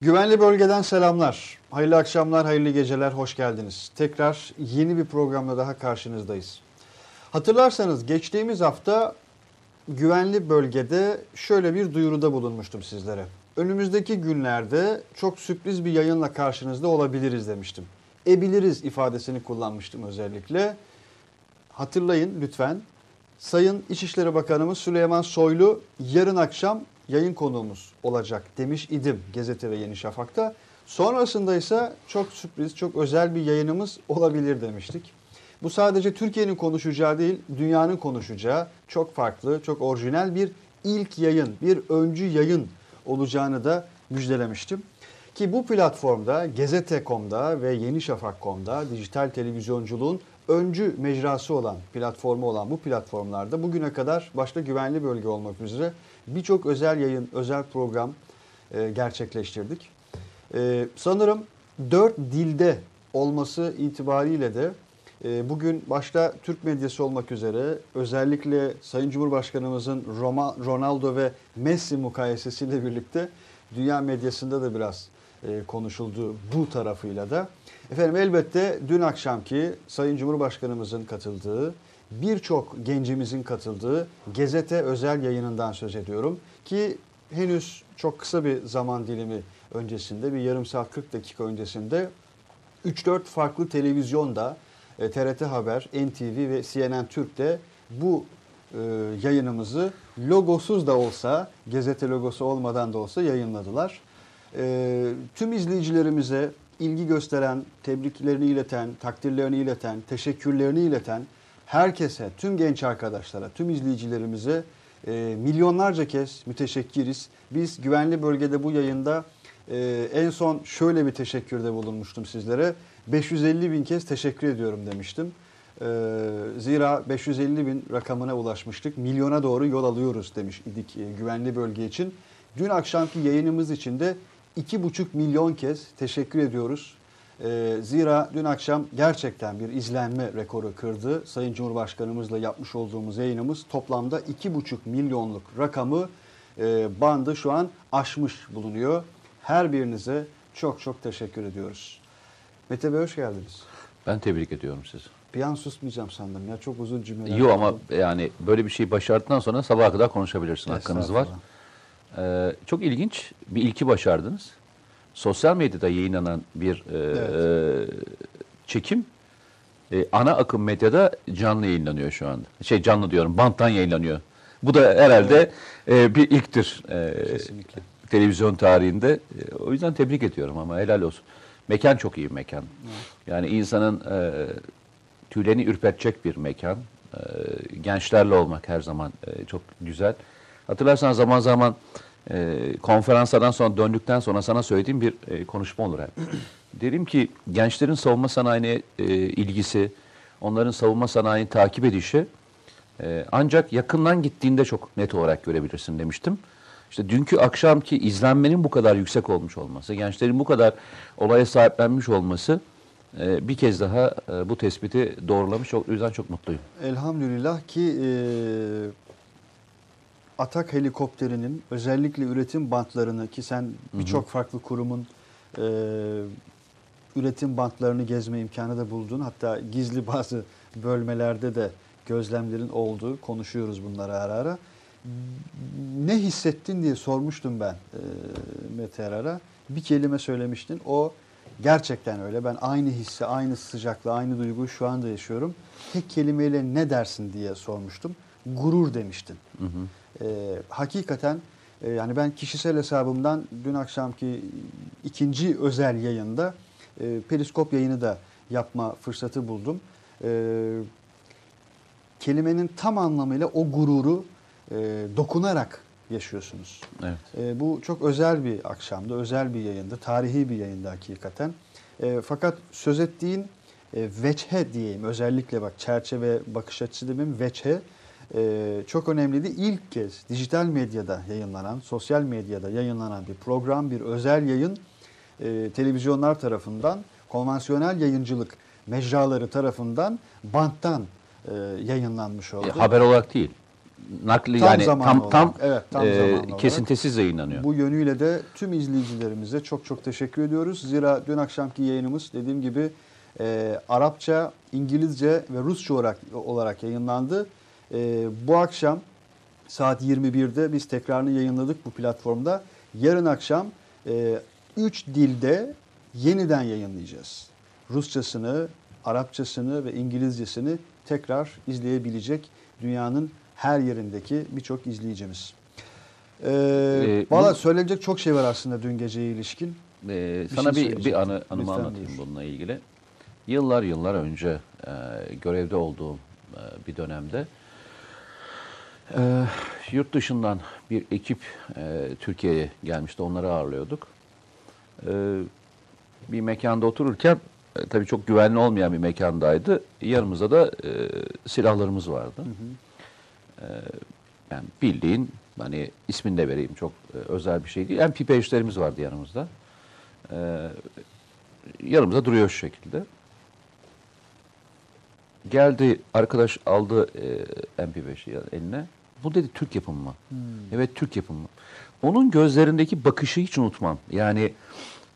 Güvenli bölgeden selamlar. Hayırlı akşamlar, hayırlı geceler, hoş geldiniz. Tekrar yeni bir programla daha karşınızdayız. Hatırlarsanız geçtiğimiz hafta güvenli bölgede şöyle bir duyuruda bulunmuştum sizlere. Önümüzdeki günlerde çok sürpriz bir yayınla karşınızda olabiliriz demiştim. Ebiliriz ifadesini kullanmıştım özellikle. Hatırlayın lütfen. Sayın İçişleri Bakanımız Süleyman Soylu yarın akşam yayın konuğumuz olacak demiş idim Gazete ve Yeni Şafak'ta. Sonrasında ise çok sürpriz, çok özel bir yayınımız olabilir demiştik. Bu sadece Türkiye'nin konuşacağı değil, dünyanın konuşacağı çok farklı, çok orijinal bir ilk yayın, bir öncü yayın olacağını da müjdelemiştim. Ki bu platformda Gezete.com'da ve Yeni Şafak.com'da dijital televizyonculuğun öncü mecrası olan, platformu olan bu platformlarda bugüne kadar başta güvenli bölge olmak üzere birçok özel yayın, özel program e, gerçekleştirdik. E, sanırım dört dilde olması itibariyle de e, bugün başta Türk medyası olmak üzere özellikle Sayın Cumhurbaşkanımızın Roma, Ronaldo ve Messi mukayesesiyle birlikte dünya medyasında da biraz e, konuşuldu bu tarafıyla da. Efendim elbette dün akşamki Sayın Cumhurbaşkanımızın katıldığı, birçok gencimizin katıldığı Gezete özel yayınından söz ediyorum. Ki henüz çok kısa bir zaman dilimi öncesinde, bir yarım saat 40 dakika öncesinde 3-4 farklı televizyonda, TRT e, Haber, NTV ve CNN Türk'te bu e, yayınımızı logosuz da olsa, Gezete logosu olmadan da olsa yayınladılar. E, tüm izleyicilerimize ilgi gösteren, tebriklerini ileten, takdirlerini ileten, teşekkürlerini ileten herkese, tüm genç arkadaşlara, tüm izleyicilerimize e, milyonlarca kez müteşekkiriz. Biz güvenli bölgede bu yayında e, en son şöyle bir teşekkürde bulunmuştum sizlere. 550 bin kez teşekkür ediyorum demiştim. E, zira 550 bin rakamına ulaşmıştık. Milyona doğru yol alıyoruz demiş idik e, güvenli bölge için. Dün akşamki yayınımız için de 2,5 milyon kez teşekkür ediyoruz. Ee, zira dün akşam gerçekten bir izlenme rekoru kırdı. Sayın Cumhurbaşkanımızla yapmış olduğumuz yayınımız toplamda 2,5 milyonluk rakamı e, bandı şu an aşmış bulunuyor. Her birinize çok çok teşekkür ediyoruz. Mete Bey hoş geldiniz. Ben tebrik ediyorum sizi. Bir an susmayacağım sandım ya çok uzun cümleler. Yok ama yani böyle bir şey başardıktan sonra sabaha kadar konuşabilirsin hakkınız var. Ee, çok ilginç bir ilki başardınız. Sosyal medyada yayınlanan bir e, evet. e, çekim e, ana akım medyada canlı yayınlanıyor şu anda. Şey canlı diyorum banttan yayınlanıyor. Bu da herhalde evet. e, bir ilktir e, Kesinlikle. televizyon tarihinde. E, o yüzden tebrik ediyorum ama helal olsun. Mekan çok iyi bir mekan. Evet. Yani insanın e, tüylerini ürpetecek bir mekan. E, gençlerle olmak her zaman e, çok güzel. Hatırlarsan zaman zaman e, konferanslardan sonra döndükten sonra sana söylediğim bir e, konuşma olur hep. Derim ki gençlerin savunma sanayine e, ilgisi, onların savunma sanayini takip edişi e, ancak yakından gittiğinde çok net olarak görebilirsin demiştim. İşte dünkü akşamki izlenmenin bu kadar yüksek olmuş olması, gençlerin bu kadar olaya sahiplenmiş olması e, bir kez daha e, bu tespiti doğrulamış. O yüzden çok mutluyum. Elhamdülillah ki e, Atak helikopterinin özellikle üretim bantlarını ki sen birçok farklı kurumun e, üretim bantlarını gezme imkanı da buldun. Hatta gizli bazı bölmelerde de gözlemlerin olduğu konuşuyoruz bunları ara ara. Ne hissettin diye sormuştum ben e, Mete Arar'a. Bir kelime söylemiştin. O gerçekten öyle. Ben aynı hissi, aynı sıcaklığı, aynı duyguyu şu anda yaşıyorum. Tek kelimeyle ne dersin diye sormuştum. Gurur demiştin. Hı hı. E, hakikaten e, yani ben kişisel hesabımdan dün akşamki ikinci özel yayında e, periskop yayını da yapma fırsatı buldum. E, kelimenin tam anlamıyla o gururu e, dokunarak yaşıyorsunuz. Evet. E, bu çok özel bir akşamdı, özel bir yayındı, tarihi bir yayındı hakikaten. E, fakat söz ettiğin e, veçhe diyeyim, özellikle bak çerçeve bakış açısı demeyeyim, veçhe e, çok önemliydi. İlk kez dijital medyada yayınlanan, sosyal medyada yayınlanan bir program, bir özel yayın e, televizyonlar tarafından, konvansiyonel yayıncılık mecraları tarafından banttan e, yayınlanmış oldu. E, haber olarak değil. nakli Tam yani zamanlı tam olarak, tam, evet, tam e, kesintisiz yayınlanıyor. Bu yönüyle de tüm izleyicilerimize çok çok teşekkür ediyoruz. Zira dün akşamki yayınımız dediğim gibi e, Arapça, İngilizce ve Rusça olarak, olarak yayınlandı. E, bu akşam saat 21'de biz tekrarını yayınladık bu platformda. Yarın akşam 3 dilde yeniden yayınlayacağız. Rusçasını, Arapçasını ve İngilizcesini tekrar izleyebilecek dünyanın her yerindeki birçok izleyicimiz. Ee, Ee, Valla bu- söylenecek çok şey var aslında dün geceye ilişkin. Ee, Bir sana şey bir, bir anı, anımı Lütfen anlatayım buyur. bununla ilgili. Yıllar yıllar önce e, görevde olduğum e, bir dönemde e, yurt dışından bir ekip e, Türkiye'ye gelmişti. Onları ağırlıyorduk. E, bir mekanda otururken e, tabii çok güvenli olmayan bir mekandaydı. Yanımızda da e, silahlarımız vardı. E, yani bildiğin hani ismini de vereyim çok e, özel bir şey değil. MP5'lerimiz vardı yanımızda. E, yanımızda duruyor şu şekilde. Geldi arkadaş aldı e, MP5'i eline. Bu dedi Türk yapımı mı? Evet Türk yapımı. Onun gözlerindeki bakışı hiç unutmam. Yani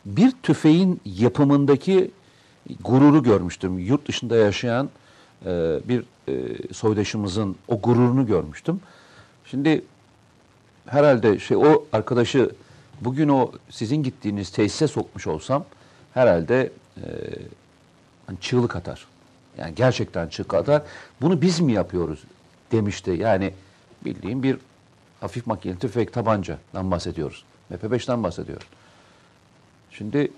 bir tüfeğin yapımındaki gururu görmüştüm. Yurt dışında yaşayan e, bir e, soydaşımızın o gururunu görmüştüm. Şimdi herhalde şey o arkadaşı bugün o sizin gittiğiniz tesise sokmuş olsam herhalde e, hani çığlık atar. Yani gerçekten çığlık atar. Bunu biz mi yapıyoruz demişti. Yani bildiğim bir hafif makineli tüfek tabancadan bahsediyoruz. MP5'ten bahsediyoruz. Şimdi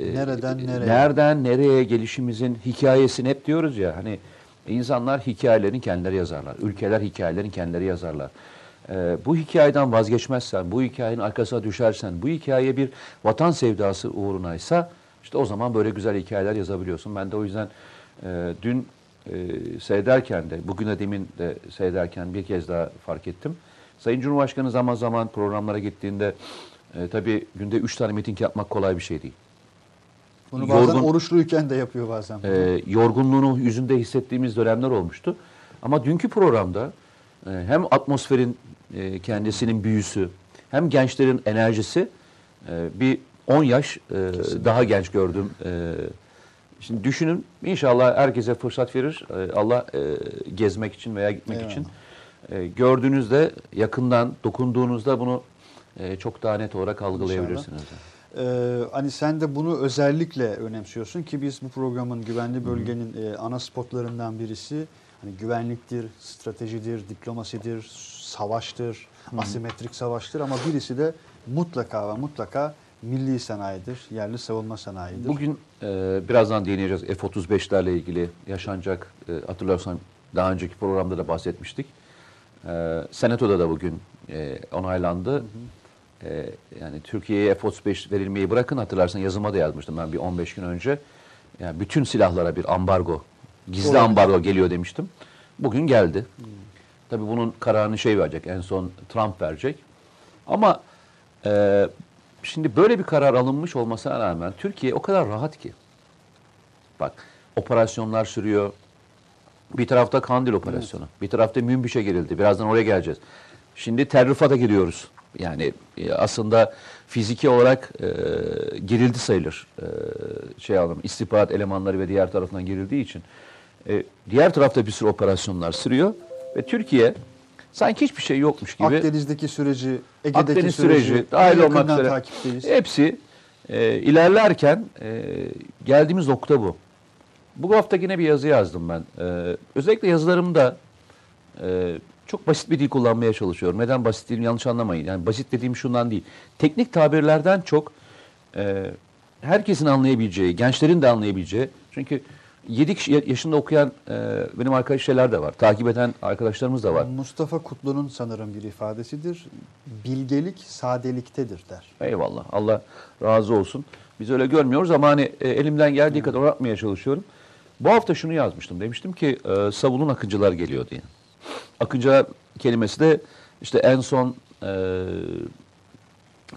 e, Nereden nereye? Nereden nereye gelişimizin hikayesini hep diyoruz ya hani insanlar hikayelerini kendileri yazarlar. Ülkeler hikayelerini kendileri yazarlar. Ee, bu hikayeden vazgeçmezsen, bu hikayenin arkasına düşersen, bu hikaye bir vatan sevdası uğrunaysa işte o zaman böyle güzel hikayeler yazabiliyorsun. Ben de o yüzden e, dün e, seyrederken de, bugün de demin de seyrederken bir kez daha fark ettim. Sayın Cumhurbaşkanı zaman zaman programlara gittiğinde e, tabii günde üç tane miting yapmak kolay bir şey değil. Bunu bazen Yorgun- oruçluyken de yapıyor bazen. e, yorgunluğunu yüzünde hissettiğimiz dönemler olmuştu. Ama dünkü programda e, hem atmosferin e, kendisinin büyüsü hem gençlerin enerjisi e, bir 10 yaş e, daha genç gördüm. E, şimdi düşünün inşallah herkese fırsat verir. E, Allah e, gezmek için veya gitmek Eyvallah. için. E, gördüğünüzde yakından dokunduğunuzda bunu e, çok daha net olarak algılayabilirsiniz. Ee, hani sen de bunu özellikle önemsiyorsun ki biz bu programın güvenli bölgenin e, ana spotlarından birisi hani güvenliktir, stratejidir, diplomasidir, savaştır, asimetrik savaştır ama birisi de mutlaka ve mutlaka milli sanayidir, yerli savunma sanayidir. Bugün e, birazdan değineceğiz F-35'lerle ilgili yaşanacak e, hatırlarsan daha önceki programda da bahsetmiştik. E, Senato'da da bugün e, onaylandı. E, yani Türkiye'ye F-35 verilmeyi bırakın hatırlarsan yazıma da yazmıştım ben bir 15 gün önce. Yani bütün silahlara bir ambargo, gizli ambargo geliyor demiştim. Bugün geldi. Tabii bunun kararını şey verecek, en son Trump verecek. Ama e, şimdi böyle bir karar alınmış olmasına rağmen Türkiye o kadar rahat ki. Bak operasyonlar sürüyor. Bir tarafta Kandil operasyonu, bir tarafta Münbiş'e girildi. Birazdan oraya geleceğiz. Şimdi Tel Rıfat'a gidiyoruz. Yani e, aslında fiziki olarak e, girildi sayılır. E, şey alalım, istihbarat elemanları ve diğer tarafından girildiği için. E, diğer tarafta bir sürü operasyonlar sürüyor ve Türkiye sanki hiçbir şey yokmuş gibi. Akdeniz'deki süreci, Ege'deki Akdeniz süreci, süreci dahil olmak üzere takipteyiz. hepsi e, ilerlerken e, geldiğimiz nokta bu. Bu hafta yine bir yazı yazdım ben. E, özellikle yazılarımda e, çok basit bir dil kullanmaya çalışıyorum. Neden basit değilim yanlış anlamayın. Yani basit dediğim şundan değil. Teknik tabirlerden çok e, herkesin anlayabileceği, gençlerin de anlayabileceği. Çünkü 7 kişi yaşında okuyan e, benim arkadaşlar de var. Takip eden arkadaşlarımız da var. Mustafa Kutlu'nun sanırım bir ifadesidir. Bilgelik sadeliktedir der. Eyvallah. Allah razı olsun. Biz öyle görmüyoruz ama hani e, elimden geldiği kadar onu yapmaya çalışıyorum. Bu hafta şunu yazmıştım. Demiştim ki e, savunun akıncılar geliyor diye. Akıncılar kelimesi de işte en son e,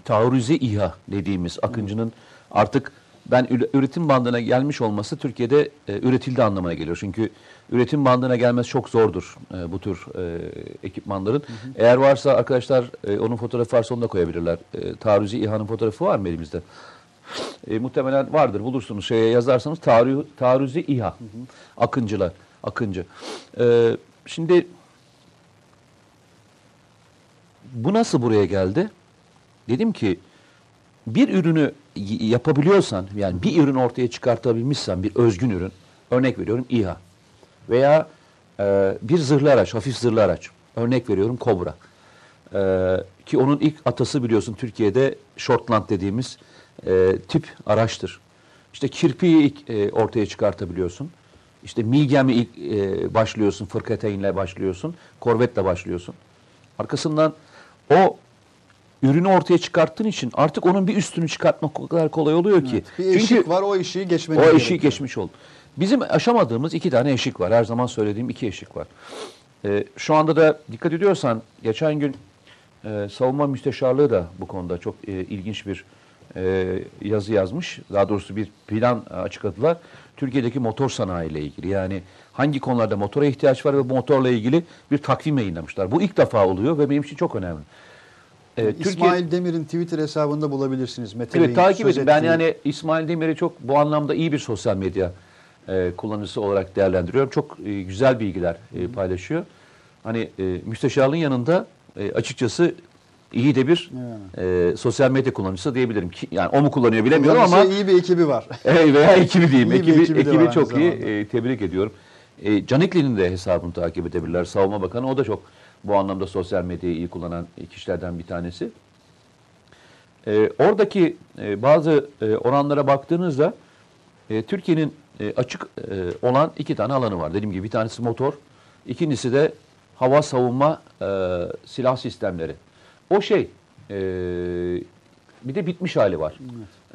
taarruzi İHA dediğimiz akıncının artık ben üretim bandına gelmiş olması Türkiye'de e, üretildi anlamına geliyor. Çünkü üretim bandına gelmesi çok zordur e, bu tür e, ekipmanların. Eğer varsa arkadaşlar e, onun fotoğrafı varsa onu da koyabilirler. E, Taarruzi İHA'nın fotoğrafı var mı elimizde? E, muhtemelen vardır bulursunuz şeye yazarsanız taarru, taarruzi İHA. Akıncılar. Akıncı. E, şimdi bu nasıl buraya geldi? Dedim ki bir ürünü yapabiliyorsan yani bir ürün ortaya çıkartabilmişsen bir özgün ürün örnek veriyorum İHA veya e, bir zırhlı araç hafif zırhlı araç örnek veriyorum Kobra E, ki onun ilk atası biliyorsun Türkiye'de Shortland dediğimiz e, tip araçtır. İşte kirpiyi ilk e, ortaya çıkartabiliyorsun. İşte Milgem'i ilk e, başlıyorsun, Fırkateyn'le başlıyorsun, Korvet'le başlıyorsun. Arkasından o ürünü ortaya çıkarttığın için artık onun bir üstünü çıkartmak o kadar kolay oluyor ki. Bir eşik var o eşiği geçmeniz o gerekiyor. eşiği geçmiş oldu. Bizim aşamadığımız iki tane eşik var. Her zaman söylediğim iki eşik var. Ee, şu anda da dikkat ediyorsan geçen gün e, savunma müsteşarlığı da bu konuda çok e, ilginç bir e, yazı yazmış. Daha doğrusu bir plan açıkladılar. Türkiye'deki motor sanayi ile ilgili. Yani hangi konularda motora ihtiyaç var ve bu motorla ilgili bir takvim yayınlamışlar. Bu ilk defa oluyor ve benim için çok önemli. Ee, İsmail Demir'in Twitter hesabında bulabilirsiniz. Mete Evet Bey'in takip edin. Ben yani İsmail Demir'i çok bu anlamda iyi bir sosyal medya e, kullanıcısı olarak değerlendiriyorum. Çok e, güzel bilgiler e, paylaşıyor. Hani e, müsteşarlığın yanında e, açıkçası iyi de bir e, sosyal medya kullanıcısı diyebilirim. Ki, yani o mu kullanıyor bilemiyorum ama iyi bir ekibi var. e, veya ekibi diyeyim. İyi bir Ekibi, ekibi ekibi çok iyi. E, tebrik ediyorum. E, Canikli'nin de hesabını takip edebilirler. Savunma Bakanı o da çok bu anlamda sosyal medyayı iyi kullanan kişilerden bir tanesi. E, oradaki e, bazı e, oranlara baktığınızda e, Türkiye'nin e, açık e, olan iki tane alanı var. Dediğim gibi bir tanesi motor, ikincisi de hava savunma e, silah sistemleri. O şey, e, bir de bitmiş hali var.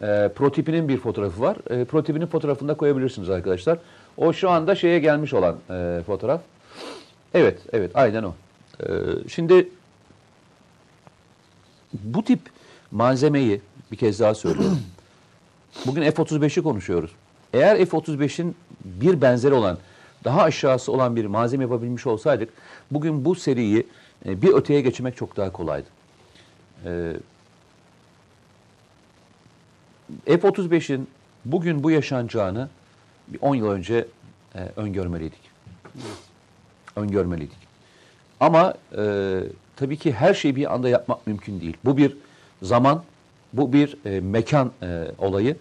E, prototipinin bir fotoğrafı var. E, prototipinin fotoğrafını da koyabilirsiniz arkadaşlar. O şu anda şeye gelmiş olan e, fotoğraf. Evet, evet, aynen o. E, şimdi bu tip malzemeyi bir kez daha söylüyorum. Bugün F-35'i konuşuyoruz. Eğer F-35'in bir benzeri olan, daha aşağısı olan bir malzeme yapabilmiş olsaydık, bugün bu seriyi e, bir öteye geçirmek çok daha kolaydı. Ee, F-35'in bugün bu yaşanacağını bir 10 yıl önce e, öngörmeliydik. Öngörmeliydik. Ama e, tabii ki her şeyi bir anda yapmak mümkün değil. Bu bir zaman, bu bir e, mekan e, olayı.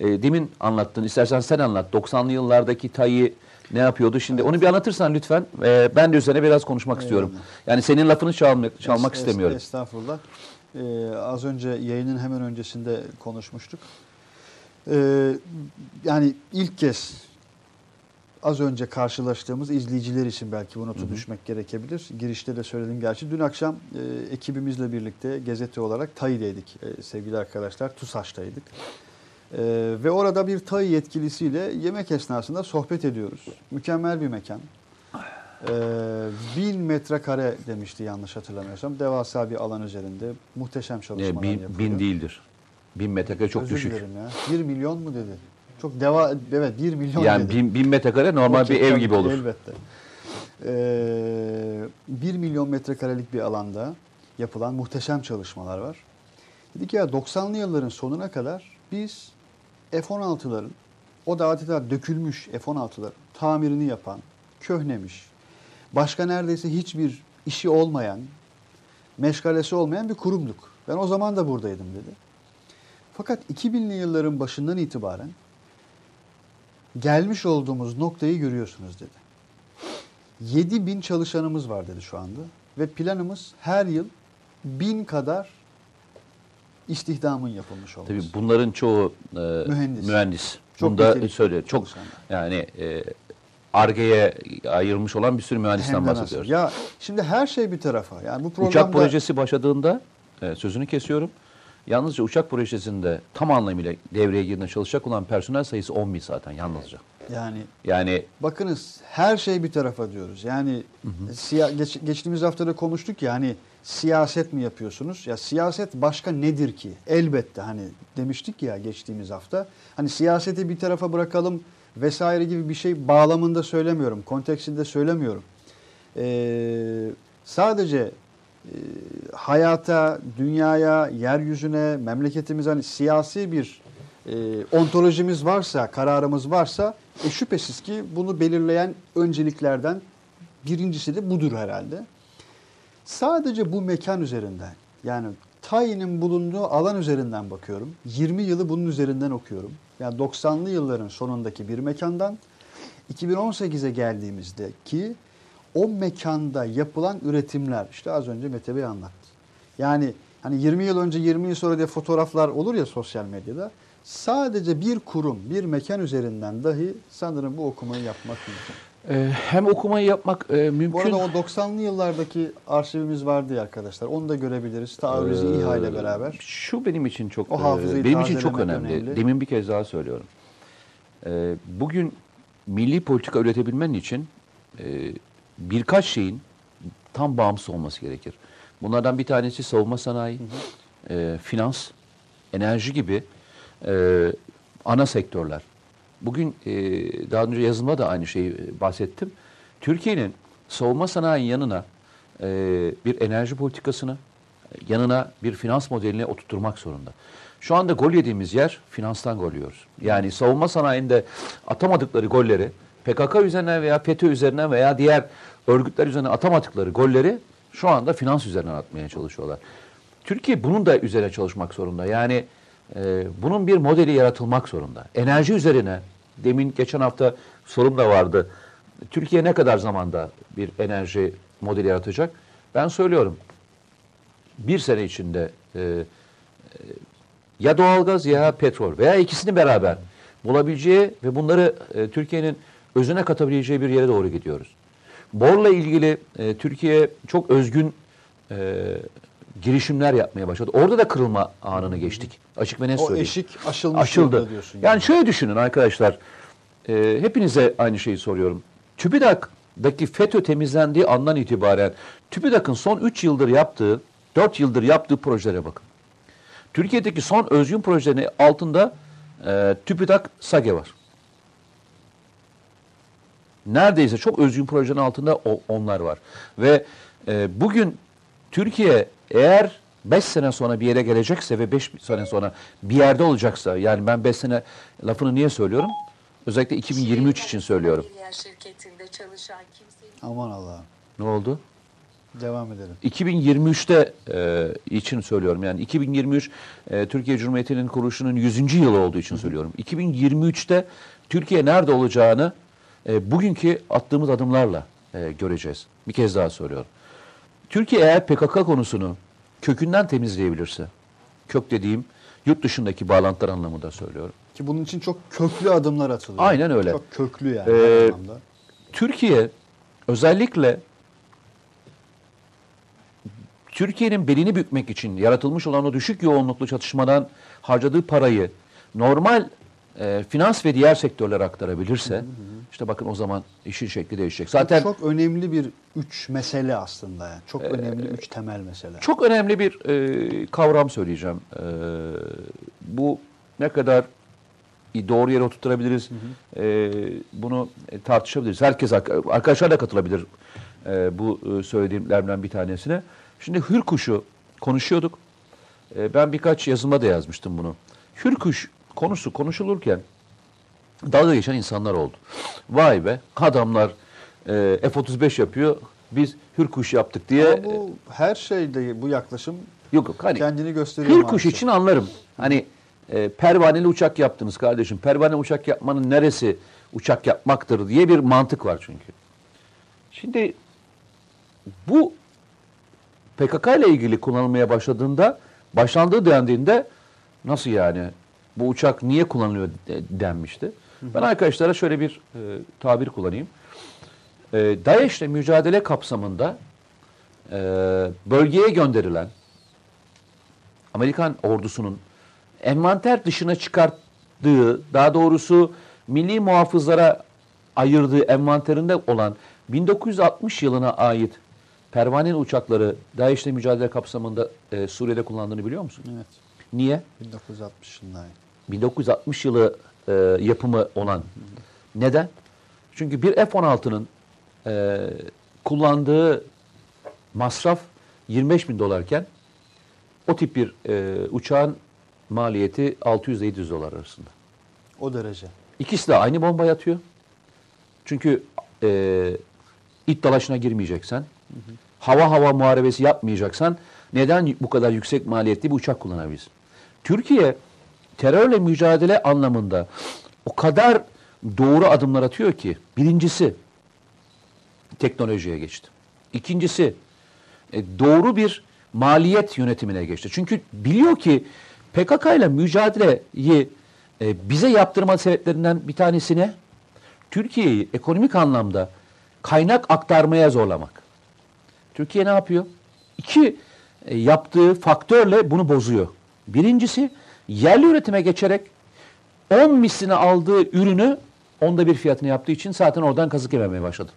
E, demin anlattın, istersen sen anlat. 90'lı yıllardaki TAİ ne yapıyordu? Şimdi onu bir anlatırsan lütfen. E, ben de üzerine biraz konuşmak istiyorum. Yani senin lafını çalmak, çalmak Es- es- istemiyorum. Estağfurullah. Ee, az önce yayının hemen öncesinde konuşmuştuk. Ee, yani ilk kez az önce karşılaştığımız izleyiciler için belki bu notu düşmek gerekebilir. Girişte de söyledim gerçi. Dün akşam e, ekibimizle birlikte gazete olarak TAİ'deydik e, sevgili arkadaşlar. TUSAŞ'taydık. E, ve orada bir TAİ yetkilisiyle yemek esnasında sohbet ediyoruz. Mükemmel bir mekan. Ee, bin metrekare demişti yanlış hatırlamıyorsam. Devasa bir alan üzerinde muhteşem E, çalışmalar bin, yapılıyor. bin değildir. Bin metrekare çok Özür düşük. dilerim ya. Bir milyon mu dedi? Çok deva, evet bir milyon Yani bin, bin metrekare normal Okey, bir ev gibi olur. Elbette. Ee, 1 milyon metrekarelik bir alanda yapılan muhteşem çalışmalar var. Dedik ya 90'lı yılların sonuna kadar biz F-16'ların o da adeta dökülmüş F-16'ların tamirini yapan, köhnemiş, başka neredeyse hiçbir işi olmayan, meşgalesi olmayan bir kurumduk. Ben o zaman da buradaydım dedi. Fakat 2000'li yılların başından itibaren gelmiş olduğumuz noktayı görüyorsunuz dedi. 7 bin çalışanımız var dedi şu anda. Ve planımız her yıl bin kadar istihdamın yapılmış olması. Tabii bunların çoğu e, Mühendis. mühendis. Çok Bunda söyle çok çalışanlar. yani e, Arge'ye ayrılmış olan bir sürü mühendisten bahsediyoruz. Ya şimdi her şey bir tarafa. Yani bu programda Uçak projesi başladığında e, sözünü kesiyorum. Yalnızca uçak projesinde tam anlamıyla devreye girdiğinde çalışacak olan personel sayısı 10 bin zaten yalnızca. Yani Yani bakınız her şey bir tarafa diyoruz. Yani siya, geç- geçtiğimiz haftada konuştuk ya hani siyaset mi yapıyorsunuz? Ya siyaset başka nedir ki? Elbette hani demiştik ya geçtiğimiz hafta. Hani siyaseti bir tarafa bırakalım vesaire gibi bir şey bağlamında söylemiyorum. Konteksinde söylemiyorum. Ee, sadece hayata, dünyaya, yeryüzüne, memleketimize hani siyasi bir e, ontolojimiz varsa, kararımız varsa e, şüphesiz ki bunu belirleyen önceliklerden birincisi de budur herhalde. Sadece bu mekan üzerinden yani Tayin'in bulunduğu alan üzerinden bakıyorum. 20 yılı bunun üzerinden okuyorum. Yani 90'lı yılların sonundaki bir mekandan 2018'e geldiğimizde ki o mekanda yapılan üretimler işte az önce Mete Bey anlattı. Yani hani 20 yıl önce 20 yıl sonra diye fotoğraflar olur ya sosyal medyada. Sadece bir kurum, bir mekan üzerinden dahi sanırım bu okumayı yapmak mümkün. e, hem okumayı yapmak e, mümkün. Bu arada o 90'lı yıllardaki arşivimiz vardı ya arkadaşlar. Onu da görebiliriz. Taarruzi Ee, İHA ile beraber. Şu benim için çok O e, hafızayı benim için çok önemli. önemli. Demin bir kez daha söylüyorum. E, bugün milli politika üretebilmen için e, birkaç şeyin tam bağımsız olması gerekir. Bunlardan bir tanesi savunma sanayi, e, finans, enerji gibi e, ana sektörler. Bugün e, daha önce yazımda da aynı şeyi e, bahsettim. Türkiye'nin savunma sanayi yanına e, bir enerji politikasını, yanına bir finans modelini oturtturmak zorunda. Şu anda gol yediğimiz yer finanstan gol yiyoruz. Yani savunma sanayinde atamadıkları golleri PKK üzerinden veya FETÖ üzerinden veya diğer örgütler üzerinden atamadıkları golleri şu anda finans üzerinden atmaya çalışıyorlar. Türkiye bunun da üzerine çalışmak zorunda. Yani e, bunun bir modeli yaratılmak zorunda. Enerji üzerine, demin geçen hafta sorum da vardı. Türkiye ne kadar zamanda bir enerji modeli yaratacak? Ben söylüyorum. Bir sene içinde e, e, ya doğalgaz ya petrol veya ikisini beraber bulabileceği ve bunları e, Türkiye'nin özüne katabileceği bir yere doğru gidiyoruz. Borla ilgili e, Türkiye çok özgün e, girişimler yapmaya başladı. Orada da kırılma anını geçtik. Açık ve net O söyleyeyim. eşik aşılmış Aşıldı. diyorsun. Yani şöyle düşünün arkadaşlar. E, hepinize aynı şeyi soruyorum. TÜBİTAK'daki FETÖ temizlendiği andan itibaren TÜBİTAK'ın son 3 yıldır yaptığı, 4 yıldır yaptığı projelere bakın. Türkiye'deki son özgün projelerin altında e, TÜBİTAK SAGE var. Neredeyse çok özgün projenin altında o, onlar var. Ve e, bugün Türkiye eğer 5 sene sonra bir yere gelecekse ve 5 sene sonra bir yerde olacaksa yani ben 5 sene lafını niye söylüyorum? Özellikle 2023 için söylüyorum. Şirketinde çalışan kimsenin Aman Allah'ım. Ne oldu? Devam edelim. 2023'te e, için söylüyorum. Yani 2023 e, Türkiye Cumhuriyeti'nin kuruluşunun 100. yılı olduğu için söylüyorum. 2023'te Türkiye nerede olacağını e, bugünkü attığımız adımlarla e, göreceğiz. Bir kez daha söylüyorum. Türkiye eğer PKK konusunu kökünden temizleyebilirse, kök dediğim yurt dışındaki bağlantılar anlamında söylüyorum. Ki bunun için çok köklü adımlar atılıyor. Aynen öyle. Çok köklü yani. Ee, anlamda. Türkiye özellikle Türkiye'nin belini bükmek için yaratılmış olan o düşük yoğunluklu çatışmadan harcadığı parayı normal e, finans ve diğer sektörlere aktarabilirse işte bakın o zaman işin şekli değişecek. Zaten çok, çok önemli bir üç mesele aslında yani. Çok önemli üç temel mesele. önemli bir e, kavram söyleyeceğim. E, bu ne kadar doğru yere oturtturabiliriz e, bunu e, tartışabiliriz. Herkes arkadaşlar da katılabilir e, bu e, söylediğimlerden bir tanesine. Şimdi hürkuşu konuşuyorduk. E, ben birkaç yazımda da yazmıştım bunu. Hürkuş konusu konuşulurken dalga geçen insanlar oldu. Vay be adamlar e, F-35 yapıyor. Biz hürkuş yaptık diye. Ama bu her şeyde bu yaklaşım Yok yok hani kendini gösteriyor Hürkuş maalesef. için anlarım. Hani e, pervaneli uçak yaptınız kardeşim. Pervaneli uçak yapmanın neresi uçak yapmaktır diye bir mantık var çünkü. Şimdi bu PKK ile ilgili kullanılmaya başladığında, başlandığı dendiğinde nasıl yani bu uçak niye kullanılıyor de- denmişti. Ben arkadaşlara şöyle bir e, tabir kullanayım. E, DAEŞ'le mücadele kapsamında e, bölgeye gönderilen Amerikan ordusunun envanter dışına çıkarttığı, daha doğrusu milli muhafızlara ayırdığı envanterinde olan 1960 yılına ait pervaneli uçakları DAEŞ'le mücadele kapsamında e, Suriye'de kullandığını biliyor musun? Evet. Niye? 1960 yılında. 1960 yılı e, yapımı olan. Neden? Çünkü bir F-16'nın e, kullandığı masraf 25 bin dolarken o tip bir e, uçağın maliyeti 600 ile 700 dolar arasında. O derece. İkisi de aynı bombayı atıyor. Çünkü e, it dalaşına girmeyeceksen, hava hava muharebesi yapmayacaksan neden bu kadar yüksek maliyetli bir uçak kullanabilirsin? Türkiye terörle mücadele anlamında o kadar doğru adımlar atıyor ki birincisi teknolojiye geçti. İkincisi e, doğru bir maliyet yönetimine geçti. Çünkü biliyor ki PKK ile mücadeleyi e, bize yaptırma sebeplerinden bir tanesine Türkiye'yi ekonomik anlamda kaynak aktarmaya zorlamak. Türkiye ne yapıyor? İki e, yaptığı faktörle bunu bozuyor. Birincisi yerli üretime geçerek 10 misline aldığı ürünü onda bir fiyatını yaptığı için zaten oradan kazık yememeye başladı.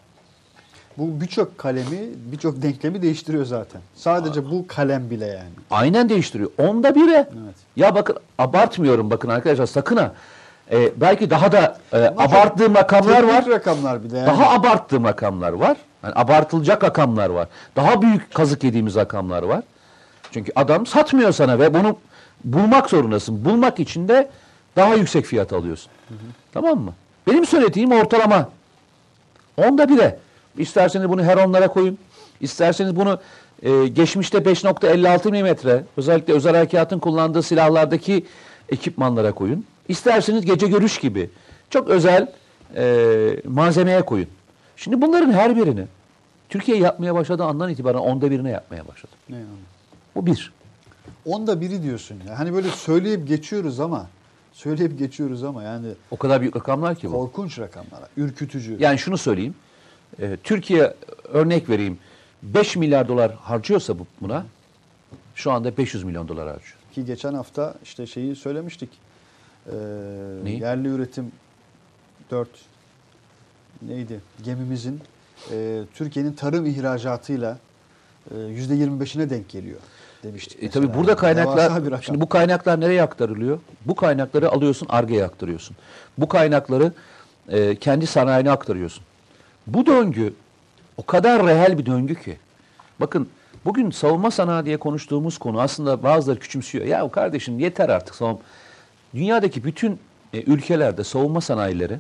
Bu birçok kalemi, birçok denklemi değiştiriyor zaten. Sadece bu kalem bile yani. Aynen değiştiriyor. Onda bire. Evet. Ya bakın abartmıyorum bakın arkadaşlar sakın ha. Ee, belki daha da e, Ama abarttığım rakamlar var. rakamlar bir de yani. Daha abarttığım rakamlar var. Yani abartılacak rakamlar var. Daha büyük kazık yediğimiz rakamlar var. Çünkü adam satmıyor sana ve bunu bulmak zorundasın. Bulmak için de daha yüksek fiyat alıyorsun. Tamam mı? Benim söylediğim ortalama. Onda bire. İsterseniz bunu heronlara koyun. İsterseniz bunu e, geçmişte 5.56 milimetre özellikle özel harekatın kullandığı silahlardaki ekipmanlara koyun. İsterseniz gece görüş gibi çok özel e, malzemeye koyun. Şimdi bunların her birini Türkiye yapmaya başladığı andan itibaren onda birine yapmaya başladı. Ne yani? Bu bir. Onda biri diyorsun ya. Hani böyle söyleyip geçiyoruz ama söyleyip geçiyoruz ama yani O kadar büyük rakamlar ki bu. korkunç rakamlar. Ürkütücü. Yani şunu söyleyeyim. Ee, Türkiye örnek vereyim. 5 milyar dolar harcıyorsa bu- buna şu anda 500 milyon dolar harcıyor. Ki geçen hafta işte şeyi söylemiştik. Ee, Neyi? yerli üretim 4 neydi? Gemimizin e, Türkiye'nin tarım ihracatıyla e, %25'ine denk geliyor demiştik. E, tabii burada kaynaklar, şimdi bu kaynaklar nereye aktarılıyor? Bu kaynakları alıyorsun, Arge'ye aktarıyorsun. Bu kaynakları e, kendi sanayine aktarıyorsun. Bu döngü o kadar reel bir döngü ki. Bakın bugün savunma sanayi diye konuştuğumuz konu aslında bazıları küçümsüyor. Ya kardeşim yeter artık savunma. Dünyadaki bütün e, ülkelerde savunma sanayileri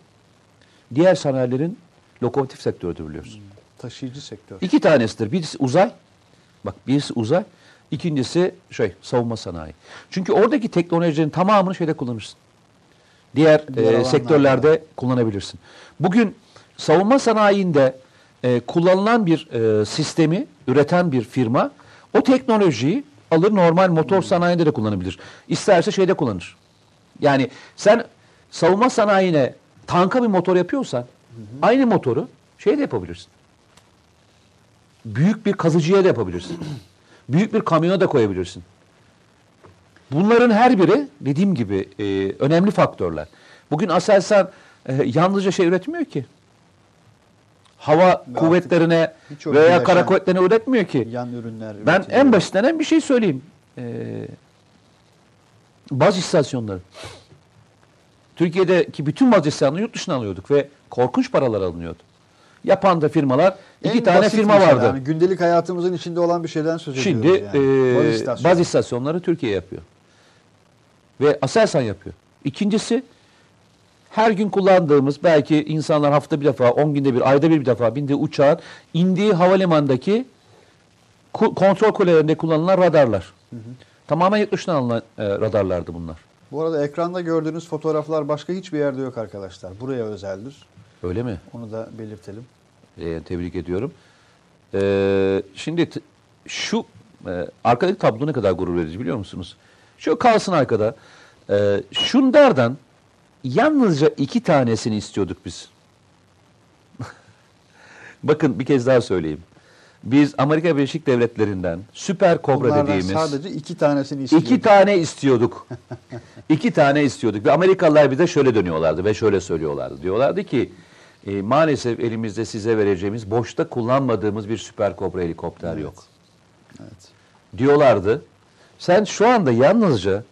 diğer sanayilerin lokomotif sektörüdür biliyorsun. taşıyıcı sektör. İki tanesidir. Birisi uzay. Bak birisi uzay. İkincisi şey savunma sanayi. Çünkü oradaki teknolojinin tamamını şeyde kullanırsın. Diğer, Diğer e, sektörlerde kullanabilirsin. Bugün savunma sanayinde e, kullanılan bir e, sistemi üreten bir firma o teknolojiyi alır normal motor sanayinde de kullanabilir. İsterse şeyde kullanır. Yani sen savunma sanayine tanka bir motor yapıyorsan aynı motoru şeyde yapabilirsin büyük bir kazıcıya da yapabilirsin. büyük bir kamyona da koyabilirsin. Bunların her biri dediğim gibi e, önemli faktörler. Bugün Aselsan e, yalnızca şey üretmiyor ki. Hava artık kuvvetlerine veya kara kuvvetlerine üretmiyor ki. Yan ürünler. Ben üretiliyor. en basitinden bir şey söyleyeyim. Ee, baz istasyonları. Türkiye'deki bütün baz istasyonları yurt dışına alıyorduk ve korkunç paralar alınıyordu. Yapan da firmalar, iki En tane basit firma şey vardı. Yani gündelik hayatımızın içinde olan bir şeyden söz Şimdi ediyoruz yani. e, Baz baz, istasyonu. istasyonları Türkiye yapıyor. Ve Aselsan yapıyor. İkincisi her gün kullandığımız belki insanlar hafta bir defa, 10 günde bir, ayda bir, bir defa bindiği uçağın indiği havalimanındaki kontrol kulelerinde kullanılan radarlar. Tamamen yurt dışından alınan e, radarlardı bunlar. Bu arada ekranda gördüğünüz fotoğraflar başka hiçbir yerde yok arkadaşlar. Buraya özeldir. Öyle mi? Onu da belirtelim. E, tebrik ediyorum. E, şimdi şu e, arkadaki tablo ne kadar gurur verici biliyor musunuz? Şu kalsın arkada. E, şunlardan yalnızca iki tanesini istiyorduk biz. Bakın bir kez daha söyleyeyim. Biz Amerika Birleşik Devletleri'nden süper kobra Bunlardan dediğimiz sadece iki tanesini istiyoruz. iki tane istiyorduk. iki tane istiyorduk. Ve Amerikalılar bize şöyle dönüyorlardı ve şöyle söylüyorlardı. Diyorlardı ki e, maalesef elimizde size vereceğimiz boşta kullanmadığımız bir süper kobra helikopter yok. Evet. Diyorlardı. Sen şu anda yalnızca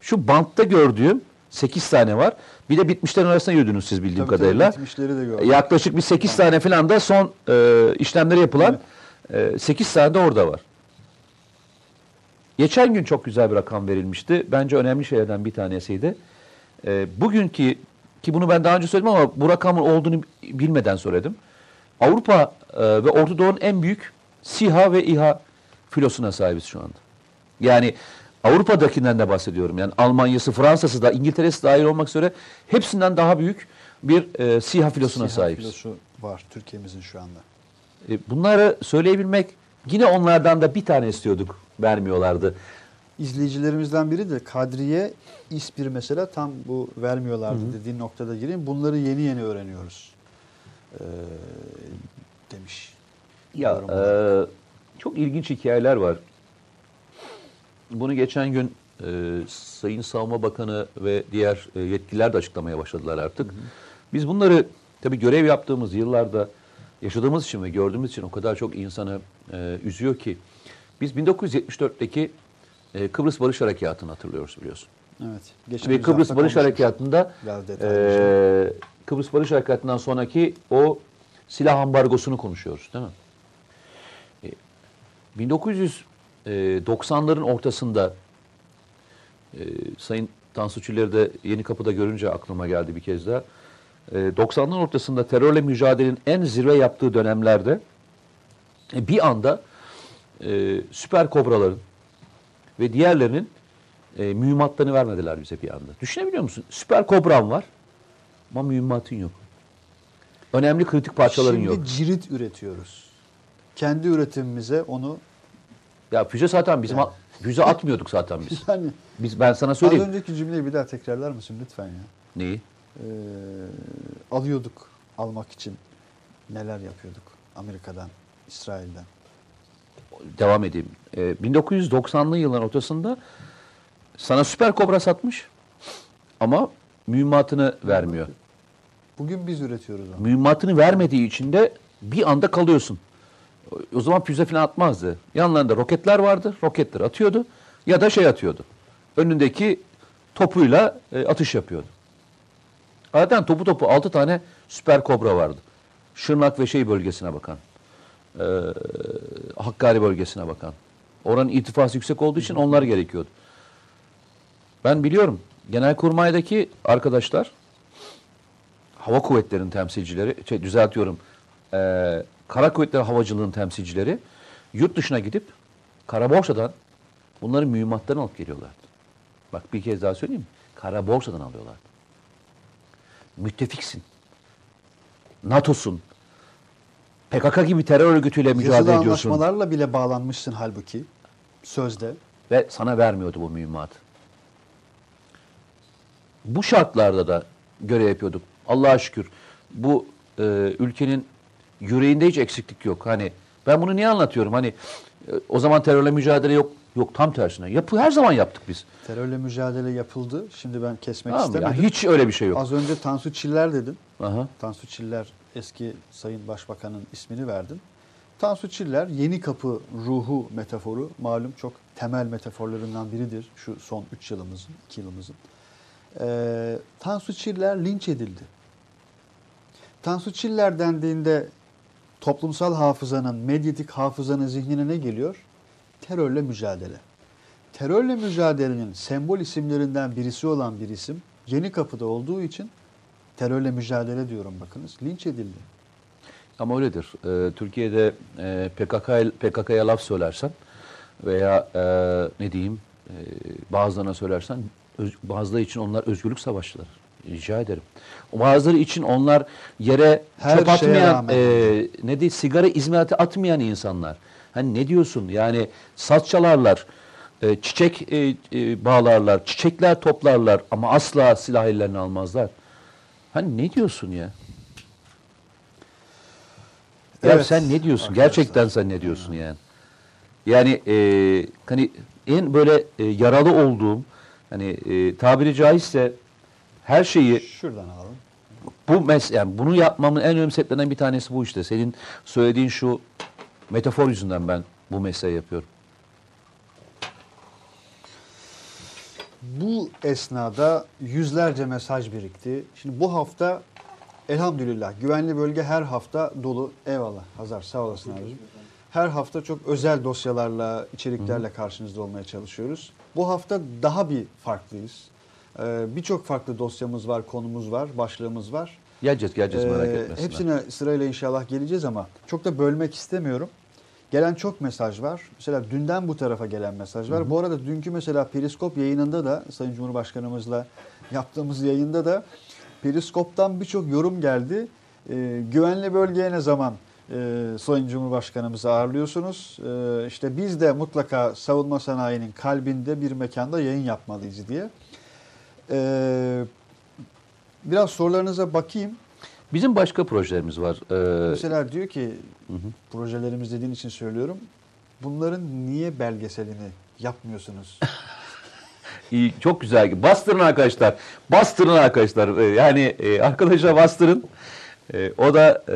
şu bantta gördüğüm 8 tane var. Bir de bitmişlerin arasında yürüdünüz siz bildiğim Tabii tabii, kadarıyla. bitmişleri de gördüm. Yaklaşık bir 8 tane falan da son e, işlemleri yapılan e, 8 tane de orada var. Geçen gün çok güzel bir rakam verilmişti. Bence önemli şeylerden bir tanesiydi. E, bugünkü ki bunu ben daha önce söyledim ama bu rakamın olduğunu bilmeden söyledim. Avrupa e, ve Orta Doğu'nun en büyük SİHA ve İHA filosuna sahibiz şu anda. Yani Avrupa'dakinden de bahsediyorum. Yani Almanya'sı, Fransa'sı da, İngiltere'si dahil olmak üzere hepsinden daha büyük bir e, SİHA filosuna SİHA sahibiz. filosu var Türkiye'mizin şu anda. E, bunları söyleyebilmek yine onlardan da bir tane istiyorduk. Vermiyorlardı. İzleyicilerimizden biri de Kadriye İspir mesela tam bu vermiyorlardı dediğin noktada gireyim. Bunları yeni yeni öğreniyoruz. Ee, demiş. Ya e, çok ilginç hikayeler var. Bunu geçen gün e, Sayın Savunma Bakanı ve diğer e, yetkililer de açıklamaya başladılar artık. Biz bunları tabii görev yaptığımız yıllarda yaşadığımız için ve gördüğümüz için o kadar çok insanı e, üzüyor ki biz 1974'teki e, Kıbrıs Barış Harekatı'nı hatırlıyoruz biliyorsun. Evet. Ve geçtiğimiz Kıbrıs Barış. Harekatı'nda e, Kıbrıs Barış Harekatı'ndan sonraki o silah ambargosunu konuşuyoruz değil mi? E, 1990'ların ortasında e, Sayın Tansu Çiller'i de Yeni Kapı'da görünce aklıma geldi bir kez daha. E, 90'ların ortasında terörle mücadelenin en zirve yaptığı dönemlerde e, bir anda e, süper kobraların ve diğerlerinin e, mühimmatlarını vermediler bize bir anda. Düşünebiliyor musun? Süper kobran var ama mühimmatın yok. Önemli kritik parçaların Şimdi yok. cirit üretiyoruz. Kendi üretimimize onu Ya füze zaten bizim Yani. füze atmıyorduk zaten biz. yani Biz ben sana az söyleyeyim. önceki cümleyi bir daha tekrarlar mısın lütfen ya? Neyi? Ee, alıyorduk almak için neler yapıyorduk Amerika'dan, İsrail'den. Devam edeyim. Ee, 1990'lı yılların ortasında sana süper kobra satmış ama mühimmatını vermiyor. Bugün biz üretiyoruz onu. Mühimmatını vermediği için de bir anda kalıyorsun. O- zaman füze falan atmazdı. Yanlarında roketler vardı. Roketleri atıyordu ya da şey atıyordu. Önündeki topuyla e, atış yapıyordu. Zaten topu topu 6 tane süper kobra vardı. Şırnak ve şey bölgesine bakan. E, Hakkari bölgesine bakan. Oranın irtifası yüksek olduğu için onlar gerekiyordu. Ben biliyorum. Genelkurmay'daki arkadaşlar Hava Kuvvetleri'nin temsilcileri, şey düzeltiyorum, e, Kara Kuvvetleri Havacılığı'nın temsilcileri yurt dışına gidip kara borsadan bunların mühimmatlarını alıp geliyorlardı. Bak bir kez daha söyleyeyim mi? Kara alıyorlardı. Müttefiksin. NATO'sun. PKK gibi terör örgütüyle mücadele Yazılı ediyorsun. anlaşmalarla bile bağlanmışsın halbuki sözde. Ve sana vermiyordu bu mühimmatı. Bu şartlarda da görev yapıyorduk. Allah'a şükür. Bu e, ülkenin yüreğinde hiç eksiklik yok. Hani ben bunu niye anlatıyorum? Hani e, o zaman terörle mücadele yok. Yok tam tersine. Yapı her zaman yaptık biz. Terörle mücadele yapıldı. Şimdi ben kesmek Tamam mı? Ya istemedim. hiç öyle bir şey yok. Az önce Tansu Çiller dedin. Aha. Tansu Çiller eski Sayın Başbakan'ın ismini verdin. Tansu Çiller yeni kapı ruhu metaforu malum çok temel metaforlarından biridir şu son 3 yılımızın, 2 yılımızın. Ee, Tansu Çiller linç edildi. Tansu Çiller dendiğinde toplumsal hafızanın, medyatik hafızanın zihnine ne geliyor? Terörle mücadele. Terörle mücadelenin sembol isimlerinden birisi olan bir isim Yeni Kapı'da olduğu için terörle mücadele diyorum bakınız linç edildi. Ama öyledir. Ee, Türkiye'de e, PKK PKK'ya laf söylersen veya e, ne diyeyim e, bazılarına söylersen öz, bazıları için onlar özgürlük savaşçıları. Rica ederim. Bazıları için onlar yere Her çöp atmayan, e, ne değil sigara izmariti atmayan insanlar. Hani ne diyorsun? Yani saz çalarlar, e, çiçek e, e, bağlarlar, çiçekler toplarlar ama asla silah ellerine almazlar. Hani ne diyorsun ya? Ya Evet. sen ne diyorsun? Arkadaşlar. Gerçekten sen ne diyorsun yani? Yani e, hani en böyle e, yaralı olduğum hani e, tabiri caizse her şeyi Şuradan alalım. bu mes yani bunu yapmamın en önemli sebeplerinden bir tanesi bu işte. Senin söylediğin şu metafor yüzünden ben bu mesleği yapıyorum. Bu esnada yüzlerce mesaj birikti. Şimdi bu hafta elhamdülillah güvenli bölge her hafta dolu. Eyvallah Hazar sağ olasın abicim. Her hafta çok özel dosyalarla, içeriklerle karşınızda olmaya çalışıyoruz. Bu hafta daha bir farklıyız. Ee, Birçok farklı dosyamız var, konumuz var, başlığımız var. Geleceğiz geleceğiz merak Ee, etmesinler. Hepsine sırayla inşallah geleceğiz ama çok da bölmek istemiyorum. Gelen çok mesaj var. Mesela dünden bu tarafa gelen mesaj var. Bu arada dünkü mesela Periskop yayınında da Sayın Cumhurbaşkanımızla yaptığımız yayında da Periskop'tan birçok yorum geldi. Ee, güvenli bölgeye ne zaman e, Sayın Cumhurbaşkanımızı ağırlıyorsunuz? Ee, işte biz de mutlaka savunma sanayinin kalbinde bir mekanda yayın yapmalıyız diye. Ee, biraz sorularınıza bakayım. Bizim başka projelerimiz var. Ee, Mesela diyor ki projelerimiz dediğin için söylüyorum. Bunların niye belgeselini yapmıyorsunuz? İyi, çok güzel. Bastırın arkadaşlar. Bastırın arkadaşlar. Ee, Yani e, arkadaşa bastırın. E, o da e,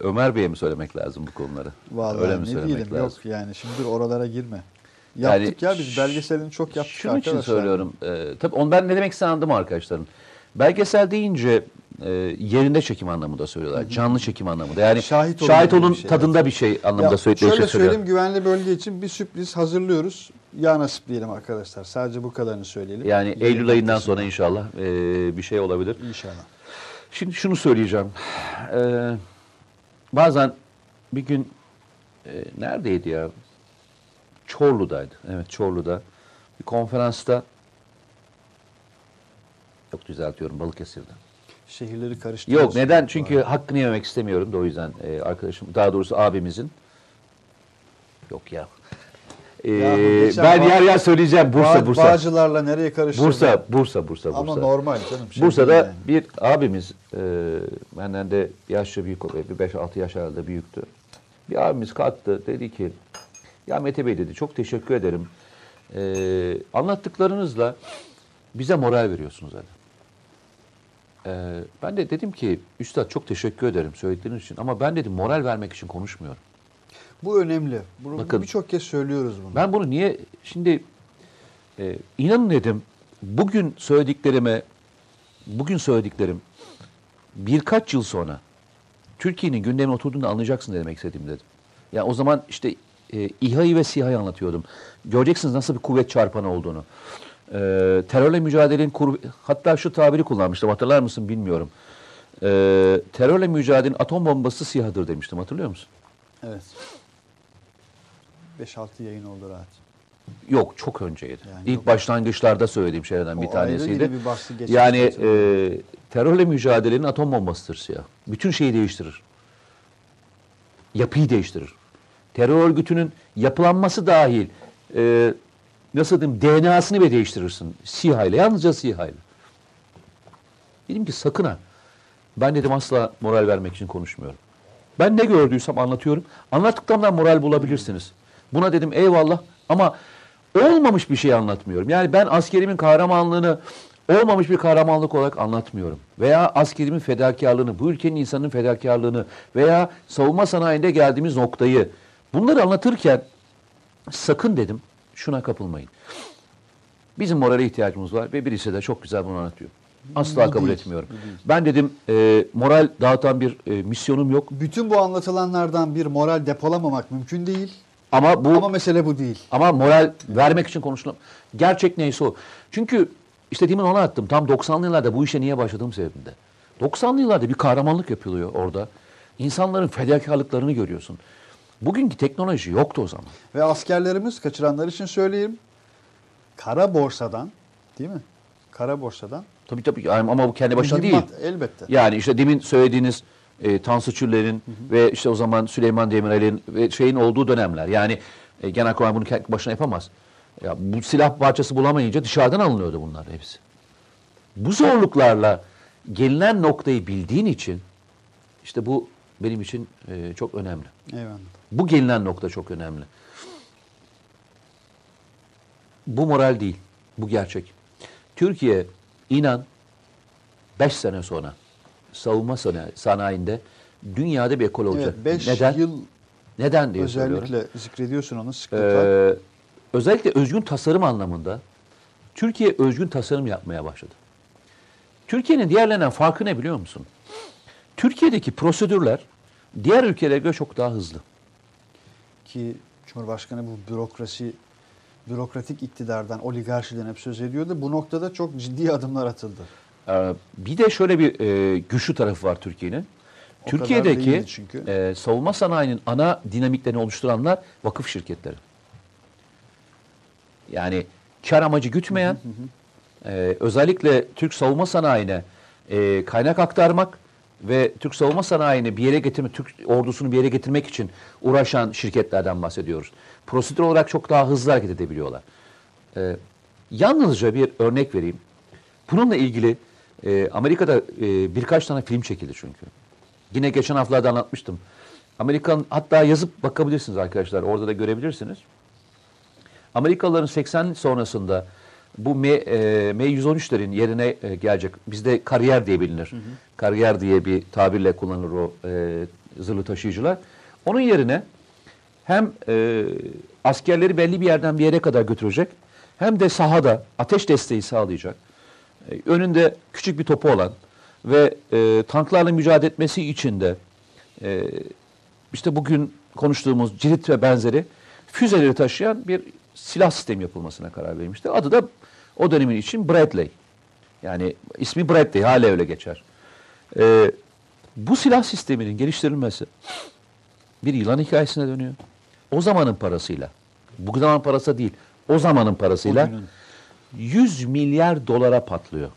Ömer Bey'e mi söylemek lazım bu konuları? Vallahi Öyle mi ne söylemek diyelim lazım? yok yani şimdi oralara girme. Yani Yaptık ya biz belgeselini çok yaptık Şunun arkadaşlar. için söylüyorum. E, tabii onu ben ne demek anladım arkadaşlarım. Belgesel deyince e, yerinde çekim anlamında söylüyorlar. Canlı çekim anlamında. Yani Şahit şahit, olun bir şey, tadında bir şey anlamında Ya söylediği şöyle şey söyleyeyim güvenli bölge için bir sürpriz hazırlıyoruz. Ya nasip diyelim arkadaşlar. Sadece bu kadarını söyleyelim. Yani Yayın Eylül ayından noktasında. sonra inşallah e, bir şey olabilir. İnşallah. Şimdi şunu söyleyeceğim. Ee, bazen bir gün e, neredeydi ya? Çorlu'daydı. Evet Çorlu'da. Bir konferansta yok düzeltiyorum Balıkesir'de. Şehirleri karıştırıyoruz. Yok neden? Çünkü hakkını yememek istemiyorum da o yüzden e, arkadaşım daha doğrusu abimizin. Yok ya. Ee, ben yer yer söyleyeceğim Bursa Bursa. Bağcılarla nereye karıştırdın? Bursa Bursa Bursa Bursa. Ama normal canım. şey Bursa'da yani. bir abimiz, e, benden de yaşça büyük, bir 5-6 yaş herhalde büyüktü. Bir abimiz kalktı, dedi ki, ya Mete Bey dedi, çok teşekkür ederim. E, anlattıklarınızla bize moral veriyorsunuz dedi. E, ben de dedim ki, Üstad çok teşekkür ederim söylediğiniz için ama ben dedim moral vermek için konuşmuyorum. Bu önemli. Bunu Bakın. birçok kez söylüyoruz bunu. Ben bunu niye şimdi e, inanın dedim bugün söylediklerime bugün söylediklerim birkaç yıl sonra Türkiye'nin gündemine oturduğunda anlayacaksın demek istediğimi dedim. Ya o zaman işte e, İHA'yı ve SİHA'yı anlatıyordum. Göreceksiniz nasıl bir kuvvet çarpanı olduğunu. E, terörle mücadelenin kur, hatta şu tabiri kullanmıştım hatırlar mısın bilmiyorum. E, terörle mücadelenin atom bombası SİHA'dır demiştim hatırlıyor musun? Evet. 5-6 yayın oldu rahat. Yok çok önceydi. Yani İlk çok- başlangıçlarda söylediğim şeylerden bir O tanesiydi. bir yani e, terörle mücadelenin atom bombasıdır siyah. Bütün şeyi değiştirir. Yapıyı değiştirir. Terör örgütünün yapılanması dahil e, nasıl diyeyim DNA'sını bile değiştirirsin. SİHA ile yalnızca SİHA ile. Dedim ki sakın ha. Ben dedim asla moral vermek için konuşmuyorum. Ben ne gördüysem anlatıyorum. Anlattıklarımdan moral bulabilirsiniz. Buna dedim eyvallah ama olmamış bir şey anlatmıyorum. Yani ben askerimin kahramanlığını olmamış bir kahramanlık olarak anlatmıyorum. Veya askerimin fedakarlığını, bu ülkenin insanının fedakarlığını veya savunma sanayinde geldiğimiz noktayı bunları anlatırken sakın dedim şuna kapılmayın. Bizim morale ihtiyacımız var ve birisi de çok güzel bunu anlatıyor. Asla Bu kabul değil, etmiyorum. değil. Ben dedim e, moral dağıtan bir e, misyonum yok. Bütün bu anlatılanlardan bir moral depolamamak mümkün değil. Ama bu Ama mesele bu değil. Ama moral vermek için konuşulan gerçek neyse o. Çünkü işte demin ona attım. Tam 90'lı yıllarda bu işe niye başladığım sebebinde. 90'lı yıllarda bir kahramanlık yapılıyor orada. İnsanların fedakarlıklarını görüyorsun. Bugünkü teknoloji yoktu o zaman. Ve askerlerimiz kaçıranlar için söyleyeyim. Kara borsadan değil mi? Kara borsadan. Tabii tabii ama bu kendi başına değil. elbette. Yani işte demin söylediğiniz e, Tansu Çüller'in ve işte o zaman Süleyman Demirel'in ve şeyin olduğu dönemler. Yani e, Genelkurmay bunu kendi başına yapamaz. Ya bu silah parçası bulamayınca dışarıdan alınıyordu bunlar hepsi. Bu zorluklarla gelinen noktayı bildiğin için işte bu benim için e, çok önemli. Eyvallah. Bu gelinen nokta çok önemli. Bu moral değil, bu gerçek. Türkiye inan 5 sene sonra savunma sana- sanayinde dünyada bir ekol olacak. Evet, 5 Neden? yıl Neden diye söylüyorum. özellikle zikrediyorsun onu sıklıkla. Ee, özellikle özgün tasarım anlamında Türkiye özgün tasarım yapmaya başladı. Türkiye'nin diğerlerinden farkı ne biliyor musun? Türkiye'deki prosedürler diğer ülkelere göre çok daha hızlı. Ki Cumhurbaşkanı bu bürokrasi bürokratik iktidardan, oligarşiden hep söz ediyordu. Bu noktada çok ciddi adımlar atıldı. Ee, bir de şöyle bir e, güçlü tarafı var Türkiye'nin. Türkiye'deki çünkü. e, savunma sanayinin ana dinamiklerini oluşturanlar vakıf şirketleri. Yani kar amacı gütmeyen, e, özellikle Türk savunma sanayine e, kaynak aktarmak ve Türk savunma sanayini bir yere getirmek, Türk ordusunu bir yere getirmek için uğraşan şirketlerden bahsediyoruz. Prosedür olarak çok daha hızlı hareket edebiliyorlar. E, yalnızca bir örnek vereyim. Bununla ilgili e, Amerika'da e, birkaç tane film çekildi çünkü. Yine geçen haftalarda anlatmıştım. Amerikan hatta yazıp bakabilirsiniz arkadaşlar. Orada da görebilirsiniz. Amerikalıların 80 sonrasında bu M, e, M113'lerin yerine e, gelecek. Bizde kariyer diye bilinir. Kariyer diye bir tabirle kullanılır o e, zırhlı taşıyıcılar. Onun yerine hem e, askerleri belli bir yerden bir yere kadar götürecek hem de sahada ateş desteği sağlayacak. E, önünde küçük bir topu olan ve e, tanklarla mücadele etmesi için de e, işte bugün konuştuğumuz cirit ve benzeri füzeleri taşıyan bir silah sistemi yapılmasına karar verilmişti. Adı da o dönemin için Bradley. Yani ismi Bradley hala öyle geçer. E, bu silah sisteminin geliştirilmesi bir yılan hikayesine dönüyor. O zamanın parasıyla, bu zaman parası değil, o zamanın parasıyla O günün. 100 milyar dolara patlıyor.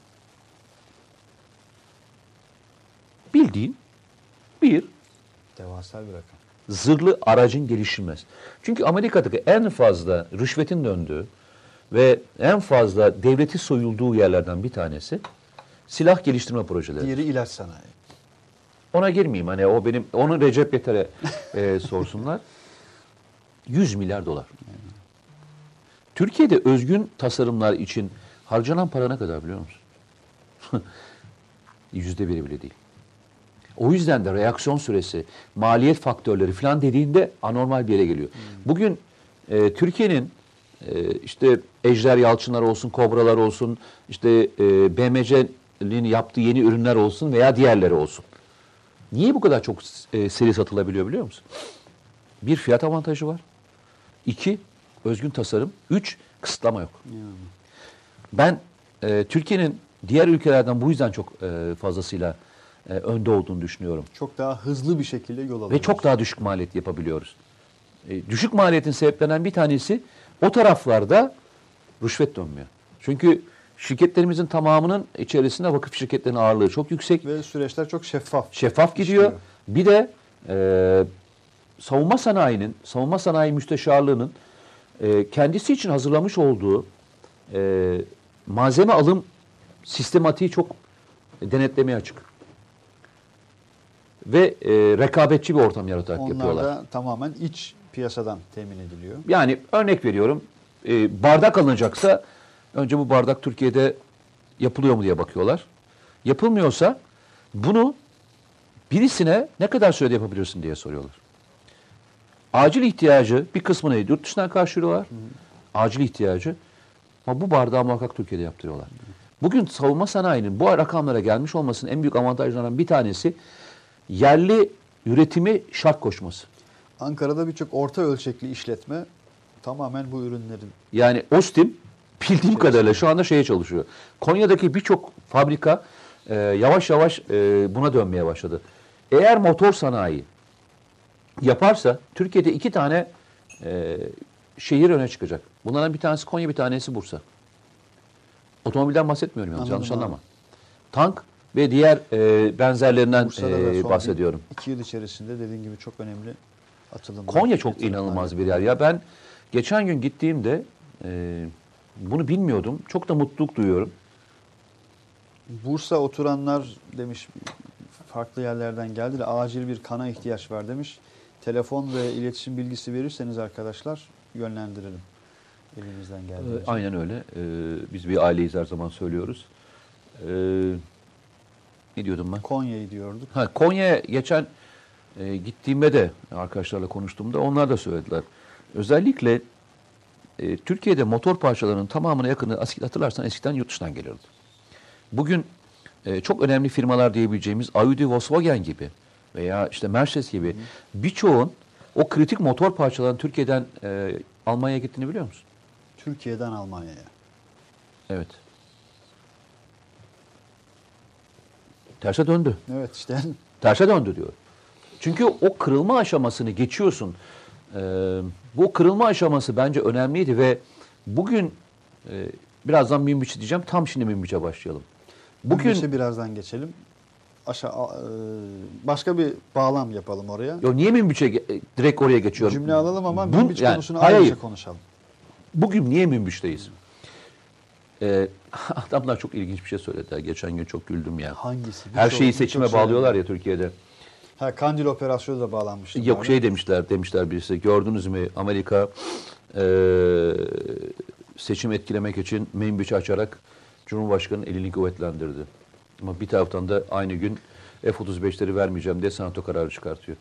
Bildiğin bir Devasa bir rakam. zırhlı aracın gelişilmez. Çünkü Amerika'daki en fazla rüşvetin döndüğü ve en fazla devleti soyulduğu yerlerden bir tanesi silah geliştirme projeleri. Diğeri ilaç sanayi. Ona girmeyeyim hani o benim onu Recep Yeter'e e, sorsunlar. 100 milyar dolar. Türkiye'de özgün tasarımlar için harcanan para ne kadar biliyor musun? Yüzde biri bile değil. O yüzden de reaksiyon süresi, maliyet faktörleri falan dediğinde anormal bir yere geliyor. Bugün e, Türkiye'nin e, işte Ejder Yalçınlar olsun, Kobralar olsun, işte e, BMC'nin yaptığı yeni ürünler olsun veya diğerleri olsun. Niye bu kadar çok e, seri satılabiliyor biliyor musun? Bir fiyat avantajı var. İki, özgün tasarım. Üç, kısıtlama yok. Ben e, Türkiye'nin diğer ülkelerden bu yüzden çok e, fazlasıyla e, önde olduğunu düşünüyorum. Çok daha hızlı bir şekilde yol alıyoruz. Ve çok daha düşük maliyet yapabiliyoruz. E, düşük maliyetin sebeplenen bir tanesi o taraflarda rüşvet dönmüyor. Çünkü şirketlerimizin tamamının içerisinde vakıf şirketlerinin ağırlığı çok yüksek. Ve süreçler çok şeffaf. Şeffaf gidiyor. işliyor. Bir de e, savunma sanayinin, savunma sanayi müsteşarlığının e, kendisi için hazırlamış olduğu e, malzeme alım sistematiği çok denetlemeye açık. Ve e, rekabetçi bir ortam yaratarak Onlar yapıyorlar. da tamamen iç piyasadan temin ediliyor. Yani örnek veriyorum, e, bardak alınacaksa önce bu bardak Türkiye'de yapılıyor mu diye bakıyorlar. Yapılmıyorsa bunu birisine ne kadar sürede yapabilirsin diye soruyorlar. Acil ihtiyacı bir kısmını yurt dışından karşılıyorlar. Acil ihtiyacı ama bu bardağı muhakkak Türkiye'de yaptırıyorlar. Bugün savunma sanayinin bu rakamlara gelmiş olmasının en büyük avantajlarından bir tanesi yerli üretimi şart koşması. Ankara'da birçok orta ölçekli işletme tamamen bu ürünlerin Yani Ostim bildiğim kadarıyla şu anda şeye çalışıyor. Konya'daki birçok fabrika e, yavaş yavaş e, buna dönmeye başladı. Eğer motor sanayi yaparsa Türkiye'de iki tane e, şehir öne çıkacak. Bunlardan bir tanesi Konya, bir tanesi Bursa. Otomobilden bahsetmiyorum yalnız, yanlış anlama. Tank ve diğer e, benzerlerinden Bursa'da e, bahsediyorum. iki yıl içerisinde dediğin gibi çok önemli atılımlar. Konya çok yatırımlar inanılmaz bir yer. Ya ben geçen gün gittiğimde e, bunu bilmiyordum. Çok da mutluluk duyuyorum. Bursa oturanlar demiş farklı yerlerden geldi de acil bir kana ihtiyaç var demiş. Telefon ve iletişim bilgisi verirseniz arkadaşlar yönlendirelim. Elimizden Ee, geldiğince. Aynen öyle. Ee, Biz bir aileyiz her zaman söylüyoruz. Ee, Ne diyordum ben? Konya'yı diyorduk. Ha, Konya'ya geçen e, gittiğimde de arkadaşlarla konuştuğumda onlar da söylediler. Özellikle e, Türkiye'de motor parçalarının tamamına yakını hatırlarsan eskiden yurt dışından gelirdi. Bugün e, çok önemli firmalar diyebileceğimiz Audi, Volkswagen gibi veya işte Mercedes gibi birçoğun o kritik motor parçalarının Türkiye'den e, Almanya'ya gittiğini biliyor musun? Türkiye'den Almanya'ya. Evet. Terse döndü. Evet işte Terse döndü diyor. Çünkü o kırılma aşamasını geçiyorsun. Ee, bu kırılma aşaması bence önemliydi ve bugün e, birazdan Münbiç'i diyeceğim. Tam şimdi Münbiç'e başlayalım. bugün Bugün birazdan geçelim. Aşağı e, başka bir bağlam yapalım oraya. yo, niye Münbiç'e ge- e, direkt oraya geçiyorum? Cümle alalım ama Münbiç yani, konusunu hayır, ayrıca konuşalım. Bugün niye Münbiç'teyiz? Ee, adamlar çok ilginç bir şey söylediler. Geçen gün çok güldüm ya. Hangisi? Her Birçok- şeyi seçime bağlıyorlar ya Türkiye'de. Ha Kandil operasyonu da bağlanmıştı. Yok bari. şey demişler demişler birisi gördünüz mü Amerika eee, seçim etkilemek için Membiç'i açarak Cumhurbaşkanı'nın elini kuvvetlendirdi. Ama bir taraftan da aynı gün F-35'leri vermeyeceğim diye senato kararı çıkartıyor.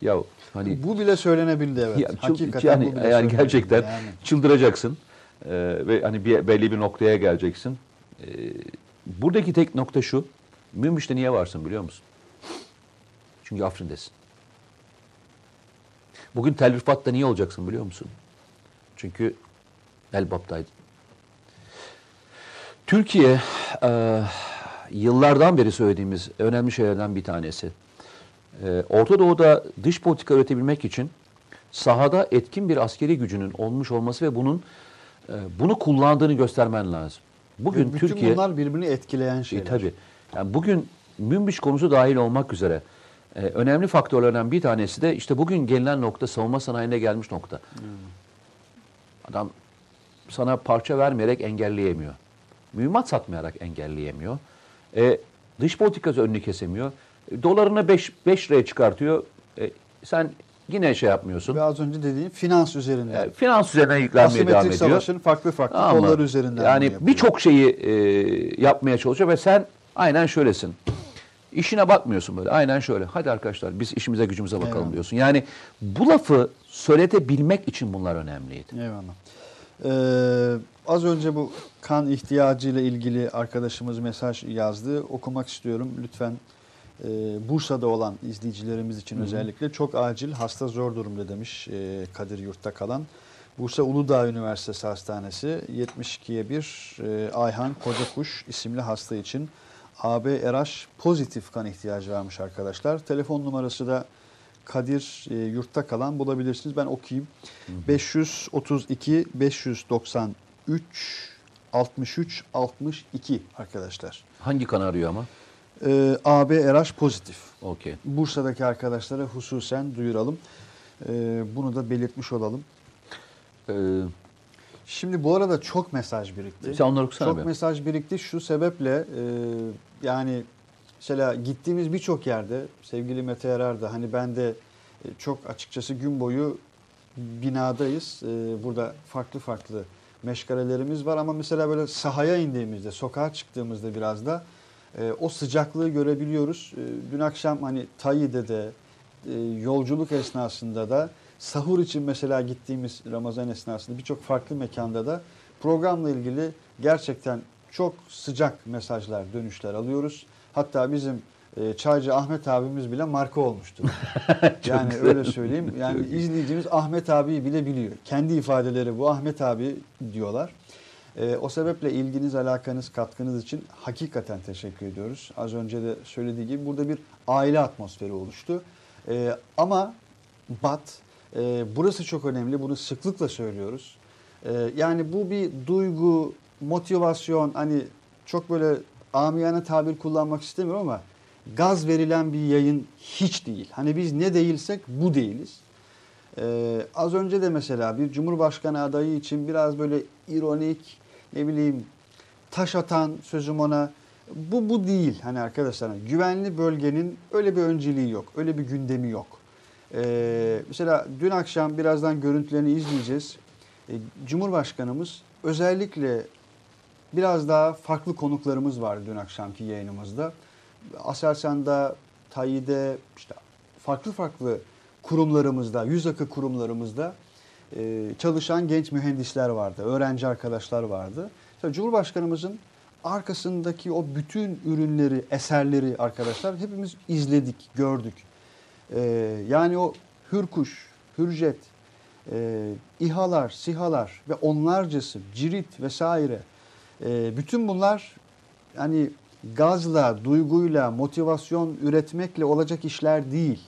Ya hani Bu bile söylenebildi evet. ya, Hakikaten yani, bu bile yani gerçekten Yani. çıldıracaksın Eee, ve hani bir, belli bir noktaya geleceksin. Eee, buradaki tek nokta şu. Münbiç'te niye varsın biliyor musun? Çünkü Afrin'desin. Bugün Tel Rifat'ta niye olacaksın biliyor musun? Çünkü Elbap'taydın. Türkiye eee, yıllardan beri söylediğimiz önemli şeylerden bir tanesi. Eee, Orta Doğu'da dış politika üretebilmek için sahada etkin bir askeri gücünün olmuş olması ve bunun eee, bunu kullandığını göstermen lazım. Bugün bütün Türkiye bunlar birbirini etkileyen e, şeyler. tabii. Yani bugün Münbiç konusu dahil olmak üzere e, önemli faktörlerden bir tanesi de işte bugün gelinen nokta savunma sanayine gelmiş nokta. Adam sana parça vermeyerek engelleyemiyor. Mühimmat satmayarak engelleyemiyor. E, dış politikası önünü kesemiyor. Dolarını 5 5 liraya çıkartıyor. E, sen yine şey yapmıyorsun. Ve az önce dediğim finans üzerinden. E, finans üzerine yüklenmeye devam Asimetrik ediyor. savaşın farklı farklı Ama kollar üzerinden. Yani birçok şeyi e, yapmaya çalışıyor ve sen aynen şöylesin. İşine bakmıyorsun böyle. Aynen şöyle. Hadi arkadaşlar biz işimize gücümüze bakalım Eyvallah. diyorsun. Yani bu lafı söyletebilmek için bunlar önemliydi. Eyvallah. Ee, az önce bu kan ihtiyacıyla ilgili arkadaşımız mesaj yazdı. Okumak istiyorum. Lütfen e, Bursa'da olan izleyicilerimiz için özellikle çok acil hasta zor durumda demiş e, Kadir Yurt'ta kalan. Bursa Uludağ Üniversitesi Hastanesi 72'ye 1 e, Ayhan Kocakuş isimli hasta için AB RH pozitif kan ihtiyacı varmış arkadaşlar. Telefon numarası da Kadir e, yurtta kalan bulabilirsiniz. Ben okuyayım. 532 593 63 62 arkadaşlar. Hangi kan arıyor ama? Ee, AB RH pozitif. Okey. Bursa'daki arkadaşlara hususen duyuralım. Ee, bunu da belirtmiş olalım. Ee, Şimdi bu arada çok mesaj birikti. sen onları okusana Çok be. mesaj birikti şu sebeple e, yani mesela gittiğimiz birçok yerde sevgili Mete Yarar da hani ben de e, çok açıkçası gün boyu binadayız. E, burada farklı farklı meşgalelerimiz var ama mesela böyle sahaya indiğimizde, sokağa çıktığımızda biraz da e, o sıcaklığı görebiliyoruz. Dün akşam hani Tayi'de de yolculuk esnasında da sahur için mesela gittiğimiz Ramazan esnasında birçok farklı mekanda da programla ilgili gerçekten çok sıcak mesajlar, dönüşler alıyoruz. Hatta bizim e, Çaycı Ahmet abimiz bile marka olmuştu. yani güzel. öyle söyleyeyim. Yani izleyicimiz Ahmet abiyi bile biliyor. Kendi ifadeleri bu Ahmet abi diyorlar. E, o sebeple ilginiz, alakanız, katkınız için hakikaten teşekkür ediyoruz. Az önce de söylediği gibi burada bir aile atmosferi oluştu. E, ama Bat, e, burası çok önemli. Bunu sıklıkla söylüyoruz. E, yani bu bir duygu, motivasyon, hani çok böyle amiyane tabir kullanmak istemiyorum ama gaz verilen bir yayın hiç değil. Hani biz ne değilsek bu değiliz. Ee, az önce de mesela bir cumhurbaşkanı adayı için biraz böyle ironik, ne bileyim taş atan sözüm ona Bu bu değil hani arkadaşlar. hani güvenli bölgenin öyle bir önceliği yok. Öyle bir gündemi yok. Ee, mesela dün akşam birazdan görüntülerini izleyeceğiz. Ee, Cumhurbaşkanımız özellikle biraz daha farklı konuklarımız vardı dün akşamki yayınımızda. Aselsan'da, TAİ'de, işte farklı farklı kurumlarımızda, yüz akı kurumlarımızda e, çalışan genç mühendisler vardı, öğrenci arkadaşlar vardı. Cumhurbaşkanımızın arkasındaki o bütün ürünleri, eserleri arkadaşlar hepimiz izledik, gördük. E, yani o Hürkuş, Hürjet, e, İHA'lar, SİHA'lar ve onlarcası, Cirit vesaire e, bütün bunlar yani gazla, duyguyla, motivasyon üretmekle olacak işler değil.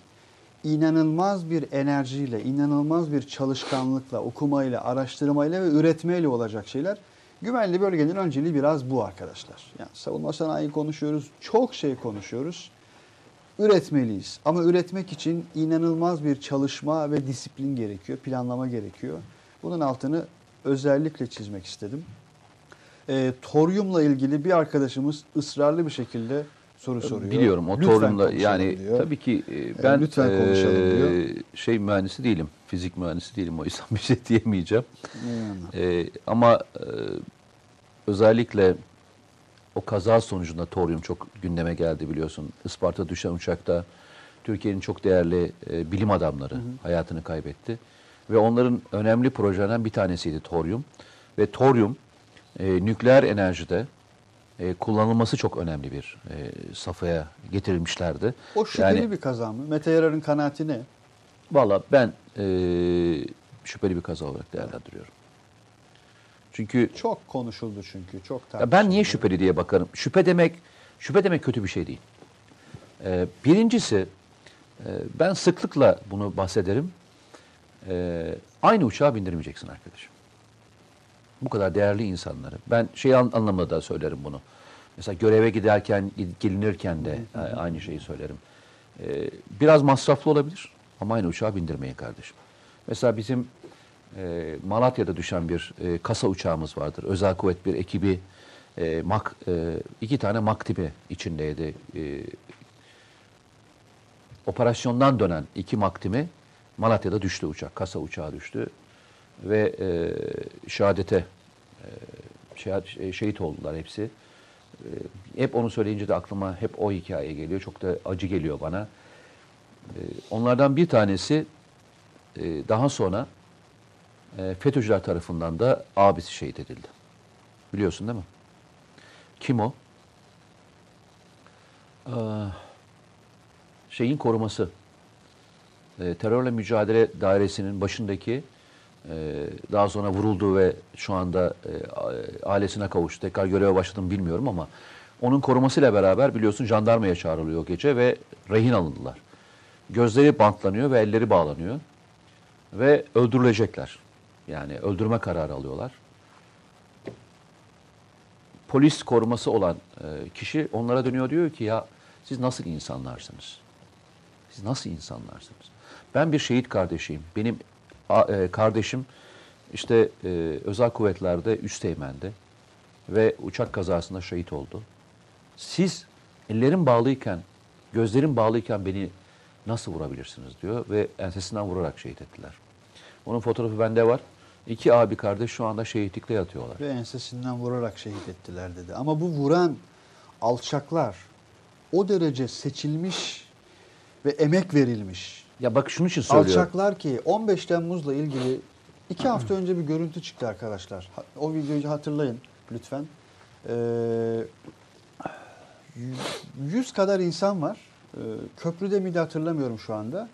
İnanılmaz bir enerjiyle, inanılmaz bir çalışkanlıkla, okumayla, araştırmayla ve üretmeyle olacak şeyler. Güvenli bölgenin önceliği biraz bu arkadaşlar. Yani savunma sanayi konuşuyoruz, çok şey konuşuyoruz. Üretmeliyiz. Ama üretmek için inanılmaz bir çalışma ve disiplin gerekiyor, planlama gerekiyor. Bunun altını özellikle çizmek istedim. E, toryumla ilgili bir arkadaşımız ısrarlı bir şekilde soru soruyor. Biliyorum o Lütfen konuşalım yani diyor. tabii ki e, ben lütfen konuşalım e, diyor. şey mühendisi değilim. Fizik mühendisi değilim o yüzden bir şey diyemeyeceğim. Yani. E, ama e, özellikle o kaza sonucunda toryum çok gündeme geldi biliyorsun. Isparta düşen uçakta Türkiye'nin çok değerli e, bilim adamları hayatını kaybetti. Ve onların önemli projelerinden bir tanesiydi toryum. Ve toryum e, nükleer enerjide e, kullanılması çok önemli bir e, safhaya getirilmişlerdi. O şüpheli Yani- bir kaza mı? Mete Yarar'ın kanaati ne? Valla ben e, şüpheli bir kaza olarak değerlendiriyorum. Çünkü Çok konuşuldu çünkü. Çok Ya ben niye tartışıldı. şüpheli diye bakarım. Şüphe demek şüphe demek kötü bir şey değil. Ee, birincisi e, ben sıklıkla bunu bahsederim. Ee, aynı uçağa bindirmeyeceksin arkadaşım. Bu kadar değerli insanları. Ben şey an- anlamında da söylerim bunu. Mesela göreve giderken, gelinirken de e, aynı şeyi söylerim. Ee, biraz masraflı olabilir ama aynı uçağa bindirmeyin kardeşim. Mesela bizim e, Malatya'da düşen bir e, kasa uçağımız vardır. Özel kuvvet bir ekibi e, mak, e, iki tane mak tipi içindeydi. E, operasyondan dönen iki maktimi Malatya'da düştü uçak. Kasa uçağı düştü. Ve e, şehadete e, şehadet- e, şehit oldular hepsi. E, hep onu söyleyince de aklıma hep o hikaye geliyor. Çok da acı geliyor bana. E, onlardan bir tanesi e, daha sonra e, FETÖ'cüler tarafından da abisi şehit edildi. Biliyorsun değil mi? Kim o? Ee, şeyin koruması. Terörle mücadele dairesinin başındaki daha sonra vuruldu ve şu anda e, ailesine kavuştu. Tekrar göreve başladı mı bilmiyorum ama onun korumasıyla beraber biliyorsun jandarmaya çağrılıyor gece ve rehin alındılar. Gözleri bantlanıyor ve elleri bağlanıyor ve öldürülecekler. Yani öldürme kararı alıyorlar. Polis koruması olan e, kişi onlara dönüyor diyor ki ya siz nasıl insanlarsınız? Siz nasıl insanlarsınız? Ben bir şehit kardeşiyim. Benim e, kardeşim işte e, özel kuvvetlerde üsteğmendi ve uçak kazasında şehit oldu. Siz ellerim bağlıyken, gözlerim bağlıyken beni nasıl vurabilirsiniz diyor ve ensesinden vurarak şehit ettiler. Onun fotoğrafı bende var. İki abi kardeş şu anda şehitlikte yatıyorlar. Ve ensesinden vurarak şehit ettiler dedi. Ama bu vuran alçaklar o derece seçilmiş ve emek verilmiş. Ya bak şunun için söylüyorum. Alçaklar ki 15 Temmuz'la ilgili iki hafta önce bir görüntü çıktı arkadaşlar. O videoyu hatırlayın lütfen. Ee, 100 kadar insan var. Ee, köprüde miydi hatırlamıyorum şu anda.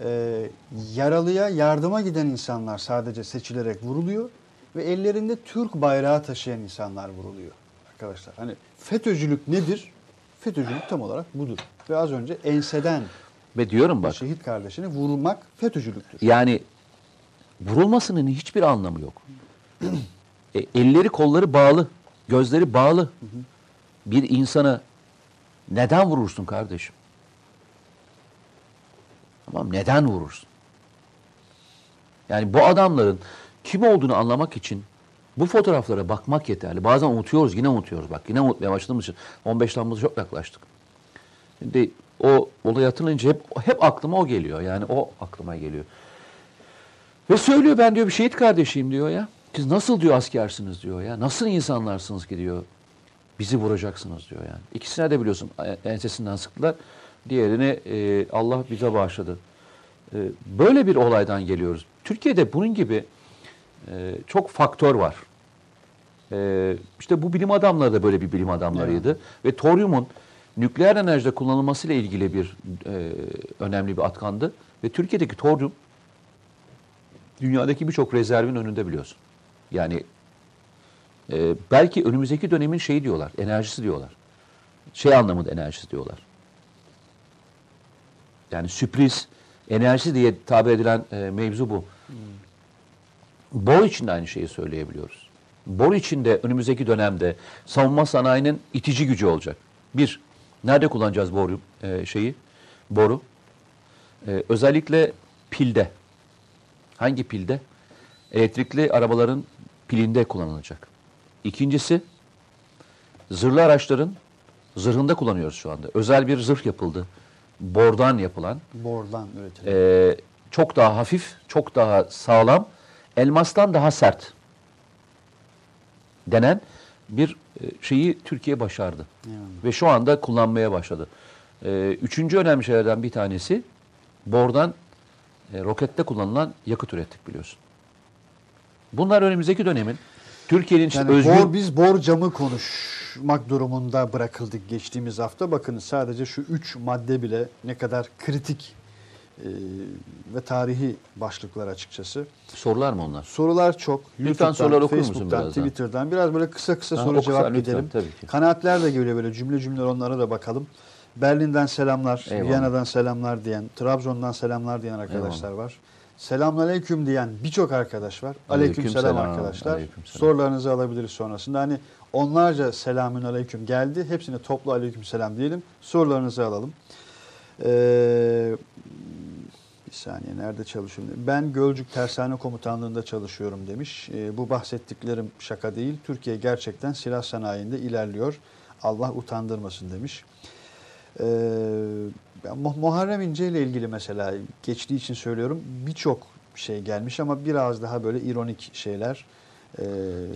Ee, yaralıya yardıma giden insanlar sadece seçilerek vuruluyor ve ellerinde Türk bayrağı taşıyan insanlar vuruluyor arkadaşlar. Hani FETÖ'cülük nedir? FETÖ'cülük tam olarak budur. Ve az önce enseden Ve diyorum bak şehit kardeşini vurmak FETÖ'cülüktür. yani vurulmasının hiçbir anlamı yok. E, elleri kolları bağlı, gözleri bağlı. Bir insana neden vurursun kardeşim? Tamam neden vurursun? Yani bu adamların kim olduğunu anlamak için Bu fotoğraflara bakmak yeterli. Bazen unutuyoruz, yine unutuyoruz. Bak yine unutmaya başladığımız için 15 Temmuz'a çok yaklaştık. Şimdi o olay hatırlayınca hep, hep aklıma o geliyor. Yani o aklıma geliyor. Ve söylüyor ben diyor bir şehit kardeşiyim diyor ya. Siz nasıl diyor askersiniz diyor ya. Nasıl insanlarsınız ki diyor. Bizi vuracaksınız diyor yani. İkisine de biliyorsun e- ensesinden sıktılar. Diğerini e, Allah bize bağışladı. E, böyle bir olaydan geliyoruz. Türkiye'de bunun gibi e, çok faktör var. E, işte bu bilim adamları da böyle bir bilim adamlarıydı. Ve toryumun nükleer enerjide kullanılmasıyla ilgili bir e, önemli bir atkandı. Ve Türkiye'deki toryum dünyadaki birçok rezervin önünde biliyorsun. Yani e, belki önümüzdeki dönemin şeyi diyorlar, enerjisi diyorlar. Şey anlamında enerjisi diyorlar. Yani sürpriz, enerjisi diye tabir edilen e, mevzu bu. Bor için de aynı şeyi söyleyebiliyoruz. Bor için de önümüzdeki dönemde savunma sanayinin itici gücü olacak. Bir, nerede kullanacağız boru e, şeyi? Boru. E, özellikle pilde. Hangi pilde? Elektrikli arabaların pilinde kullanılacak. İkincisi, zırhlı araçların zırhında kullanıyoruz şu anda. Özel bir zırh yapıldı. Bordan yapılan. Bordan üretilen. Ee, çok daha hafif, çok daha sağlam, elmastan daha sert denen bir e, şeyi Türkiye başardı. Yani. Ve şu anda kullanmaya başladı. Ee, üçüncü önemli şeylerden bir tanesi bordan e, rokette kullanılan yakıt ürettik biliyorsun. Bunlar önümüzdeki dönemin Türkiye'nin Yani özgün... bor, biz bor camı konuşmak durumunda bırakıldık geçtiğimiz hafta. Bakın sadece şu üç madde bile ne kadar kritik e, ve tarihi başlıklar açıkçası. Sorular mı onlar? Sorular çok. YouTube'dan, sorular okur musun birazdan? Twitter'dan. Biraz böyle kısa kısa Ha, soru oku cevap lütfen, gidelim. tabii ki. Kanaatler de geliyor böyle cümle cümle onlara da bakalım. Berlin'den selamlar, Eyvallah. Viyana'dan selamlar diyen, Trabzon'dan selamlar diyen arkadaşlar var. Selamünaleyküm diyen birçok arkadaş var. Aleyküm selam arkadaşlar. aleykümselam. Sorularınızı alabiliriz sonrasında. Hani onlarca selamün aleyküm geldi. Hepsine toplu aleyküm selam diyelim. Sorularınızı alalım. Ee, bir saniye nerede çalışıyorum? Ben Gölcük Tersane Komutanlığı'nda çalışıyorum demiş. Ee, bu bahsettiklerim şaka değil. Türkiye gerçekten silah sanayinde ilerliyor. Allah utandırmasın demiş. Mu- Muharrem İnce ile ilgili mesela geçtiği için söylüyorum birçok şey gelmiş ama biraz daha böyle ironik şeyler. Ee,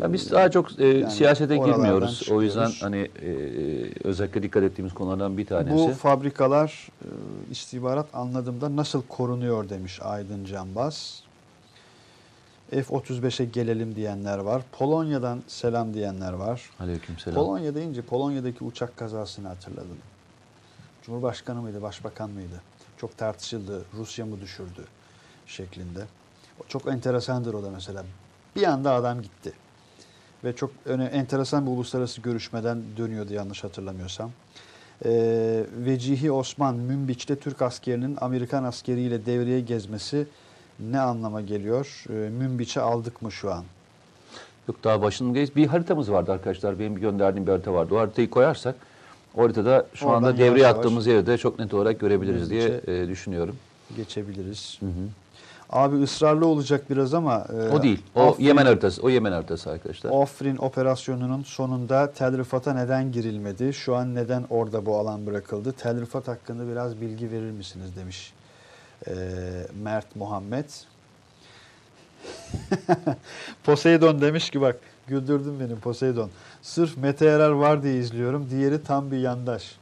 Ya biz daha çok e, yani siyasete girmiyoruz. O yüzden çıkıyoruz. hani e, özellikle dikkat ettiğimiz konulardan bir tanesi. Bu fabrikalar e, istihbarat anladığımda nasıl korunuyor demiş Aydın Canbaz. F-35'e gelelim diyenler var. Polonya'dan selam diyenler var. Aleykümselam. Polonya deyince Polonya'daki uçak kazasını hatırladım. Cumhurbaşkanı mıydı, başbakan mıydı? Çok tartışıldı. Rusya mı düşürdü şeklinde. Çok enteresandır o da mesela. Bir anda adam gitti. Ve çok enteresan bir uluslararası görüşmeden dönüyordu yanlış hatırlamıyorsam. Ee, Vecihi Osman Münbiç'te Türk askerinin Amerikan askeriyle devreye gezmesi ne anlama geliyor? Ee, Münbiç'e aldık mı şu an? Yok daha başındayız. Bir haritamız vardı arkadaşlar. Benim gönderdiğim bir harita vardı. O haritayı koyarsak o haritada şu Oradan anda yavaş devreye yavaş attığımız yeri de çok net olarak görebiliriz diye Hızlıca- e, düşünüyorum. geçebiliriz. Abi ısrarlı olacak biraz ama e, O değil. O Afrin- Yemen haritası. O Yemen haritası arkadaşlar. Afrin operasyonunun sonunda Tel Rifat'a neden girilmedi? Şu an neden orada bu alan bırakıldı? Tel Rifat hakkında biraz bilgi verir misiniz demiş e, Mert Muhammed. Poseidon demiş ki bak güldürdün beni Poseidon. Sırf Mete Erer var diye izliyorum. Diğeri tam bir yandaş.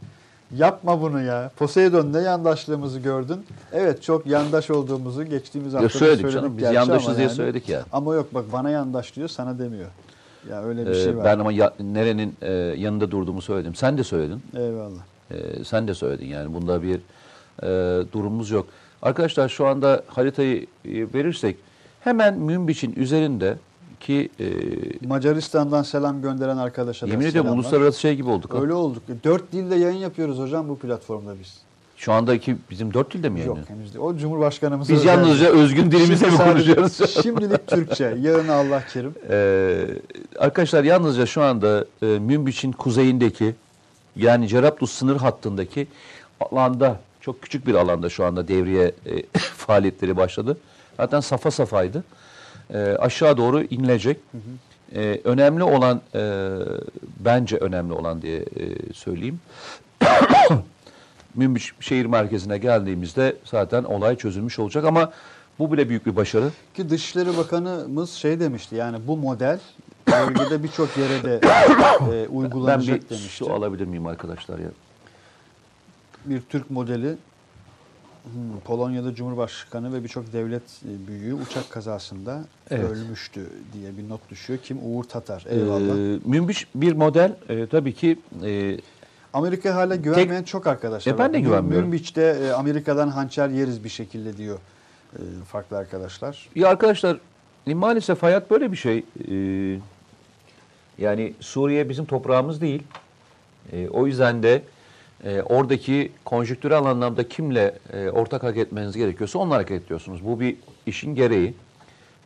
Yapma bunu ya. Poseidon ne yandaşlığımızı gördün? Evet çok yandaş olduğumuzu geçtiğimiz hafta söyledik söyledik. canım. Biz yandaşız diye yani. söyledik ya. Ama yok bak bana yandaş diyor sana demiyor. Ya öyle bir Ee, şey var. ben ama ya- nerenin e, yanında durduğumu söyledim. Sen de söyledin. Eyvallah. Ee, sen de söyledin yani bunda bir e, durumumuz yok. Arkadaşlar şu anda haritayı e, verirsek hemen Münbiç'in üzerinde ki e, Macaristan'dan selam gönderen arkadaşa da yemin ediyorum selamlar. uluslararası şey gibi olduk. ha. Öyle olduk. Dört dilde yayın yapıyoruz hocam bu platformda biz. Şu andaki bizim dört dilde mi Yok yayınlıyor? henüz değil. O Cumhurbaşkanımız. Biz yalnızca özgün dilimizle mi konuşuyoruz? Şimdilik Türkçe. Yarın Allah kerim. Ee, arkadaşlar yalnızca şu anda e, Münbiç'in kuzeyindeki yani Cerablus sınır hattındaki alanda çok küçük bir alanda şu anda devriye e, faaliyetleri başladı. Zaten safa safaydı. E, aşağı doğru inilecek. e, önemli olan e, bence önemli olan diye e, söyleyeyim. Münbiş şehir merkezine geldiğimizde zaten olay çözülmüş olacak ama bu bile büyük bir başarı. Ki Dışişleri Bakanımız şey demişti yani bu model bölgede birçok yere de e, Ben uygulanacak bir demişti. su alabilir miyim arkadaşlar ya? bir Türk modeli hmm, Polonya'da Cumhurbaşkanı ve birçok devlet e, büyüğü uçak kazasında Evet. ölmüştü diye bir not düşüyor. Kim? Uğur Tatar. Eyvallah. Ee, Münbiş bir model e, tabii ki e, Amerika hala güvenmeyen çok arkadaşlar E, ben de güvenmiyorum. Münbiç'te e, Amerika'dan hançer yeriz bir şekilde diyor e, farklı arkadaşlar. Ya arkadaşlar e, maalesef hayat böyle bir şey. Ee, yani Suriye bizim toprağımız değil. Ee, o yüzden de e, oradaki konjüktürel anlamda kimle e, ortak hareket etmeniz gerekiyorsa onunla hareket ediyorsunuz. Bu bir işin gereği.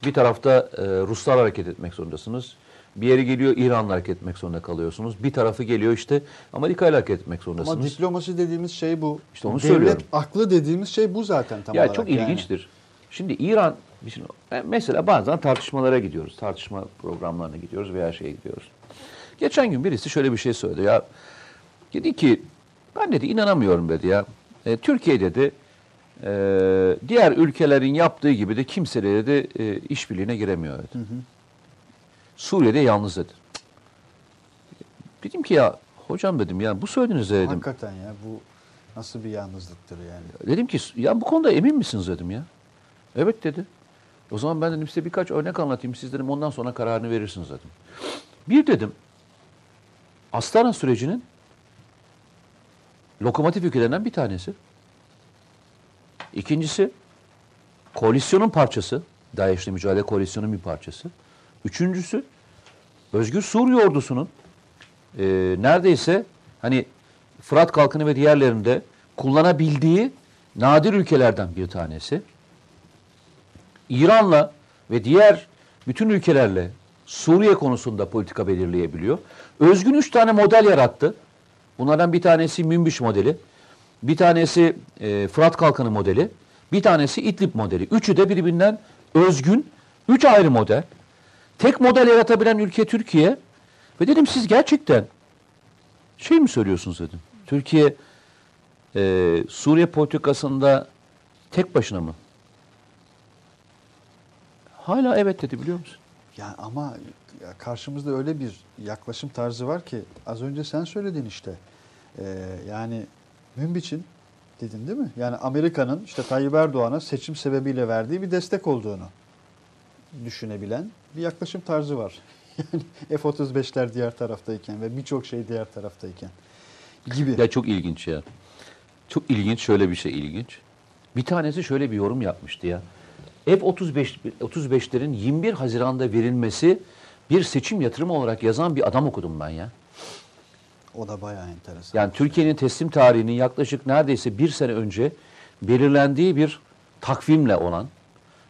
Bir tarafta e, Ruslar hareket etmek zorundasınız. Bir yeri geliyor İran'la hareket etmek zorunda kalıyorsunuz. Bir tarafı geliyor işte Amerika ile hareket etmek Ama zorundasınız. diplomasi dediğimiz şey bu. İşte onu Devlet söylüyorum. aklı dediğimiz şey bu zaten tam ya olarak. çok yani. ilginçtir. Şimdi İran, şimdi, mesela bazen tartışmalara gidiyoruz. Tartışma programlarına gidiyoruz veya şeye gidiyoruz. Geçen gün birisi şöyle bir şey söyledi ya. Dedi ki ben dedi inanamıyorum dedi ya. E, Türkiye dedi e, diğer ülkelerin yaptığı gibi de kimse de dedi e, işbirliğine giremiyor dedi. Suriye'de yalnız dedi. Dedim ki ya hocam dedim ya bu söylediğiniz dedim. Hakikaten ya bu nasıl bir yalnızlıktır yani. Dedim ki ya bu konuda emin misiniz dedim ya. Evet dedi. O zaman ben dedim size birkaç örnek anlatayım. Siz dedim ondan sonra kararını verirsiniz dedim. Bir dedim Astana sürecinin lokomotif ülkelerinden bir tanesi. İkincisi koalisyonun parçası. DAEŞ'le mücadele koalisyonun bir parçası. Üçüncüsü Özgür Suriye ordusunun e, neredeyse hani Fırat Kalkını ve diğerlerinde kullanabildiği nadir ülkelerden bir tanesi. İran'la ve diğer bütün ülkelerle Suriye konusunda politika belirleyebiliyor. Özgün üç tane model yarattı. Bunlardan bir tanesi Münbiş modeli, bir tanesi e, Fırat Kalkanı modeli, bir tanesi İdlib modeli. Üçü de birbirinden özgün, üç ayrı model. Tek model yaratabilen ülke Türkiye. Ve dedim siz gerçekten şey mi söylüyorsunuz dedim. Türkiye e, Suriye politikasında tek başına mı? Hala evet dedi biliyor musun? Ya ama karşımızda öyle bir yaklaşım tarzı var ki az önce sen söyledin işte. Ee, yani Münbiç'in dedin değil mi? Yani Amerika'nın işte Tayyip Erdoğan'a seçim sebebiyle verdiği bir destek olduğunu düşünebilen bir yaklaşım tarzı var. Yani F-35'ler diğer taraftayken ve birçok şey diğer taraftayken gibi. Ya çok ilginç ya. Çok ilginç şöyle bir şey ilginç. Bir tanesi şöyle bir yorum yapmıştı ya. F-35 35'lerin 21 Haziran'da verilmesi bir seçim yatırımı olarak yazan bir adam okudum ben ya. O da bayağı enteresan. Yani Türkiye'nin teslim tarihinin yaklaşık neredeyse bir sene önce belirlendiği bir takvimle olan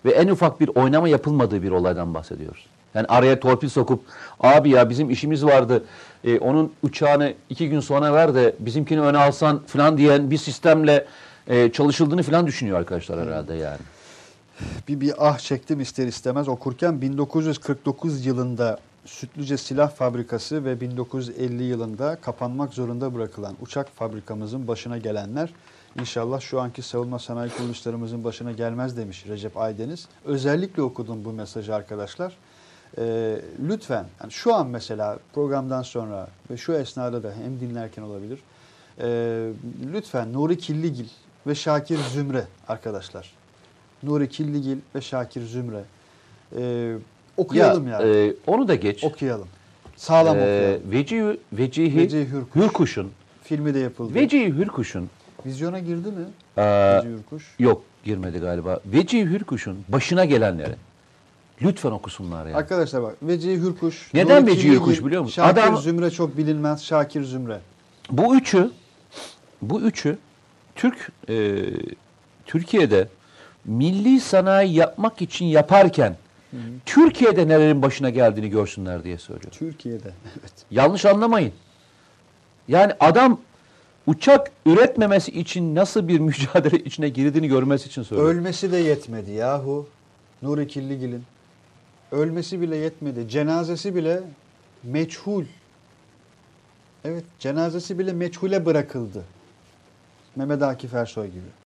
ve en ufak bir oynama yapılmadığı bir olaydan bahsediyoruz. Yani araya torpil sokup abi ya bizim işimiz vardı e, onun uçağını iki gün sonra ver de bizimkini öne alsan falan diyen bir sistemle e, çalışıldığını falan düşünüyor arkadaşlar herhalde yani. Bir, bir ah çektim ister istemez okurken 1949 yılında Sütlüce Silah Fabrikası ve 1950 yılında kapanmak zorunda bırakılan uçak fabrikamızın başına gelenler inşallah şu anki savunma sanayi kuruluşlarımızın başına gelmez demiş Recep Aydeniz. Özellikle okudum bu mesajı arkadaşlar. Ee, lütfen yani şu an mesela programdan sonra ve şu esnada da hem dinlerken olabilir. Ee, lütfen Nuri Killigil ve Şakir Zümre arkadaşlar. Nuri Killigil ve Şakir Zümre. Ee, okuyalım ya. e, onu da geç. okuyalım. Sağlam E, okuyalım. Vecihi, Vecihi, Vecihi Hürkuş. Hürkuş'un Filmi de yapıldı. Vecihi Hürkuş'un Vizyona girdi mi? Ee, Vecihi Hürkuş. Yok girmedi galiba. Vecihi Hürkuş'un başına gelenleri lütfen okusunlar ya. Arkadaşlar bak Vecihi Hürkuş. Neden Nuri Vecihi Hürkuş biliyor musun? Şakir Adam- Zümre çok bilinmez. Şakir Zümre. Bu üçü bu üçü Türk e, Türkiye'de milli sanayi yapmak için yaparken Türkiye'de nelerin başına geldiğini görsünler diye söylüyorum. Türkiye'de. Evet. Yanlış anlamayın. Yani adam uçak üretmemesi için nasıl bir mücadele içine girdiğini görmesi için söylüyorum. Ölmesi de yetmedi yahu. Nuri Killigil'in. ölmesi bile yetmedi. Cenazesi bile meçhul. Evet, cenazesi bile meçhule bırakıldı. Mehmet Akif Ersoy gibi.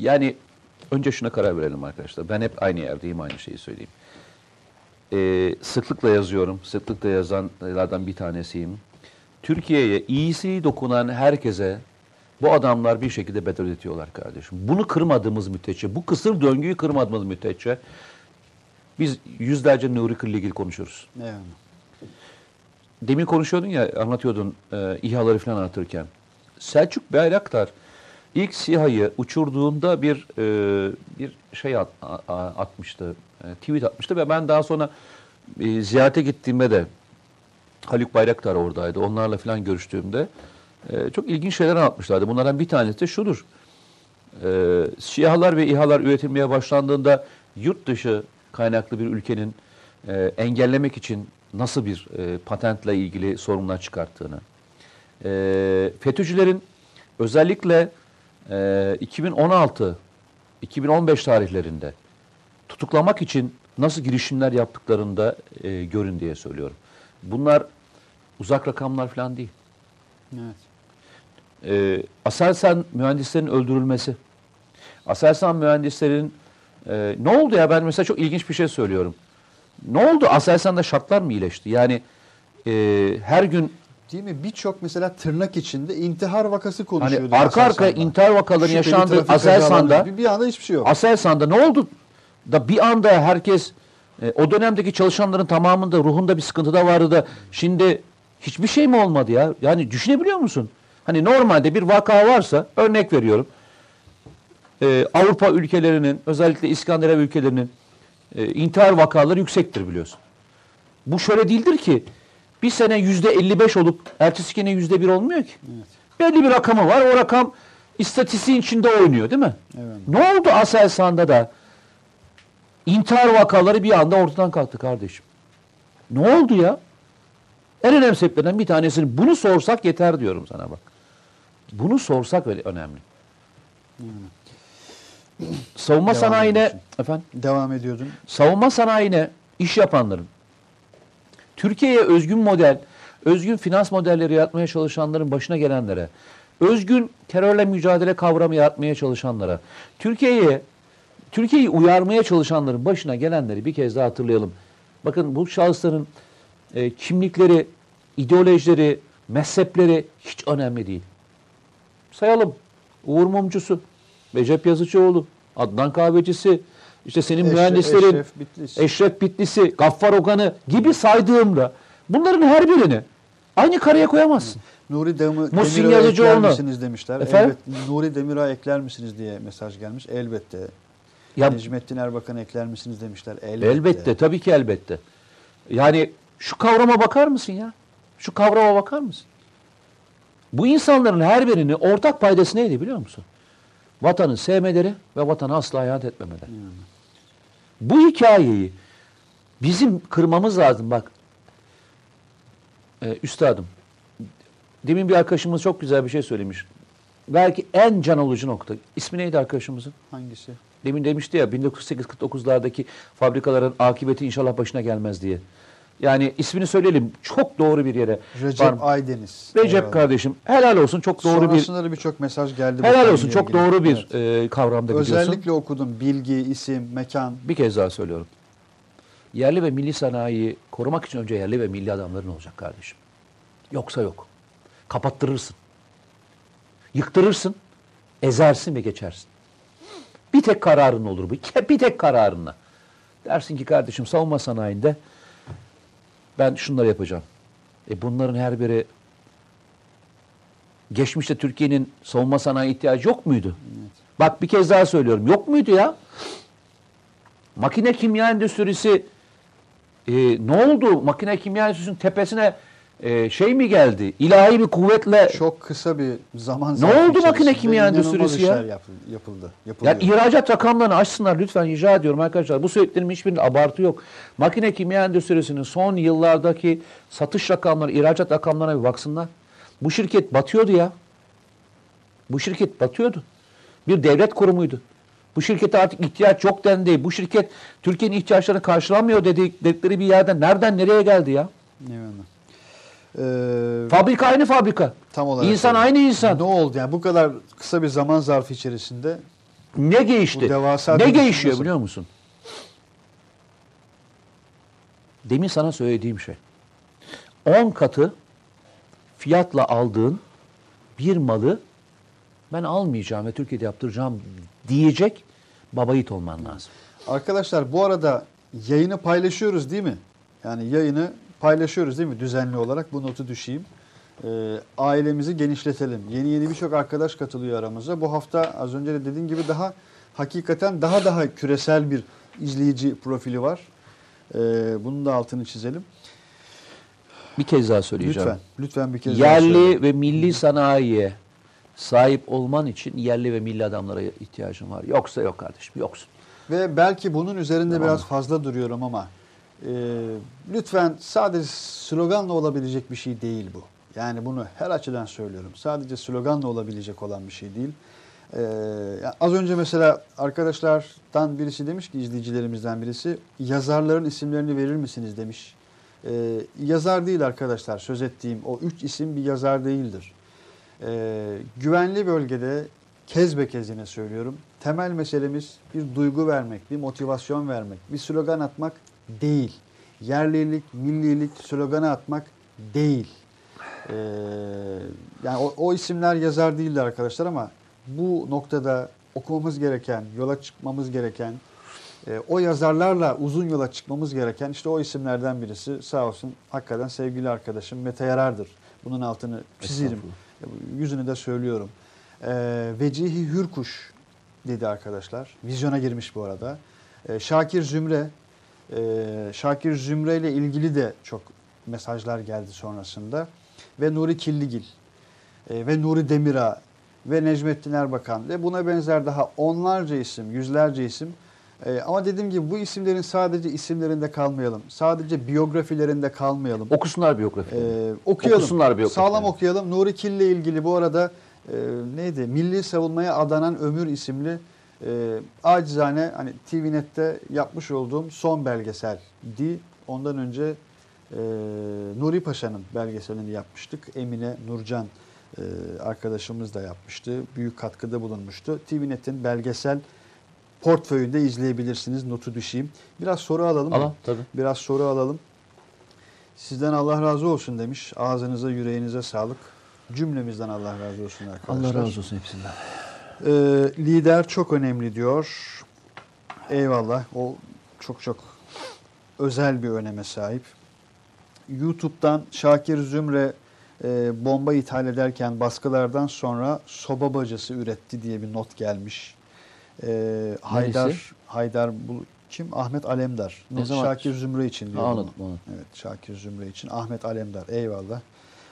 Yani önce şuna karar verelim arkadaşlar. Ben hep aynı yerdeyim, aynı şeyi söyleyeyim. Ee, sıklıkla yazıyorum. Sıklıkla yazanlardan bir tanesiyim. Türkiye'ye iyisi dokunan herkese bu adamlar bir şekilde bedel ödetiyorlar kardeşim. Bunu kırmadığımız müddetçe, bu kısır döngüyü kırmadığımız müddetçe biz yüzlerce Nuri Kır'la ilgili konuşuyoruz. Yani. Demin konuşuyordun ya, anlatıyordun e, İHA'ları falan anlatırken. Selçuk Bayraktar ilk SİHA'yı uçurduğunda bir e, bir şey at, a- atmıştı, e, tweet atmıştı ve ben daha sonra e, ziyarete gittiğimde de Haluk Bayraktar oradaydı. Onlarla falan görüştüğümde e, çok ilginç şeyler anlatmışlardı. Bunlardan bir tanesi de şudur. E, SİHA'lar ve İHA'lar üretilmeye başlandığında yurt dışı kaynaklı bir ülkenin e, engellemek için nasıl bir e, patentle ilgili sorunlar çıkarttığını, e, FETÖ'cülerin özellikle e, 2016 2015 tarihlerinde tutuklamak için nasıl girişimler yaptıklarında e, görün diye söylüyorum. Bunlar uzak rakamlar falan değil. Evet. E, Aselsan mühendislerin öldürülmesi. Aselsan mühendislerin e, ne oldu ya ben mesela çok ilginç bir şey söylüyorum. Ne oldu Aselsan'da şartlar mı iyileşti? Yani e, her gün Değil mi? Birçok mesela tırnak içinde intihar vakası hani konuşuyordu. arka arkaya intihar vakalarının Şüpheli yaşandığı Aselsan'da bir, bir anda hiçbir şey yok. Aselsan'da ne oldu da bir anda herkes e, o dönemdeki çalışanların tamamında ruhunda bir sıkıntı da vardı da şimdi hiçbir şey mi olmadı ya? Yani düşünebiliyor musun? Hani normalde bir vaka varsa örnek veriyorum. e, Avrupa ülkelerinin özellikle İskandinav ülkelerinin e, intihar vakaları yüksektir biliyorsun. Bu şöyle değildir ki bir sene yüzde 55 olup ertesi sene yüzde bir olmuyor ki. Belli bir rakamı var. O rakam istatistiğin içinde oynuyor değil mi? Evet. Ne oldu Aselsan'da da intihar vakaları bir anda ortadan kalktı kardeşim. Ne oldu ya? En önemli sebeplerinden bir tanesini bunu sorsak yeter diyorum sana bak. Bunu sorsak öyle önemli. Savunma Devam sanayine efendim Devam ediyordun. savunma sanayine iş yapanların, Türkiye'ye özgün model, özgün finans modelleri yaratmaya çalışanların başına gelenlere, özgün terörle mücadele kavramı yaratmaya çalışanlara, Türkiye'ye Türkiye'yi uyarmaya çalışanların başına gelenleri bir kez daha hatırlayalım. Bakın bu şahısların e, kimlikleri, ideolojileri, mezhepleri hiç önemli değil. Sayalım. Uğur Mumcusu, Recep Yazıcıoğlu, Adnan Kahvecisi, işte senin Eşref- mühendislerin, Eşref Bitlis. Eşref Bitlisi, Gaffar Okan'ı gibi saydığımda bunların her birini aynı kareye koyamazsın. Nuri Demir, Muhsin Demirağ'ı ekler misiniz demişler. Efendim? Elbet, Nuri Demirağ ekler misiniz diye mesaj gelmiş. Elbette. Ya, Necmettin Erbakan'ı ekler misiniz demişler. Elbette. elbette, tabii ki elbette. Yani şu kavrama bakar mısın ya? Şu kavrama bakar mısın? Bu insanların her birinin ortak paydası neydi biliyor musun? Vatanı sevmeleri ve vatanı asla ihanet etmemeleri. Bu hikayeyi bizim kırmamız lazım. Bak, ee, üstadım, demin bir arkadaşımız çok güzel bir şey söylemiş. Belki en can alıcı nokta. İsmi neydi arkadaşımızın? Hangisi? Demin demişti ya 1948-49'lardaki fabrikaların akıbeti inşallah başına gelmez diye. Yani ismini söyleyelim. Çok doğru bir yere. Recep var. Aydeniz. Recep Eyvallah. kardeşim helal olsun çok doğru bir Sonrasında da birçok mesaj geldi. helal olsun çok ilgili. doğru bir Evet. e, kavramda biliyorsun. Özellikle okudum. Bilgi, isim, mekan. Bir kez daha söylüyorum. Yerli ve milli sanayiyi korumak için önce yerli ve milli adamların olacak kardeşim. Yoksa yok. Kapattırırsın. Yıktırırsın, ezersin ve geçersin. Bir tek kararın olur bu. Bir tek kararınla. Dersin ki kardeşim savunma sanayinde ben şunları yapacağım. E bunların her biri geçmişte Türkiye'nin savunma sanayi ihtiyacı yok muydu? Bak bir kez daha söylüyorum. Yok muydu ya? Makine kimya endüstrisi e, ne oldu? Makine kimya endüstrisinin tepesine e, şey mi geldi? İlahi bir kuvvetle Çok kısa bir zaman Ne oldu makine kimya endüstrisi ya? yapıldı. yapıldı yapılıyor. Yani ihracat rakamlarını açsınlar lütfen rica ediyorum arkadaşlar. Bu söylediklerimin hiçbirinde abartı yok. Makine kimya endüstrisinin son yıllardaki satış rakamları, ihracat rakamlarına bir baksınlar. Bu şirket batıyordu ya. Bu şirket batıyordu. Bir devlet kurumuydu. Bu şirkete artık ihtiyaç yok dendi. Bu şirket Türkiye'nin ihtiyaçlarını karşılamıyor dedik, dedikleri bir yerden nereden nereye geldi ya? Eyvallah. Ee, Fabrika aynı fabrika. tam olarak İnsan öyle. aynı insan. Ne oldu yani bu kadar kısa bir zaman zarfı içerisinde Ne devasa Ne nasıl? biliyor musun? Demin sana söylediğim şey. 10 katı fiyatla aldığın bir malı ben almayacağım ve Türkiye'de yaptıracağım diyecek baba yiğit olman lazım. Arkadaşlar bu arada yayını paylaşıyoruz değil mi? Yani yayını paylaşıyoruz değil mi düzenli olarak? Bu notu düşeyim. Ee, ailemizi genişletelim. Yeni yeni birçok arkadaş katılıyor aramıza. Bu hafta az önce de dediğim gibi daha hakikaten daha daha küresel bir izleyici profili var. Ee, bunun da altını çizelim. Bir kez daha söyleyeceğim. Lütfen, lütfen bir kez daha Yerli ve milli sanayiye sahip olman için yerli ve milli adamlara ihtiyacın var. Yoksa yok kardeşim, yoksun. Ve belki bunun üzerinde Tamam. biraz fazla duruyorum ama e, lütfen sadece sloganla olabilecek bir şey değil bu. Yani bunu her açıdan söylüyorum. Sadece sloganla olabilecek olan bir şey değil. E, ya az önce mesela arkadaşlardan birisi demiş ki izleyicilerimizden birisi yazarların isimlerini verir misiniz demiş. E, yazar değil arkadaşlar söz ettiğim o üç isim bir yazar değildir. Ee, güvenli bölgede kez be kez yine söylüyorum. Temel meselemiz bir duygu vermek, bir motivasyon vermek, bir slogan atmak değil. Yerlilik, millilik sloganı atmak değil. Ee, yani o, o isimler yazar değildi arkadaşlar ama bu noktada okumamız gereken, yola çıkmamız gereken, e, o yazarlarla uzun yola çıkmamız gereken işte o isimlerden birisi sağ olsun hakikaten sevgili arkadaşım Mete Yarar'dır. Bunun altını çizerim. Yüzünü de söylüyorum. E, Vecihi Hürkuş dedi arkadaşlar. Vizyona girmiş bu arada. E, Şakir Zümre. E, Şakir Zümre ile ilgili de çok mesajlar geldi sonrasında. Ve Nuri Killigil. E, ve Nuri Demirağ ve Necmettin Erbakan ve buna benzer daha onlarca isim, yüzlerce isim. E, ama dediğim gibi bu isimlerin sadece isimlerinde kalmayalım. Sadece biyografilerinde kalmayalım. Okusunlar biyografi. Ee, okuyalım. Okusunlar biyografileri. Sağlam okuyalım. Nuri Kil ile ilgili bu arada e, neydi? Milli Savunmaya Adanan Ömür isimli e, acizane hani TVNet'te yapmış olduğum son belgeseldi. Ondan önce e, Nuri Paşa'nın belgeselini yapmıştık. Emine Nurcan e, arkadaşımız da yapmıştı. Büyük katkıda bulunmuştu. TVNet'in belgesel portföyünde izleyebilirsiniz. Notu düşeyim. Biraz soru alalım. Alalım, tabii. Biraz soru alalım. Sizden Allah razı olsun demiş. Ağzınıza, yüreğinize sağlık. Cümlemizden Allah razı olsun arkadaşlar. Allah razı olsun hepsinden. Ee, lider çok önemli diyor. Eyvallah. O çok çok özel bir öneme sahip. YouTube'dan Şakir Zümre e, bomba ithal ederken baskılardan sonra soba bacası üretti diye bir not gelmiş. Ee, Haydar Haydar bu kim? Ahmet Alemdar. Ne zaman? Şakir Zümre için diyor. Bunu. anladım, anladım. Evet Şakir Zümre için. Ahmet Alemdar. Eyvallah.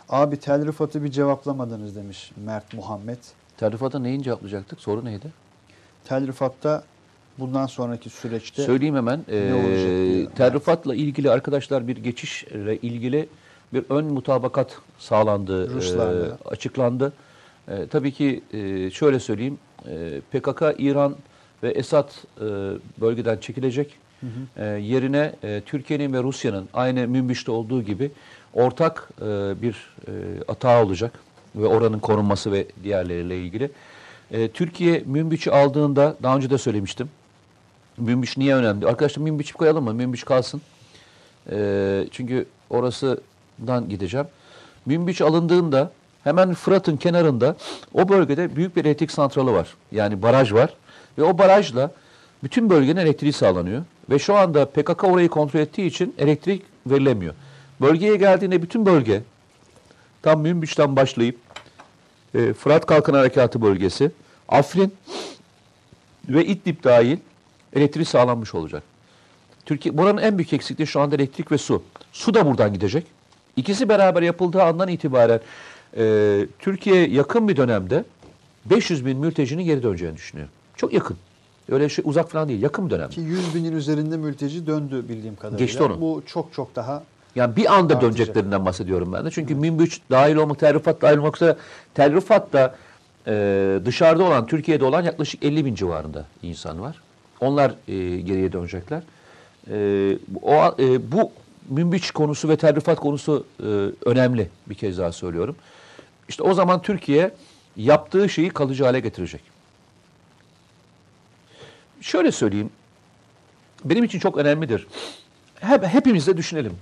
Abi tel rıfatı bir cevaplamadınız demiş Mert Muhammed. Terrifata neyin cevaplayacaktık? Soru neydi? Tel rifatta bundan sonraki süreçte Söyleyeyim hemen. ne olacak diye. Ee, terrifatla ilgili arkadaşlar bir geçişle ilgili bir ön mutabakat sağlandı, Ruslarla. e, açıklandı. E, tabii ki e, şöyle söyleyeyim, e, PKK, İran ve Esad e, bölgeden çekilecek. E, yerine e, Türkiye'nin ve Rusya'nın aynı Münbiş'te olduğu gibi ortak e, bir e, atağı olacak ve oranın korunması ve diğerleriyle ilgili. E, Türkiye Münbiş'i aldığında daha önce de söylemiştim. Münbiş niye önemli? Arkadaşlar Münbiç'i koyalım mı? Münbiş kalsın. E, çünkü orasından gideceğim. Münbiç alındığında hemen Fırat'ın kenarında o bölgede büyük bir elektrik santralı var. Yani baraj var. Ve o barajla bütün bölgenin elektriği sağlanıyor. Ve şu anda PKK orayı kontrol ettiği için elektrik verilemiyor. Bölgeye geldiğinde bütün bölge tam Münbiç'ten başlayıp e, Fırat Kalkın Harekatı bölgesi, Afrin ve İdlib dahil elektriği sağlanmış olacak. Türkiye buranın en büyük eksikliği şu anda elektrik ve su. Su da buradan gidecek. İkisi beraber yapıldığı andan itibaren e, Türkiye yakın bir dönemde 500 bin mültecinin geri döneceğini düşünüyor. Çok yakın. Öyle şey uzak falan değil. Yakın bir dönemde. Ki 100 binin üzerinde mülteci döndü bildiğim kadarıyla. Geçti onu. Bu çok çok daha Yani bir anda Artacak. döneceklerinden bahsediyorum ben de. Çünkü Minbüç dahil olmak, Terrifat dahil olmak üzere Terrifat'ta e, dışarıda olan, Türkiye'de olan yaklaşık 50 bin civarında insan var. Onlar e, geriye dönecekler. E, o, e, bu Minbüç konusu ve Terrifat konusu e, önemli bir kez daha söylüyorum. İşte o zaman Türkiye yaptığı şeyi kalıcı hale getirecek. Şöyle söyleyeyim. Benim için çok önemlidir. Hep, hepimiz de düşünelim.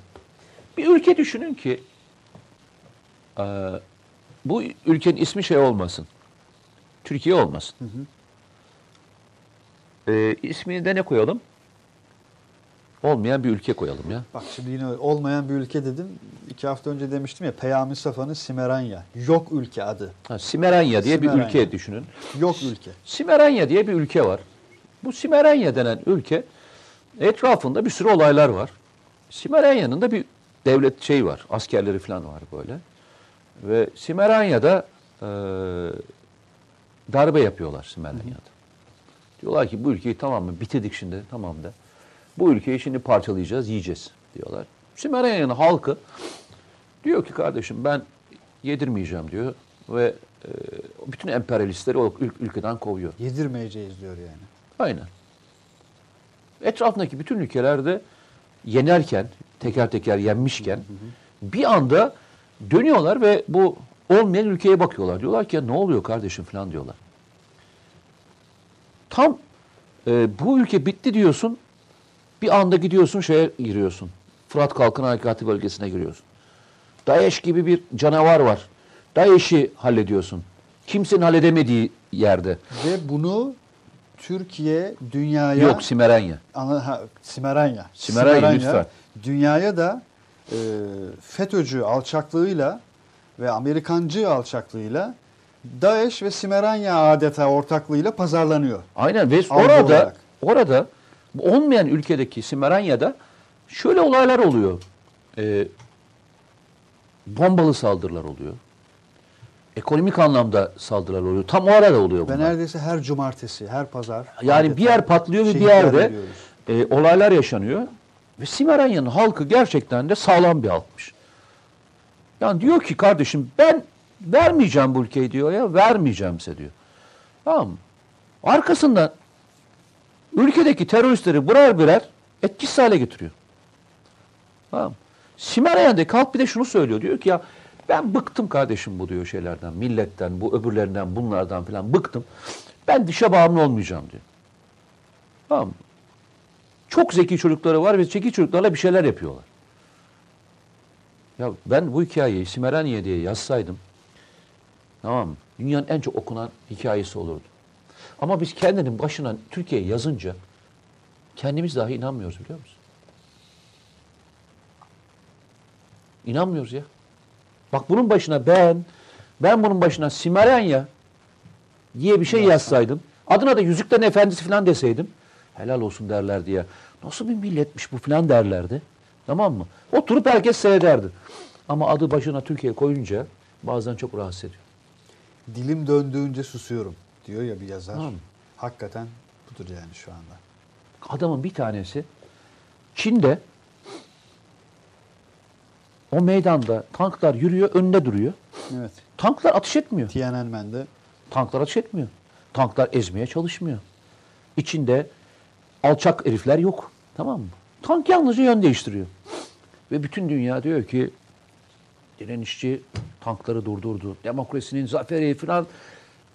Bir ülke düşünün ki e, bu ülkenin ismi şey olmasın. Türkiye olmasın. E, ismini de ne koyalım? Olmayan bir ülke koyalım ya. bak şimdi yine olmayan bir ülke dedim. İki hafta önce demiştim ya Peyami Safa'nın Simeranya. Yok ülke adı. Ha, Simeranya diye bir Simeranya. ülke düşünün. Yok ülke. Simeranya diye bir ülke var. Bu Simeranya denen ülke etrafında bir sürü olaylar var. Simeranya'nın da bir devlet şey var. Askerleri falan var böyle. Ve Simeranya'da e, darbe yapıyorlar Simeranya'da. Diyorlar ki bu ülkeyi tamamen bitirdik şimdi tamam da. Bu ülkeyi şimdi parçalayacağız, yiyeceğiz diyorlar. Simeranya'nın halkı diyor ki kardeşim ben yedirmeyeceğim diyor ve e, bütün emperyalistleri o ül- ülkeden kovuyor. Yedirmeyeceğiz diyor yani. Aynen. Etrafındaki bütün ülkelerde yenerken, teker teker yenmişken bir anda dönüyorlar ve bu olmayan ülkeye bakıyorlar. Diyorlar ki ya ne oluyor kardeşim falan diyorlar. Tam e, bu ülke bitti diyorsun. Bir anda gidiyorsun şeye giriyorsun. Fırat Kalkın Harekatı bölgesine giriyorsun. DAEŞ gibi bir canavar var. DAEŞ'i hallediyorsun. Kimsenin halledemediği yerde. Ve bunu Türkiye dünyaya Yok Simerenya. Ana, ha, Simeranya. Simeranya, lütfen. Dünyaya da e, FETÖ'cü alçaklığıyla ve Amerikancı alçaklığıyla DAEŞ ve Simeranya adeta ortaklığıyla pazarlanıyor. Aynen ve orada olarak. orada olmayan ülkedeki Simeranya'da şöyle olaylar oluyor. Ee, bombalı saldırılar oluyor. Ekonomik anlamda saldırılar oluyor. Tam o arada oluyor Ve bunlar. neredeyse her cumartesi, her pazar. Yani bir yer patlıyor ve bir yerde e, olaylar yaşanıyor. Ve Simeranya'nın halkı gerçekten de sağlam bir halkmış. Yani diyor ki kardeşim ben vermeyeceğim bu ülkeyi diyor ya vermeyeceğim size diyor. Tamam? Arkasından ülkedeki teröristleri birer birer etkisiz hale getiriyor. Tamam mı? Simeryan'daki halk bir de şunu söylüyor. Diyor ki ya ben bıktım kardeşim bu diyor şeylerden, milletten, bu öbürlerinden, bunlardan falan bıktım. Ben dışa bağımlı olmayacağım diyor. Tamam? Çok zeki çocukları var ve zeki çocuklarla bir şeyler yapıyorlar. Ya ben bu hikayeyi Simeraniye diye yazsaydım tamam mı? Dünyanın en çok okunan hikayesi olurdu. Ama biz kendinin başına Türkiye yazınca kendimiz dahi inanmıyoruz biliyor musun? İnanmıyoruz ya. Bak bunun başına ben, ben bunun başına Simeranya diye bir şey yazsaydım, adına da Yüzüklerin Efendisi falan deseydim, helal olsun derlerdi ya. Nasıl bir milletmiş bu falan derlerdi. Tamam mı? Oturup herkes seyrederdi. Ama adı başına Türkiye koyunca bazen çok rahatsız ediyor. Dilim döndüğünce susuyorum diyor ya bir yazar. Tamam. Hakikaten budur yani şu anda. Adamın bir tanesi Çin'de o meydanda tanklar yürüyor, önünde duruyor. Evet. Tanklar atış etmiyor. Tiananmen'de Tanklar atış etmiyor. Tanklar ezmeye çalışmıyor. İçinde alçak herifler yok. Tamam mı? Tank yalnızca yön değiştiriyor. Ve bütün dünya diyor ki direnişçi tankları durdurdu. Demokrasinin zaferi falan.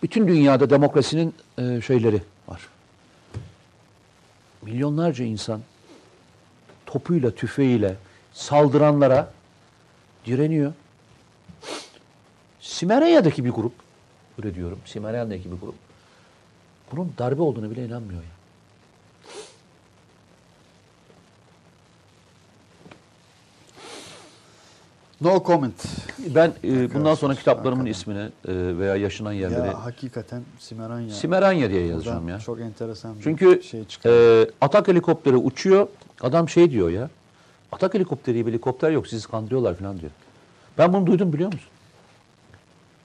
Bütün dünyada demokrasinin e, şeyleri var. Milyonlarca insan topuyla, tüfeğiyle saldıranlara direniyor. Simerya'daki bir grup, öyle diyorum, Simerya'daki bir grup, bunun darbe olduğunu bile inanmıyor ya. No comment. Ben e, bundan sonra kitaplarımın ismini e, veya yaşanan yerleri Ya hakikaten Simeranya. Simeranya diye yazacağım ya. Çok enteresan bir Çünkü şey çıkıyor. e, atak helikopteri uçuyor. Adam şey diyor ya. Atak helikopteri gibi helikopter yok. Sizi kandırıyorlar falan diyor. Ben bunu duydum biliyor musun?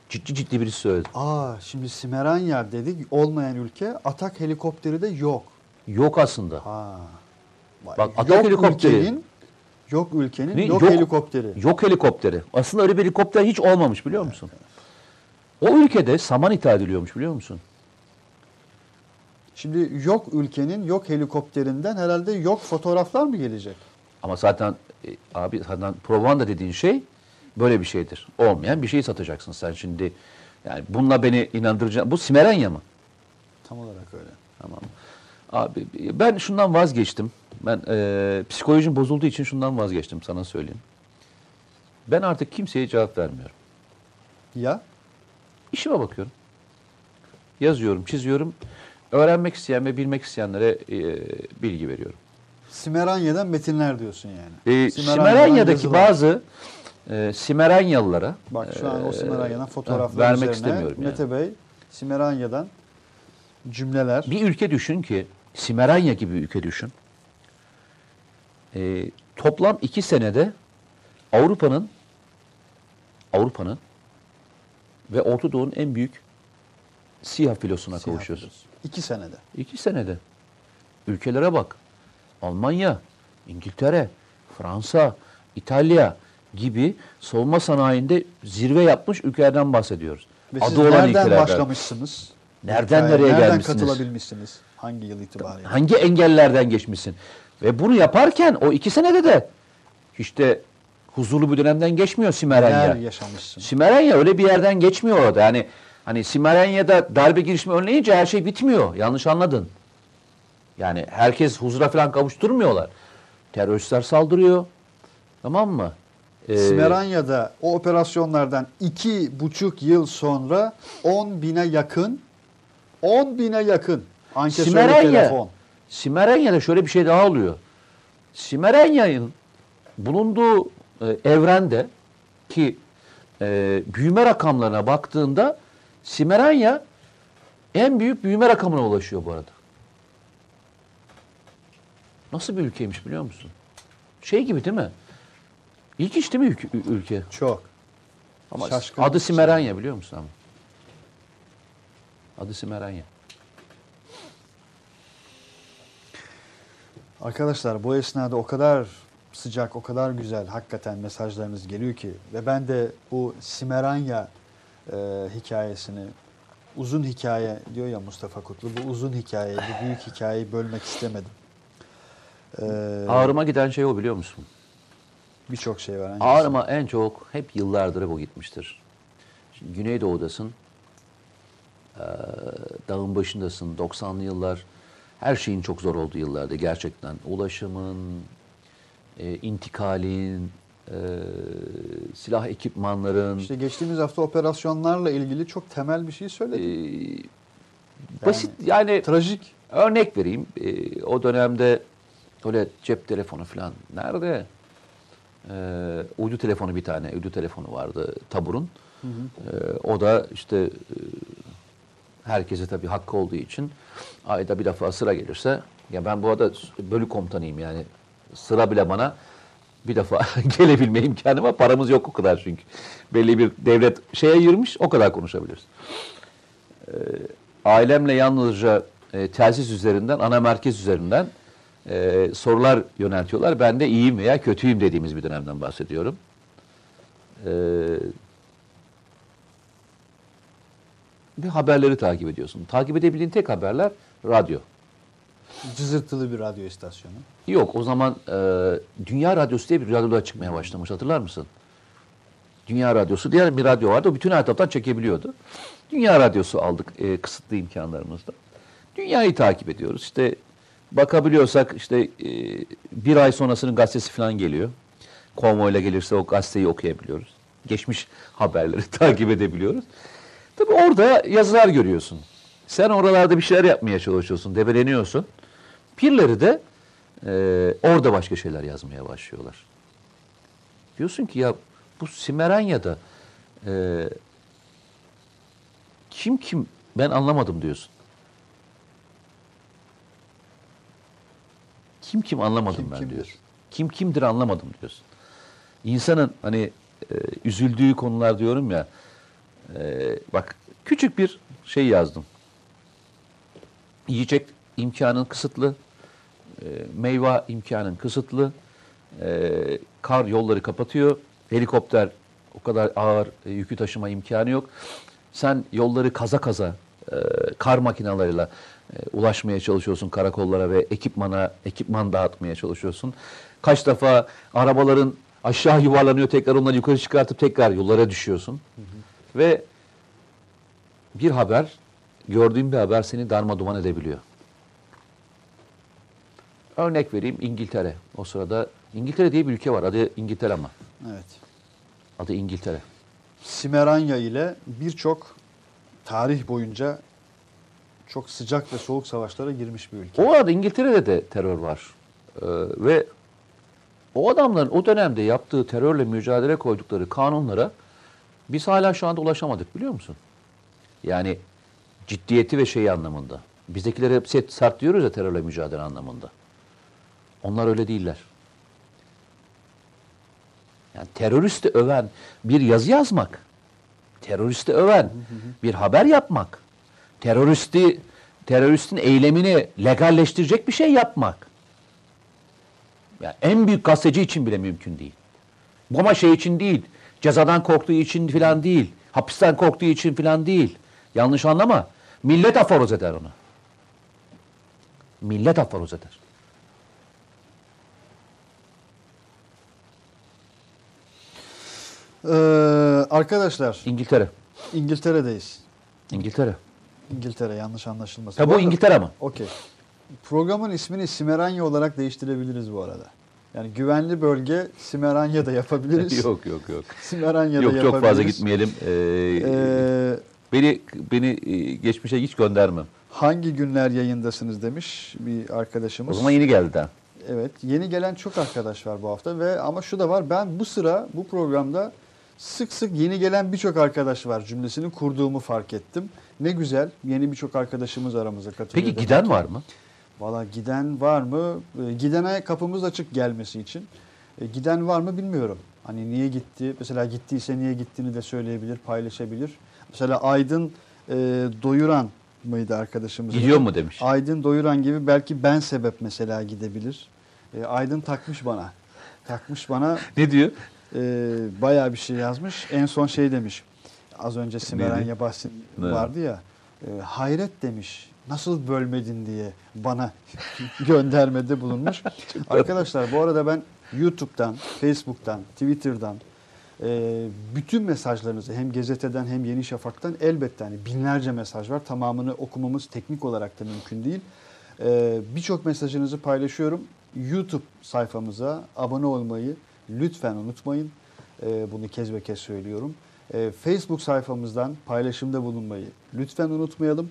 Ciddi ciddi birisi söyledi. Aa şimdi Simeranya dedik olmayan ülke atak helikopteri de yok. Yok aslında. Ha. Vay, Bak, atak helikopteri. Ülkenin, yok ülkenin yok, Yok. helikopteri. Yok helikopteri. Aslında öyle bir helikopter hiç olmamış biliyor musun? O ülkede saman ithal ediliyormuş biliyor musun? Şimdi yok ülkenin yok helikopterinden herhalde yok fotoğraflar mı gelecek? Ama zaten e, abi zaten propaganda dediğin şey böyle bir şeydir. Olmayan bir şeyi satacaksın sen şimdi. Yani bununla beni inandıracaksın. Bu Simerenya mı? Tam olarak öyle. Tamam. Abi ben şundan vazgeçtim. Ben e, psikolojim bozulduğu için şundan vazgeçtim sana söyleyeyim. Ben artık kimseye cevap vermiyorum. Ya İşime bakıyorum. Yazıyorum, çiziyorum. Öğrenmek isteyen ve bilmek isteyenlere e, bilgi veriyorum. Simeranya'dan metinler diyorsun yani. E, Simeranya'dan yazılar. bazı e, Simerenyalılara Bak şu an o e, Simeranya'dan fotoğraflar vermek üzerine istemiyorum yani. Mete Bey Simeranya'dan cümleler. Bir ülke düşün ki, Simeranya gibi bir ülke düşün. Ee, toplam iki senede Avrupa'nın Avrupa'nın ve Orta Doğu'nun en büyük siyah filosuna Siyah kavuşuyorsun. filosu. İki senede. İki senede. Ülkelere bak. Almanya, İngiltere, Fransa, İtalya gibi savunma sanayinde zirve yapmış ülkelerden bahsediyoruz. Ve siz Adı olan nereden ülkelerden. başlamışsınız? Nereden Hikayeye nereye nereden gelmişsiniz? katılabilmişsiniz? Hangi yıl itibariyle? Hangi engellerden geçmişsin? Ve bunu yaparken o iki senede de de huzurlu bir dönemden geçmiyor Simerenya. Neler yaşamışsın? Simerenya öyle bir yerden geçmiyor orada. Yani hani Simerenya'da darbe girişimi önleyince her şey bitmiyor. Yanlış anladın. Yani herkes huzura falan kavuşturmuyorlar. Teröristler saldırıyor. Tamam mı? Ee, Simeranya'da o operasyonlardan iki buçuk yıl sonra 10 bine yakın 10 bine yakın ankesörlü telefon. Simerenya'da şöyle bir şey daha oluyor. Simerenya'nın bulunduğu e, evrende ki e, büyüme rakamlarına baktığında Simerenya en büyük büyüme rakamına ulaşıyor bu arada. Nasıl bir ülkeymiş biliyor musun? Şey gibi değil mi? İlginç değil mi ülke? Çok. Ama Şaşkın. adı Simerenya biliyor musun ama? Adı Simerenya. Arkadaşlar bu esnada o kadar sıcak, o kadar güzel hakikaten mesajlarınız geliyor ki ve ben de bu Simeranya e, hikayesini uzun hikaye diyor ya Mustafa Kutlu bu uzun hikayeyi, bu büyük hikayeyi bölmek istemedim. Ee, Ağrıma giden şey o biliyor musun? Birçok şey var. hangisi? Ağrıma en çok hep yıllardır bu gitmiştir. Şimdi Güneydoğu'dasın, eee, dağın başındasın, 90'lı yıllar her şeyin çok zor olduğu yıllardı gerçekten. Ulaşımın, eee, intikalin, eee, silah ekipmanların, İşte geçtiğimiz hafta operasyonlarla ilgili çok temel bir şey söyledim. eee, basit yani Trajik. Örnek vereyim. Ee, o dönemde öyle cep telefonu falan nerede? Ee, uydu telefonu bir tane, uydu telefonu vardı taburun. Ee, o da işte e, herkese tabii hakkı olduğu için ayda bir defa sıra gelirse ya ben bu arada bölük komutanıyım yani sıra bile bana bir defa gelebilme imkanı var. Paramız yok o kadar çünkü. Belli bir devlet şeye ayırmış o kadar konuşabiliriz ailemle yalnızca e, telsiz üzerinden, ana merkez üzerinden e, sorular yöneltiyorlar. Ben de iyiyim veya kötüyüm dediğimiz bir dönemden bahsediyorum. E, bir haberleri takip ediyorsun. Takip edebildiğin tek haberler radyo. Cızırtılı bir radyo istasyonu. Yok o zaman e, Dünya Radyosu diye bir radyoda çıkmaya başlamış hatırlar mısın? Dünya Radyosu diye bir radyo vardı. O bütün her taraftan çekebiliyordu. Dünya Radyosu aldık e, kısıtlı imkanlarımızla. Dünyayı takip ediyoruz. İşte bakabiliyorsak işte e, bir ay sonrasının gazetesi falan geliyor. konvoyla gelirse o gazeteyi okuyabiliyoruz. Geçmiş haberleri takip edebiliyoruz. Tabii orada yazılar görüyorsun. Sen oralarda bir şeyler yapmaya çalışıyorsun, debeleniyorsun. Birileri de e, orada başka şeyler yazmaya başlıyorlar. Diyorsun ki ya bu Simeranya'da e, kim kim ben anlamadım diyorsun. Kim kim anlamadım Kim ben kimdir? diyorsun. Kim kimdir anlamadım diyorsun. İnsanın hani e, üzüldüğü konular diyorum ya. E, bak küçük bir şey yazdım. Yiyecek imkanın kısıtlı. E, meyve imkanın kısıtlı. E, kar yolları kapatıyor. Helikopter o kadar ağır e, yükü taşıma imkanı yok. Sen yolları kaza kaza e, kar makinalarıyla e, ulaşmaya çalışıyorsun karakollara ve ekipmana ekipman dağıtmaya çalışıyorsun. Kaç defa arabaların aşağı yuvarlanıyor tekrar onları yukarı çıkartıp tekrar yollara düşüyorsun. Ve bir haber, gördüğün bir haber seni darma duman edebiliyor. Örnek vereyim İngiltere. O sırada İngiltere diye bir ülke var. Adı İngiltere ama. Evet. Adı İngiltere. Simeranya ile birçok tarih boyunca çok sıcak ve soğuk savaşlara girmiş bir ülke. O arada İngiltere'de de terör var. Ee, ve o adamların o dönemde yaptığı terörle mücadele koydukları kanunlara biz hala şu anda ulaşamadık biliyor musun? Yani ciddiyeti ve şeyi anlamında. Bizdekileri hep sert diyoruz ya terörle mücadele anlamında. Onlar öyle değiller. Yani teröristi öven bir yazı yazmak, teröristi öven bir haber yapmak, teröristi teröristin eylemini legalleştirecek bir şey yapmak. Yani en büyük gazeteci için bile mümkün değil. Bu ama şey için değil. Cezadan korktuğu için filan değil. Hapisten korktuğu için filan değil. Yanlış anlama. Millet aforoz eder onu. Millet aforoz eder. Ee, arkadaşlar İngiltere. İngiltere'deyiz. İngiltere. İngiltere yanlış anlaşılmasın. Ha bu arada- İngiltere mi? Okey. Programın ismini Simeranya olarak değiştirebiliriz bu arada. Yani güvenli bölge Simeranya da yapabiliriz. yok yok yok. Simeranya da Yok yapabiliriz. çok fazla gitmeyelim. Ee, Ee, beni beni e, geçmişe hiç göndermem. hangi günler yayındasınız demiş bir O arkadaşımız. zaman yeni geldi daha. Evet, yeni gelen çok arkadaş var bu hafta ve ama şu da var. Ben bu sıra bu programda sık sık yeni gelen birçok arkadaş var cümlesini kurduğumu fark ettim. Ne güzel. Yeni birçok arkadaşımız aramıza katılıyor. Peki giden var mı? Valla giden var mı? Ee, Gidene kapımız açık gelmesi için. E, Giden var mı bilmiyorum. Hani niye gitti? Mesela gittiyse niye gittiğini de söyleyebilir, paylaşabilir. Mesela Aydın e, Doyuran mıydı arkadaşımız? Gidiyor mu demiş. Aydın Doyuran gibi belki ben sebep mesela gidebilir. E, Aydın takmış bana. Takmış bana Ne diyor? e, bayağı bir şey yazmış. En son şey demiş. Az önce Simeranya bahsi Ne? vardı ya. e, hayret demiş. Nasıl bölmedin diye bana göndermede bulunmuş. Arkadaşlar bu arada ben YouTube'dan, Facebook'tan, Twitter'dan e, bütün mesajlarınızı hem gazeteden hem Yeni Şafak'tan elbette hani binlerce mesaj var. Tamamını okumamız teknik olarak da mümkün değil. E, Birçok mesajınızı paylaşıyorum. YouTube sayfamıza abone olmayı lütfen unutmayın. E, bunu kez ve kez söylüyorum. E, Facebook sayfamızdan paylaşımda bulunmayı lütfen unutmayalım.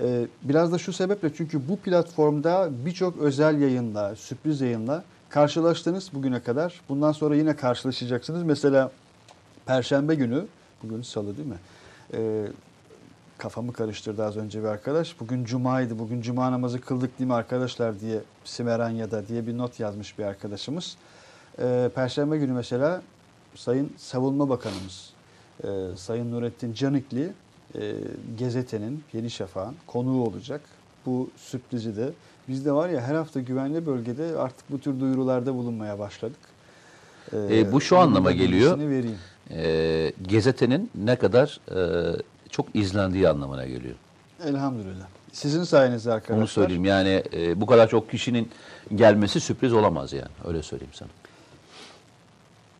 E, biraz da şu sebeple çünkü bu platformda birçok özel yayınla, sürpriz yayınla karşılaştınız bugüne kadar. Bundan sonra yine karşılaşacaksınız. Mesela Perşembe günü, bugün salı değil mi? E, kafamı karıştırdı az önce bir arkadaş. Bugün cumaydı, bugün cuma namazı kıldık değil mi arkadaşlar diye Simeranya'da diye bir not yazmış bir arkadaşımız. Ee, Perşembe günü mesela Sayın Savunma Bakanımız e, Sayın Nurettin Canikli e, Gezete'nin, Yeni Şafak'ın konuğu olacak. Bu sürprizi de biz de var ya her hafta güvenli bölgede artık bu tür duyurularda bulunmaya başladık. Ee, E, bu şu bunun anlama geliyor. vereyim. e, gazetenin ne kadar e, çok izlendiği anlamına geliyor. Elhamdülillah. Sizin sayenizde arkadaşlar. Onu söyleyeyim yani e, bu kadar çok kişinin gelmesi sürpriz olamaz yani öyle söyleyeyim sana.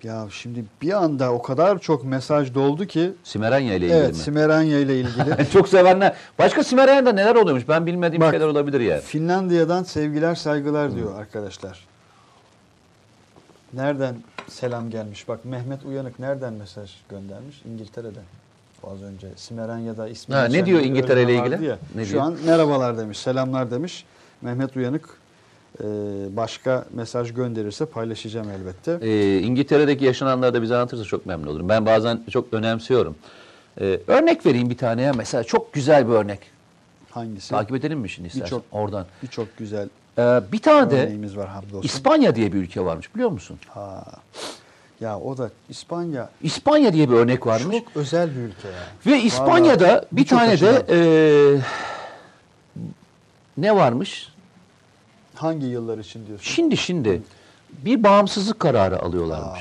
Ya şimdi bir anda o kadar çok mesaj doldu ki Simeranya ile ilgili evet mi? Simeranya ile ilgili çok sevenler. Başka Simeranya'da neler oluyormuş ben bilmediğim Bak, şeyler olabilir yani. Finlandiya'dan sevgiler saygılar diyor arkadaşlar. Nereden selam gelmiş? Bak Mehmet Uyanık nereden mesaj göndermiş? İngiltere'den. Az önce Simeranya'da ismi Ha, ne diyor İngiltere ile ilgili? ya. Ne Şu diyor? an merhabalar demiş, selamlar demiş. Mehmet Uyanık başka mesaj gönderirse paylaşacağım elbette. Ee, İngiltere'deki yaşananları da bize anlatırsa çok memnun olurum. Ben bazen çok önemsiyorum. Ee, örnek vereyim bir tane ya. Mesela çok güzel bir örnek. Hangisi? Takip edelim mi şimdi istersen? Birçok- Oradan. Birçok güzel Ee, bir tane de var hamdolsun. İspanya diye bir ülke varmış biliyor musun? ha. Ya o da İspanya İspanya diye bir örnek varmış. çok özel bir ülke ya. Ve İspanya'da Vallahi bir tane de eee, ne varmış? Hangi yıllar için diyorsun? Şimdi şimdi bir bağımsızlık kararı alıyorlarmış.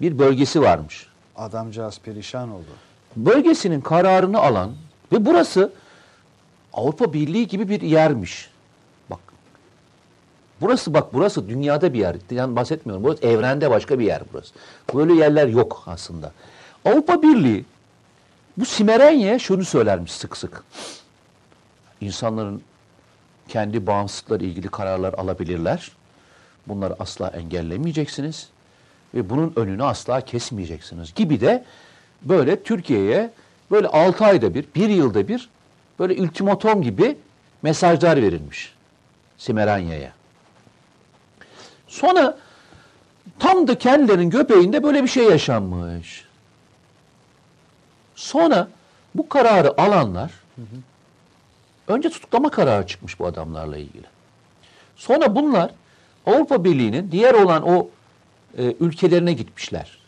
Bir bölgesi varmış. Adamcağız perişan oldu. Bölgesinin kararını alan ve burası Avrupa Birliği gibi bir yermiş. Bak. Burası bak burası dünyada bir yer. Yani bahsetmiyorum. Burası evrende başka bir yer burası. Böyle yerler yok aslında. Avrupa Birliği bu Simerenya'ya şunu söylermiş sık sık. İnsanların kendi bağımsızlıkları ilgili kararlar alabilirler. Bunları asla engellemeyeceksiniz ve bunun önünü asla kesmeyeceksiniz gibi de böyle Türkiye'ye böyle 6 ayda bir, bir yılda bir böyle ultimatom gibi mesajlar verilmiş Simeranya'ya. Sonra tam da kendilerinin göbeğinde böyle bir şey yaşanmış. Sonra bu kararı alanlar önce tutuklama kararı çıkmış bu adamlarla ilgili. Sonra bunlar Avrupa Birliği'nin diğer olan o e, ülkelerine gitmişler.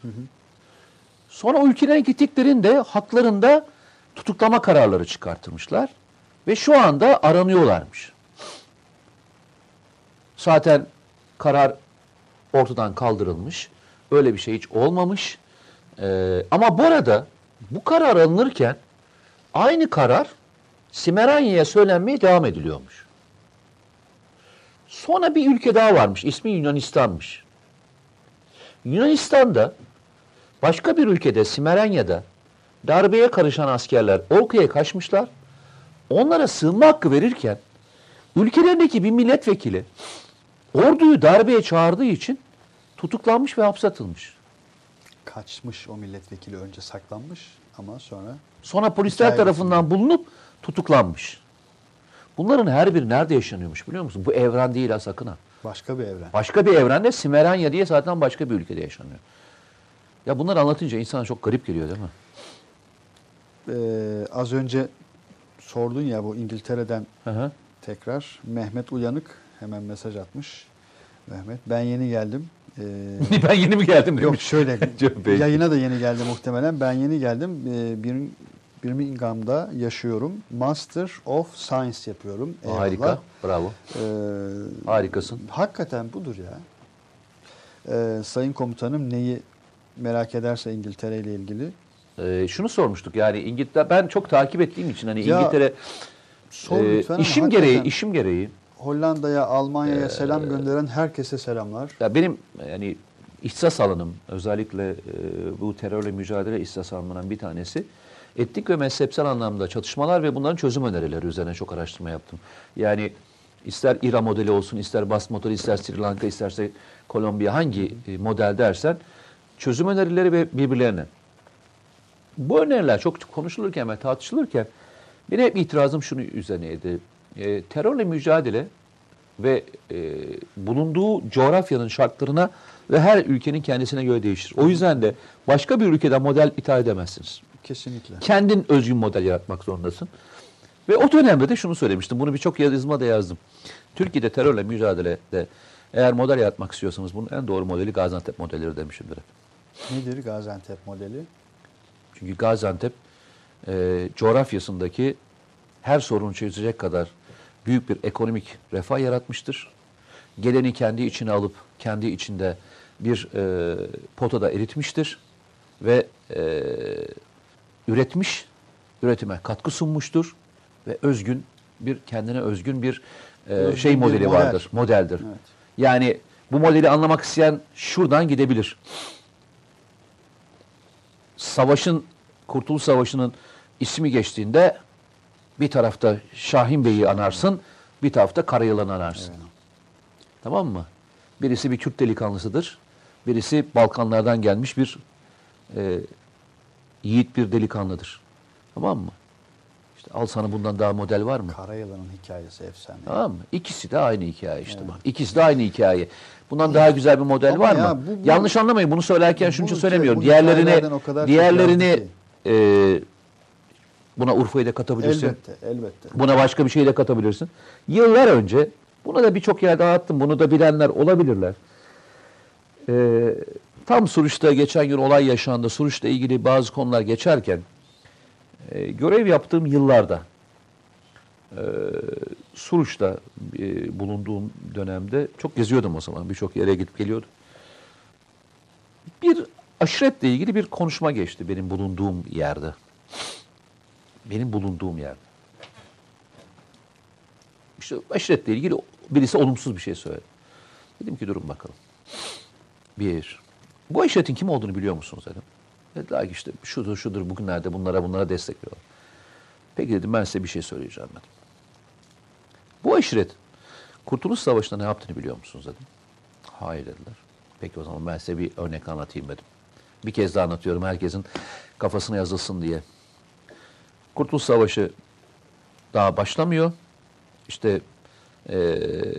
Sonra o ülkelere gittiklerinde haklarında tutuklama kararları çıkartılmışlar ve şu anda aranıyorlarmış. Zaten karar ortadan kaldırılmış. Öyle bir şey hiç olmamış. Ee, ama bu arada bu karar alınırken aynı karar Simeranya'ya söylenmeye devam ediliyormuş. Sonra bir ülke daha varmış. İsmi Yunanistan'mış. Yunanistan'da başka bir ülkede Simeranya'da darbeye karışan askerler Orka'ya kaçmışlar. Onlara sığınma hakkı verirken ülkelerindeki bir milletvekili orduyu darbeye çağırdığı için tutuklanmış ve hapse atılmış. Kaçmış o milletvekili önce saklanmış ama sonra Sonra polisler tarafından bulunup tutuklanmış. Bunların her biri nerede yaşanıyormuş biliyor musun? Bu evren değil ha sakın ha. başka bir evren. Başka bir evrende Simeranya diye zaten başka bir ülkede yaşanıyor. Ya bunları anlatınca insana çok garip geliyor değil mi? Ee, az önce sordun ya bu İngiltere'den Hı hı. tekrar Mehmet Uyanık hemen mesaj atmış. Mehmet ben yeni geldim. Ee, ben yeni mi geldim yok demiş. şöyle Çok belli. yayına da yeni geldi muhtemelen. Ben yeni geldim. Ee, bir, Birmingham'da yaşıyorum. Master of Science yapıyorum. Eyvallah. Harika. Bravo. Ee, Harikasın. Hakikaten budur ya. Ee, sayın komutanım neyi merak ederse İngiltere ile ilgili Ee, şunu sormuştuk yani İngiltere ben çok takip ettiğim için hani Ya, İngiltere sor e, lütfen işim gereği işim gereği Hollanda'ya, Almanya'ya Ee, selam gönderen herkese selamlar. ya benim yani ihtisas alanım özellikle e, bu terörle mücadele ihtisas alanından bir tanesi etnik ve mezhepsel anlamda çatışmalar ve bunların çözüm önerileri üzerine çok araştırma yaptım. Yani ister İran modeli olsun, ister Bas modeli, ister Sri Lanka, isterse Kolombiya hangi e, model dersen çözüm önerileri ve birbirlerine. Bu öneriler çok konuşulurken ve tartışılırken benim hep itirazım şunu üzerineydi. E, terörle mücadele ve e, bulunduğu coğrafyanın şartlarına ve her ülkenin kendisine göre değişir. O yüzden de başka bir ülkeden model ithal edemezsiniz. Kesinlikle. Kendin özgün model yaratmak zorundasın. Ve o dönemde de şunu söylemiştim. Bunu birçok yazıma da yazdım. Türkiye'de terörle mücadelede eğer model yaratmak istiyorsanız bunun en doğru modeli Gaziantep modelidir demişimdir. hep. Nedir Gaziantep modeli? Çünkü Gaziantep e, coğrafyasındaki her sorunu çözecek kadar büyük bir ekonomik refah yaratmıştır. Geleni kendi içine alıp kendi içinde bir e, potada eritmiştir ve e, üretmiş, üretime katkı sunmuştur ve özgün bir kendine özgün bir e, Özgün şey bir modeli model. vardır, modeldir. Evet. Yani bu modeli anlamak isteyen şuradan gidebilir savaşın, Kurtuluş Savaşı'nın ismi geçtiğinde bir tarafta Şahin Bey'i anarsın, bir tarafta Karayılan'ı anarsın. Tamam mı? Birisi bir Kürt delikanlısıdır. Birisi Balkanlardan gelmiş bir e, yiğit bir delikanlıdır. Tamam mı? İşte al sana bundan daha model var mı? Karayılan'ın hikayesi efsane. Tamam mı? İkisi de aynı hikaye işte bak. İkisi de aynı hikaye. Bundan daha güzel bir model Ama var ya mı? bu- bu- Yanlış anlamayın. Bunu söylerken şunu için söylemiyorum. Diğerlerini diğerlerini e, buna Urfa'yı da katabilirsin. Elbette, elbette. Buna başka bir şey de katabilirsin. Yıllar önce bunu da birçok yerde anlattım. Bunu da bilenler olabilirler. Ee, tam Suruç'ta geçen gün olay yaşandı. Suruç'la ilgili bazı konular geçerken e, görev yaptığım yıllarda e, Suruç'ta e, bulunduğum dönemde çok geziyordum o zaman. Birçok yere gidip geliyordum. Bir aşiretle ilgili bir konuşma geçti benim bulunduğum yerde. Benim bulunduğum yerde. İşte aşiretle ilgili birisi olumsuz bir şey söyledi. Dedim ki durun bakalım. Bir, bu aşiretin kim olduğunu biliyor musunuz dedim. Dediler ki işte şudur şudur bugünlerde bunlara bunlara destek veriyorlar. Peki dedim ben size bir şey söyleyeceğim dedim. Bu aşiret Kurtuluş Savaşı'nda ne yaptığını biliyor musunuz dedim. Hayır dediler. Peki o zaman ben size bir örnek anlatayım dedim. Bir kez daha anlatıyorum herkesin kafasına yazılsın diye. Kurtuluş Savaşı daha başlamıyor. İşte eee,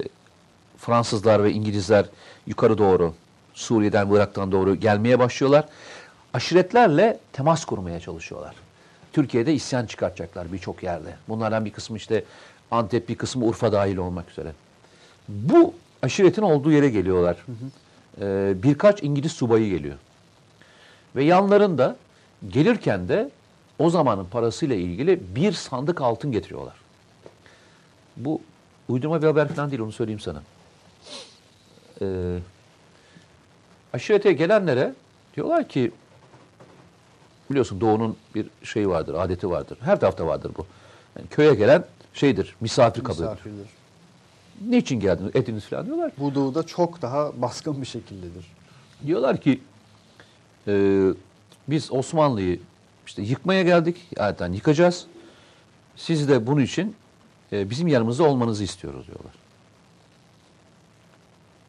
Fransızlar ve İngilizler yukarı doğru Suriye'den, Irak'tan doğru gelmeye başlıyorlar. Aşiretlerle temas kurmaya çalışıyorlar. Türkiye'de isyan çıkartacaklar birçok yerde. Bunlardan bir kısmı işte Antep, bir kısmı Urfa dahil olmak üzere. Bu aşiretin olduğu yere geliyorlar. Ee, birkaç İngiliz subayı geliyor. Ve yanlarında gelirken de o zamanın parasıyla ilgili bir sandık altın getiriyorlar. Bu uydurma bir haber falan değil onu söyleyeyim sana. Ee, aşirete gelenlere diyorlar ki biliyorsun doğunun bir şeyi vardır, adeti vardır. Her tarafta vardır bu. Yani köye gelen şeydir, misafir kabul. Misafirdir. Niçin geldiniz, etiniz falan diyorlar. Bu doğuda çok daha baskın bir şekildedir. Diyorlar ki e, biz Osmanlı'yı işte yıkmaya geldik. Yani yıkacağız. Siz de bunun için e, bizim yanımızda olmanızı istiyoruz diyorlar.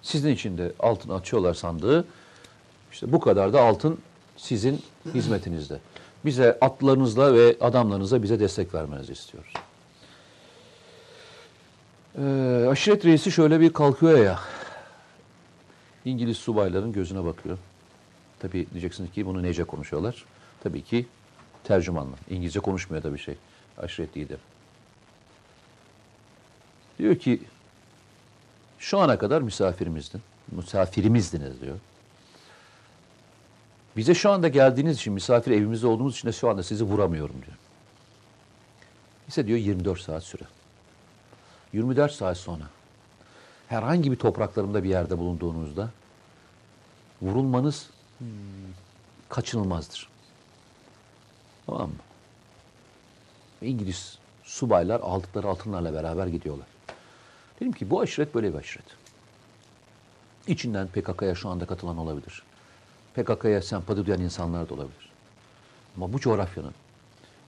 Sizin için de altın açıyorlar sandığı. İşte bu kadar da altın sizin hizmetinizde. Bize atlarınızla ve adamlarınızla bize destek vermenizi istiyoruz. Ee, aşiret reisi şöyle bir kalkıyor ya. İngiliz subayların gözüne bakıyor. Tabii diyeceksiniz ki bunu nece konuşuyorlar? Tabii ki tercümanla. İngilizce konuşmuyor tabii şey. Aşiret lider. Diyor ki şu ana kadar misafirimizdin. Misafirimizdiniz diyor. Bize şu anda geldiğiniz için, misafir evimizde olduğumuz için de şu anda sizi vuramıyorum diyor. Ise diyor 24 saat süre. 24 saat sonra herhangi bir topraklarımda bir yerde bulunduğunuzda vurulmanız kaçınılmazdır. Tamam mı? İngiliz subaylar aldıkları altınlarla beraber gidiyorlar. Dedim ki bu aşiret böyle bir aşiret. İçinden PKK'ya şu anda katılan olabilir. PKK'ya sempati duyan insanlar da olabilir. Ama bu coğrafyanın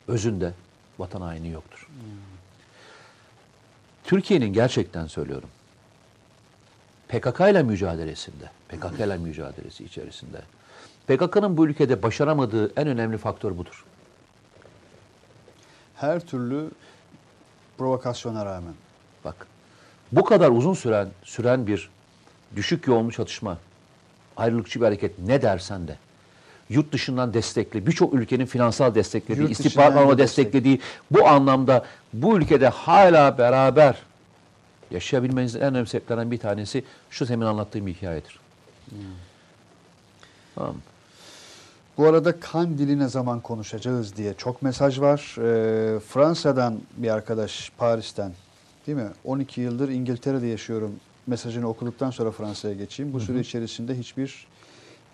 özünde vatan haini yoktur. Türkiye'nin gerçekten söylüyorum. PKK ile mücadelesinde, PKK ile mücadelesi içerisinde PKK'nın bu ülkede başaramadığı en önemli faktör budur. Her türlü provokasyona rağmen. Bu kadar uzun süren süren bir düşük yoğunlu çatışma, ayrılıkçı bir hareket ne dersen de yurt dışından destekli, birçok ülkenin finansal desteklediği, Yurt istihbarat desteklediği bu anlamda bu ülkede hala beraber yaşayabilmenizin en önemli sebeplerinden bir tanesi şu semin anlattığım bir hikayedir. Tamam mı? Bu arada Kandil'i ne zaman konuşacağız diye çok mesaj var. Ee, Fransa'dan bir arkadaş Paris'ten değil mi? 12 yıldır İngiltere'de yaşıyorum mesajını okuduktan sonra Fransa'ya geçeyim. Bu süre içerisinde hiçbir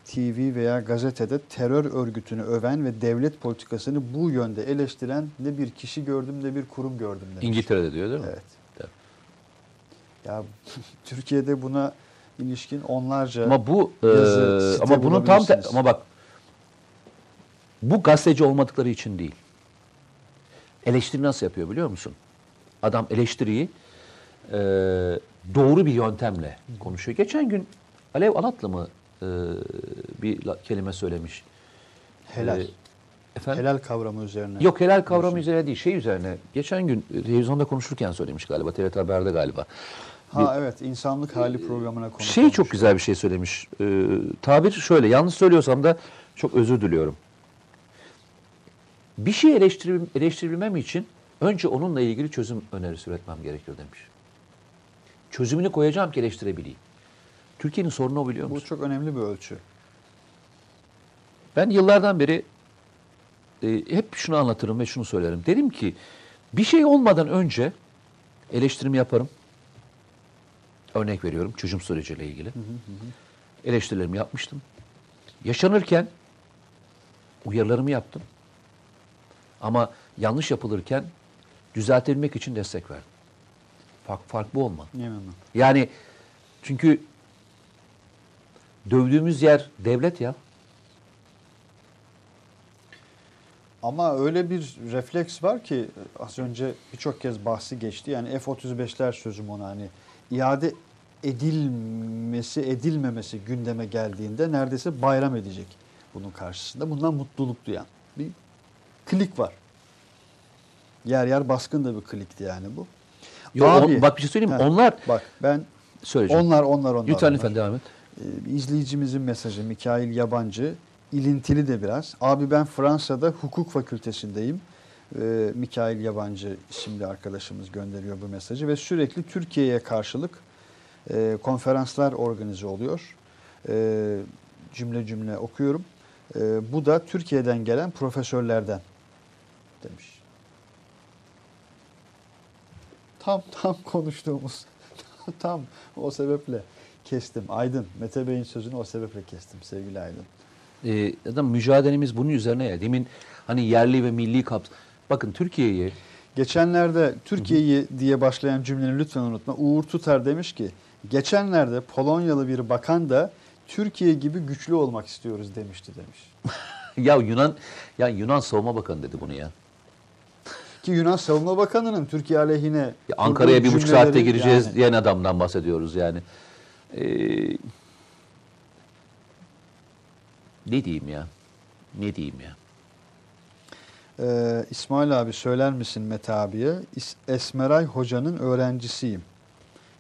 TV veya gazetede terör örgütünü öven ve devlet politikasını bu yönde eleştiren ne bir kişi gördüm ne bir kurum gördüm demiş. İngiltere'de diyor değil mi? Evet. Ya Türkiye'de buna ilişkin onlarca Ama bu e, yazı, site ama bunun tam te- ama bak bu gazeteci olmadıkları için değil. Eleştiri nasıl yapıyor biliyor musun? Adam eleştiriyi e, doğru bir yöntemle konuşuyor. Geçen gün Alev Alatlı mı e, bir la- kelime söylemiş. Helal. E, efendim? Helal kavramı üzerine. Yok helal kavramı üzerine değil, şey üzerine. Geçen gün e, televizyonda konuşurken söylemiş galiba, TRT Haber'de galiba. Ha evet insanlık hali programına konu. Şey çok güzel bir şey söylemiş. Ee, tabir şöyle, yanlış söylüyorsam da çok özür diliyorum. Bir şey eleştiril, eleştirilmem için önce onunla ilgili çözüm önerisi üretmem gerekiyor demiş. Çözümünü koyacağım ki eleştirebileyim. Türkiye'nin sorunu o biliyor Bu musun? çok önemli bir ölçü. Ben yıllardan beri e, hep şunu anlatırım ve şunu söylerim. Derim ki bir şey olmadan önce eleştirimi yaparım. Örnek veriyorum çözüm süreciyle ilgili. Eleştirilerimi yapmıştım. Yaşanırken uyarılarımı yaptım. Ama yanlış yapılırken düzeltilmek için destek verdim. Fark, fark bu olmalı. Yeminle. Yani çünkü dövdüğümüz yer devlet ya. Ama öyle bir refleks var ki az önce birçok kez bahsi geçti. Yani F-35'ler sözüm ona hani iade edilmesi edilmemesi gündeme geldiğinde neredeyse bayram edecek bunun karşısında. Bundan mutluluk duyan bir klik var. Yer yer baskın da bir klikti yani bu. Yo, Abi- on- bak bir şey söyleyeyim mi? Onlar Bak ben söyleyeceğim. onlar onlar onlar. Lütfen onlar. lütfen devam et. Ee, izleyicimizin mesajı Mikail Yabancı. ilintili de biraz. Abi ben Fransa'da hukuk fakültesindeyim. Ee, Mikail Yabancı isimli arkadaşımız gönderiyor bu mesajı ve sürekli Türkiye'ye karşılık e, konferanslar organize oluyor. E, cümle cümle okuyorum. E, bu da Türkiye'den gelen profesörlerden demiş. Tam tam konuştuğumuz tam o sebeple kestim. Aydın, Mete Bey'in sözünü o sebeple kestim sevgili Aydın. Ee, zaten mücadelemiz bunun üzerine ya. Demin hani yerli ve milli kaps. Bakın Türkiye'yi Geçenlerde Türkiye'yi diye başlayan cümleni lütfen unutma. Uğur Tutar demiş ki geçenlerde Polonyalı bir bakan da Türkiye gibi güçlü olmak istiyoruz demişti demiş. ya Yunan ya Yunan Savunma Bakanı dedi bunu ya. Ki Yunan Savunma Bakanı'nın Türkiye aleyhine Ya Ankara'ya bir buçuk saatte gireceğiz yani- diyen adamdan bahsediyoruz yani. Ee, ne diyeyim ya? Ne diyeyim ya? Ee, İsmail abi söyler misin Mete abiye? Esmeray Hoca'nın öğrencisiyim.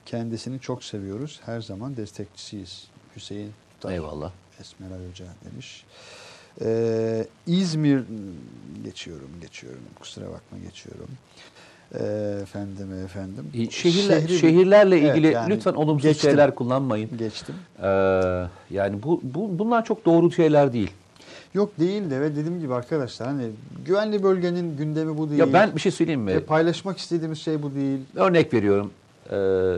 Kendisini çok seviyoruz. Her zaman destekçisiyiz. Hüseyin Tutar. Eyvallah. Esmeray Hoca demiş. Ee, İzmir geçiyorum, geçiyorum. Kusura bakma geçiyorum. Ee, efendim, efendim. Şehirler, Şehri- şehirlerle Evet, ilgili yani lütfen olumsuz geçtim. şeyler kullanmayın. Geçtim. Ee, yani bu, bu bunlar çok doğru şeyler değil. Yok değil de ve dediğim gibi arkadaşlar hani güvenli bölgenin gündemi bu değil. Ya ben bir şey söyleyeyim mi? Ve paylaşmak istediğimiz şey bu değil. Örnek veriyorum. Ee,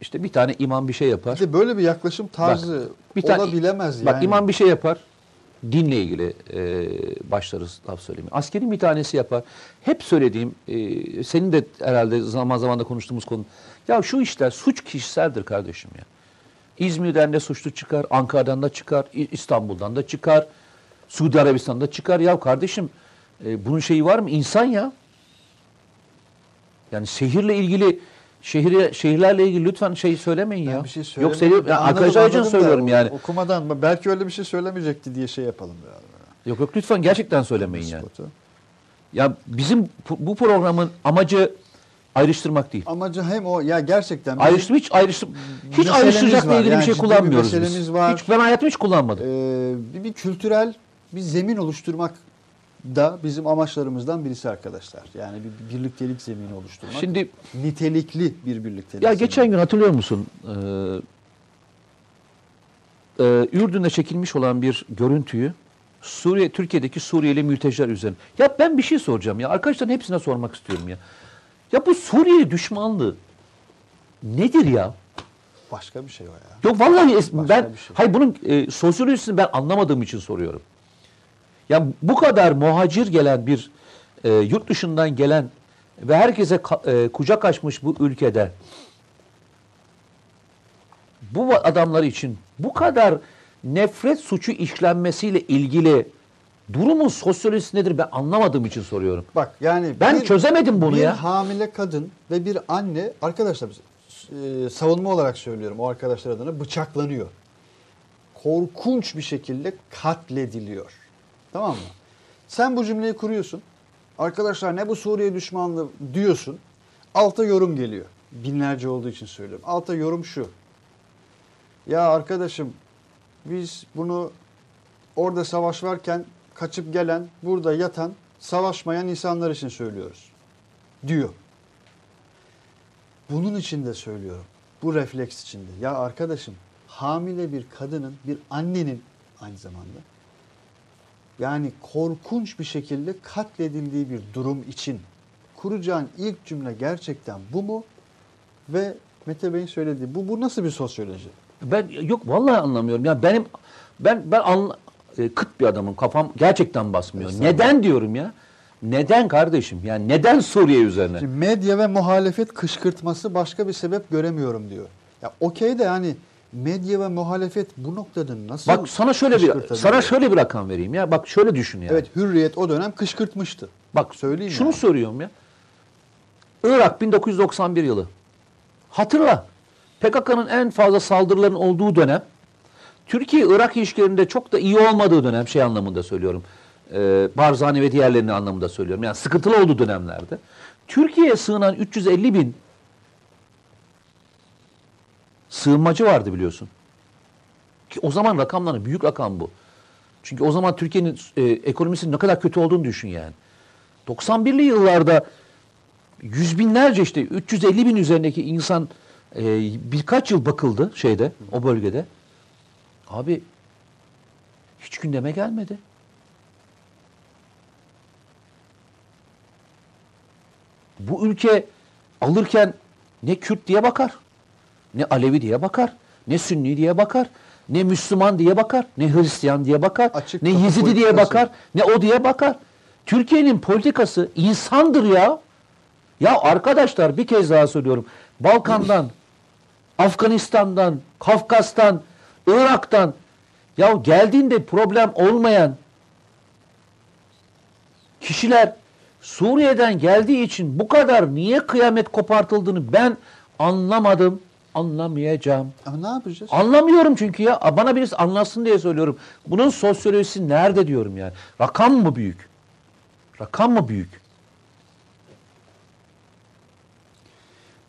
işte bir tane imam bir şey yapar. De böyle bir yaklaşım tarzı bir tane- olabilemez yani. Bak imam bir şey yapar. Dinle ilgili e, başlarız laf söylemeye. Askerin bir tanesi yapar. Hep söylediğim, e, senin de herhalde zaman zaman da konuştuğumuz konu. Ya şu işler suç kişiseldir kardeşim ya. İzmir'den de suçlu çıkar, Ankara'dan da çıkar, İstanbul'dan da çıkar, Suudi Arabistan'da çıkar. Ya kardeşim e, bunun şeyi var mı? İnsan ya. Yani şehirle ilgili şehir şehirlerle ilgili lütfen şey söylemeyin Ben ya. bir şey Yok. Ben Yani arkadaşlar için da söylüyorum yani. Okumadan belki öyle bir şey söylemeyecekti diye şey yapalım biraz. Yok yok lütfen gerçekten söylemeyin yani. Ya bizim bu- programın amacı ayrıştırmak değil. Amacı hem o ya gerçekten Ayrıştır hiç ayrıştır hiç ayrıştıracakla ilgili Yani bir şey bir kullanmıyoruz meselemiz biz. var. Hiç ben hayatımda hiç kullanmadım. e, bir, bir kültürel bir zemin oluşturmak da bizim amaçlarımızdan birisi arkadaşlar. Yani bir birliktelik zemini oluşturmak. Şimdi nitelikli bir birliktelik. ya zemini. geçen gün hatırlıyor musun? Ee, e, Ürdün'de çekilmiş olan bir görüntüyü Suriye Türkiye'deki Suriyeli mülteciler üzerine. Ya ben bir şey soracağım ya. Arkadaşların hepsine sormak istiyorum ya. Ya bu Suriye düşmanlığı nedir ya? başka bir şey o ya. Yok vallahi es- ben şey. hayır bunun e, sosyolojisini ben anlamadığım için soruyorum. Ya bu kadar muhacir gelen bir e, yurt dışından gelen ve herkese e, kucak açmış bu ülkede bu adamlar için bu kadar nefret suçu işlenmesiyle ilgili durumun sosyolojisi nedir ben anlamadığım için soruyorum. Bak yani Ben çözemedim bunu bir ya. hamile kadın ve bir anne arkadaşlar e, savunma olarak söylüyorum o arkadaşlar adına bıçaklanıyor. korkunç bir şekilde katlediliyor. Tamam mı? Sen bu cümleyi kuruyorsun. Arkadaşlar ne bu Suriye düşmanlığı diyorsun. Alta yorum geliyor. Binlerce olduğu için söylüyorum. Alta yorum şu. Ya arkadaşım biz bunu orada savaş varken kaçıp gelen, burada yatan, savaşmayan insanlar için söylüyoruz. Diyor. Bunun için de söylüyorum. Bu refleks içinde. Ya arkadaşım hamile bir kadının, bir annenin aynı zamanda yani korkunç bir şekilde katledildiği bir durum için kuracağın ilk cümle gerçekten bu mu? Ve Mete Bey'in söylediği bu bu nasıl bir sosyoloji? Ben yok vallahi anlamıyorum. Ya benim ben ben anla, e, kıt bir adamım. Kafam gerçekten basmıyor. Neden diyorum ya? Neden kardeşim? Yani neden Suriye üzerine? Şimdi medya ve muhalefet kışkırtması başka bir sebep göremiyorum diyor. Ya okey de yani medya ve muhalefet bu noktada nasıl Bak sana şöyle bir sana şöyle bir rakam vereyim ya. Bak şöyle düşün ya. Evet Hürriyet o dönem kışkırtmıştı. Bak Söyleyeyim şunu yani. soruyorum ya. Irak 1991 yılı. Hatırla. PKK'nın en fazla saldırıların olduğu dönem. Türkiye-Irak ilişkilerinde çok da iyi olmadığı dönem şey anlamında söylüyorum. Ee, Barzani ve diğerlerini anlamında söylüyorum. Yani sıkıntılı olduğu dönemlerde. Türkiye'ye sığınan 350 bin sığınmacı vardı biliyorsun. Ki o zaman rakamların büyük rakam bu. Çünkü o zaman Türkiye'nin e, ekonomisinin ne kadar kötü olduğunu düşün yani. 91'li yıllarda yüz binlerce işte 350 bin üzerindeki insan e, birkaç yıl bakıldı şeyde o bölgede. Abi hiç gündeme gelmedi. Bu ülke alırken ne Kürt diye bakar, ne Alevi diye bakar, ne Sünni diye bakar, ne Müslüman diye bakar, ne Hristiyan diye bakar, Açık ne Yezidi diye politikası. bakar, ne o diye bakar. Türkiye'nin politikası insandır ya. Ya arkadaşlar bir kez daha söylüyorum. Balkan'dan, Afganistan'dan, Kafkas'tan, Irak'tan ya geldiğinde problem olmayan kişiler Suriye'den geldiği için bu kadar niye kıyamet kopartıldığını ben anlamadım, anlamayacağım. Ama ne yapacağız? Anlamıyorum çünkü ya. Bana birisi anlatsın diye söylüyorum. Bunun sosyolojisi nerede diyorum yani. Rakam mı büyük? Rakam mı büyük?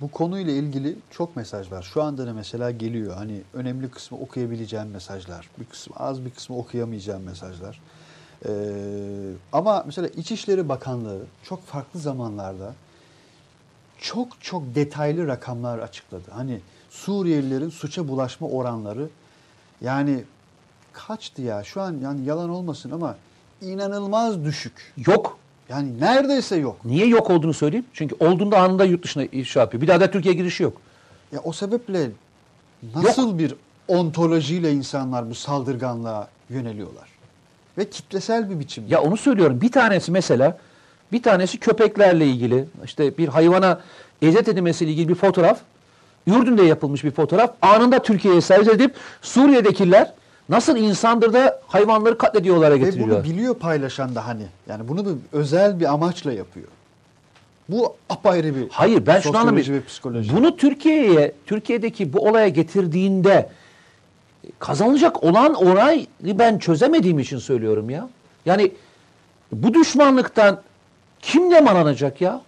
Bu konuyla ilgili çok mesaj var. Şu anda da mesela geliyor. Hani önemli kısmı okuyabileceğim mesajlar. Bir kısmı az bir kısmı okuyamayacağım mesajlar. Ee, ama mesela İçişleri Bakanlığı çok farklı zamanlarda çok çok detaylı rakamlar açıkladı. Hani Suriyelilerin suça bulaşma oranları yani kaçtı ya? Şu an yani yalan olmasın ama inanılmaz düşük. Yok. Yani neredeyse yok. Niye yok olduğunu söyleyeyim. Çünkü olduğunda anında yurt dışına iş yapıyor. Bir daha da Türkiye girişi yok. Ya o sebeple nasıl bir ontolojiyle insanlar bu saldırganlığa yöneliyorlar? Ve kitlesel bir biçimde. Ya onu söylüyorum. Bir tanesi mesela bir tanesi köpeklerle ilgili işte bir hayvana eziyet edilmesiyle ilgili bir fotoğraf. Ürdün'de yapılmış bir fotoğraf. Anında Türkiye'ye servis edip Suriye'dekiler nasıl insandır da hayvanları katlediyorlara Ve getiriyorlar. bunu biliyor paylaşan da hani. Yani bunu bir özel bir amaçla yapıyor. Bu apayrı bir Hayır ben şunu anlamıyorum. ve. Bunu Türkiye'ye, Türkiye'deki bu olaya getirdiğinde kazanılacak olan orayı ben çözemediğim için söylüyorum ya. Yani bu düşmanlıktan kim nemalanacak ya?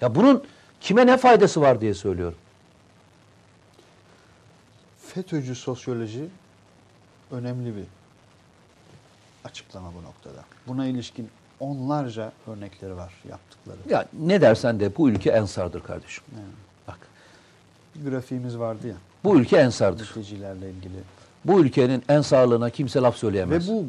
Ya bunun kime ne faydası var diye söylüyorum. FETÖ'cü sosyoloji önemli bir açıklama bu noktada. Buna ilişkin onlarca örnekleri var yaptıkları. Ya ne dersen de bu ülke ensardır kardeşim. Bak Bir grafiğimiz vardı ya. bu ülke ensardır. Mültecilerle ilgili. Bu ülkenin ensarlığına kimse laf söyleyemez. Ve bu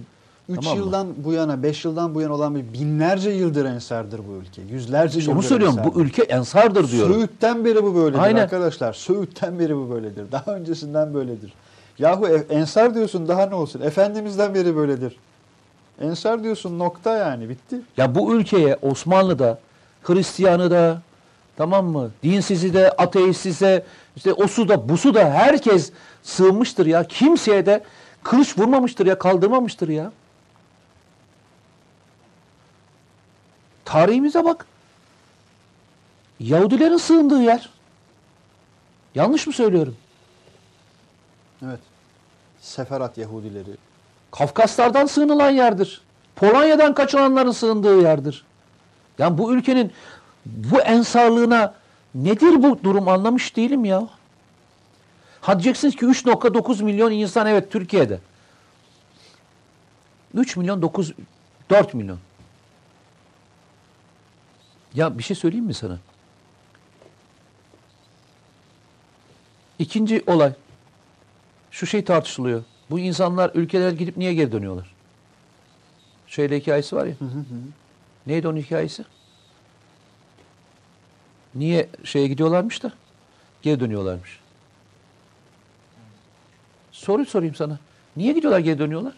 3 Tamam mı? yıldan bu yana, 5 yıldan bu yana olan bir binlerce yıldır ensardır bu ülke. Yüzlerce İşte yıldır onu söylüyorum. ensardır. Bu ülke ensardır diyorum. Söğüt'ten beri bu böyledir Aynen. arkadaşlar. Söğüt'ten beri bu böyledir. Daha öncesinden böyledir. Yahu e- ensar diyorsun daha ne olsun? Efendimiz'den beri böyledir. Ensar diyorsun nokta yani bitti. Ya bu ülkeye Osmanlı'da, Hristiyanı da, tamam mı? Dinsizi de, ateistizi de, işte o su da, bu su da herkes sığınmıştır ya. Kimseye de kılıç vurmamıştır ya, kaldırmamıştır ya. Tarihimize bak. Yahudilerin sığındığı yer. Yanlış mı söylüyorum? Evet. Seferat Yahudileri. Kafkaslardan sığınılan yerdir. Polonya'dan kaçılanların sığındığı yerdir. Yani bu ülkenin bu ensarlığına nedir bu durum anlamış değilim ya. Ha diyeceksiniz ki 3.9 milyon insan evet Türkiye'de. 3 milyon 9 4 milyon. Ya bir şey söyleyeyim mi sana? İkinci olay. Şu şey tartışılıyor. Bu insanlar ülkeler gidip niye geri dönüyorlar? Şeyle hikayesi var ya. Neydi onun hikayesi? Niye şeye gidiyorlarmış da geri dönüyorlarmış? Soru sorayım sana. Niye gidiyorlar geri dönüyorlar?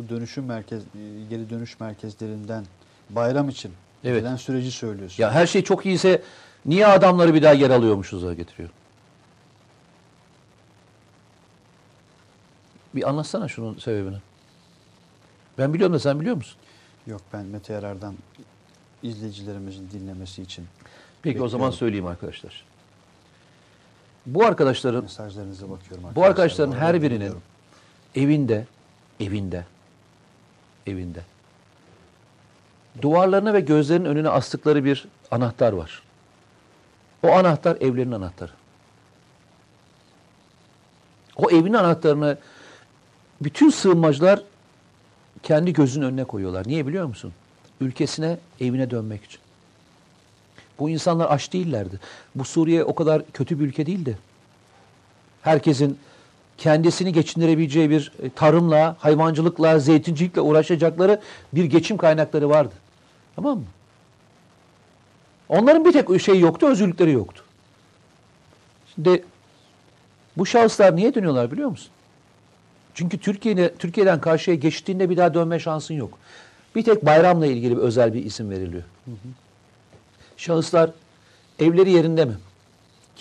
Bu dönüşüm merkez, e, geri dönüş merkezlerinden bayram için Evet. gelen süreci söylüyorsun. Ya her şey çok iyiyse niye adamları bir daha yer alıyormuşuz da getiriyor? Bir anlatsana şunun sebebini. Ben biliyorum da sen biliyor musun? Yok ben Mete Yarar'dan izleyicilerimizin dinlemesi için Peki o zaman Bekliyorum. söyleyeyim arkadaşlar. Bu arkadaşların mesajlarınıza bakıyorum. Bu arkadaşların her birinin dinliyorum. evinde, evinde, evinde duvarlarına ve gözlerinin önüne astıkları bir anahtar var. O anahtar evlerinin anahtarı. O evin anahtarını bütün sığınmacılar kendi gözünün önüne koyuyorlar. Niye biliyor musun? Ülkesine, evine dönmek için. Bu insanlar aç değillerdi. Bu Suriye o kadar kötü bir ülke değildi. Herkesin kendisini geçindirebileceği bir e, tarımla, hayvancılıkla, zeytincilikle uğraşacakları bir geçim kaynakları vardı. Tamam mı? Onların bir tek şey yoktu, özgürlükleri yoktu. Şimdi bu şahıslar niye dönüyorlar biliyor musun? Çünkü Türkiye'de Türkiye'den karşıya geçtiğinde bir daha dönme şansın yok. Bir tek bayramla ilgili bir özel bir isim veriliyor. Şahıslar evleri yerinde mi?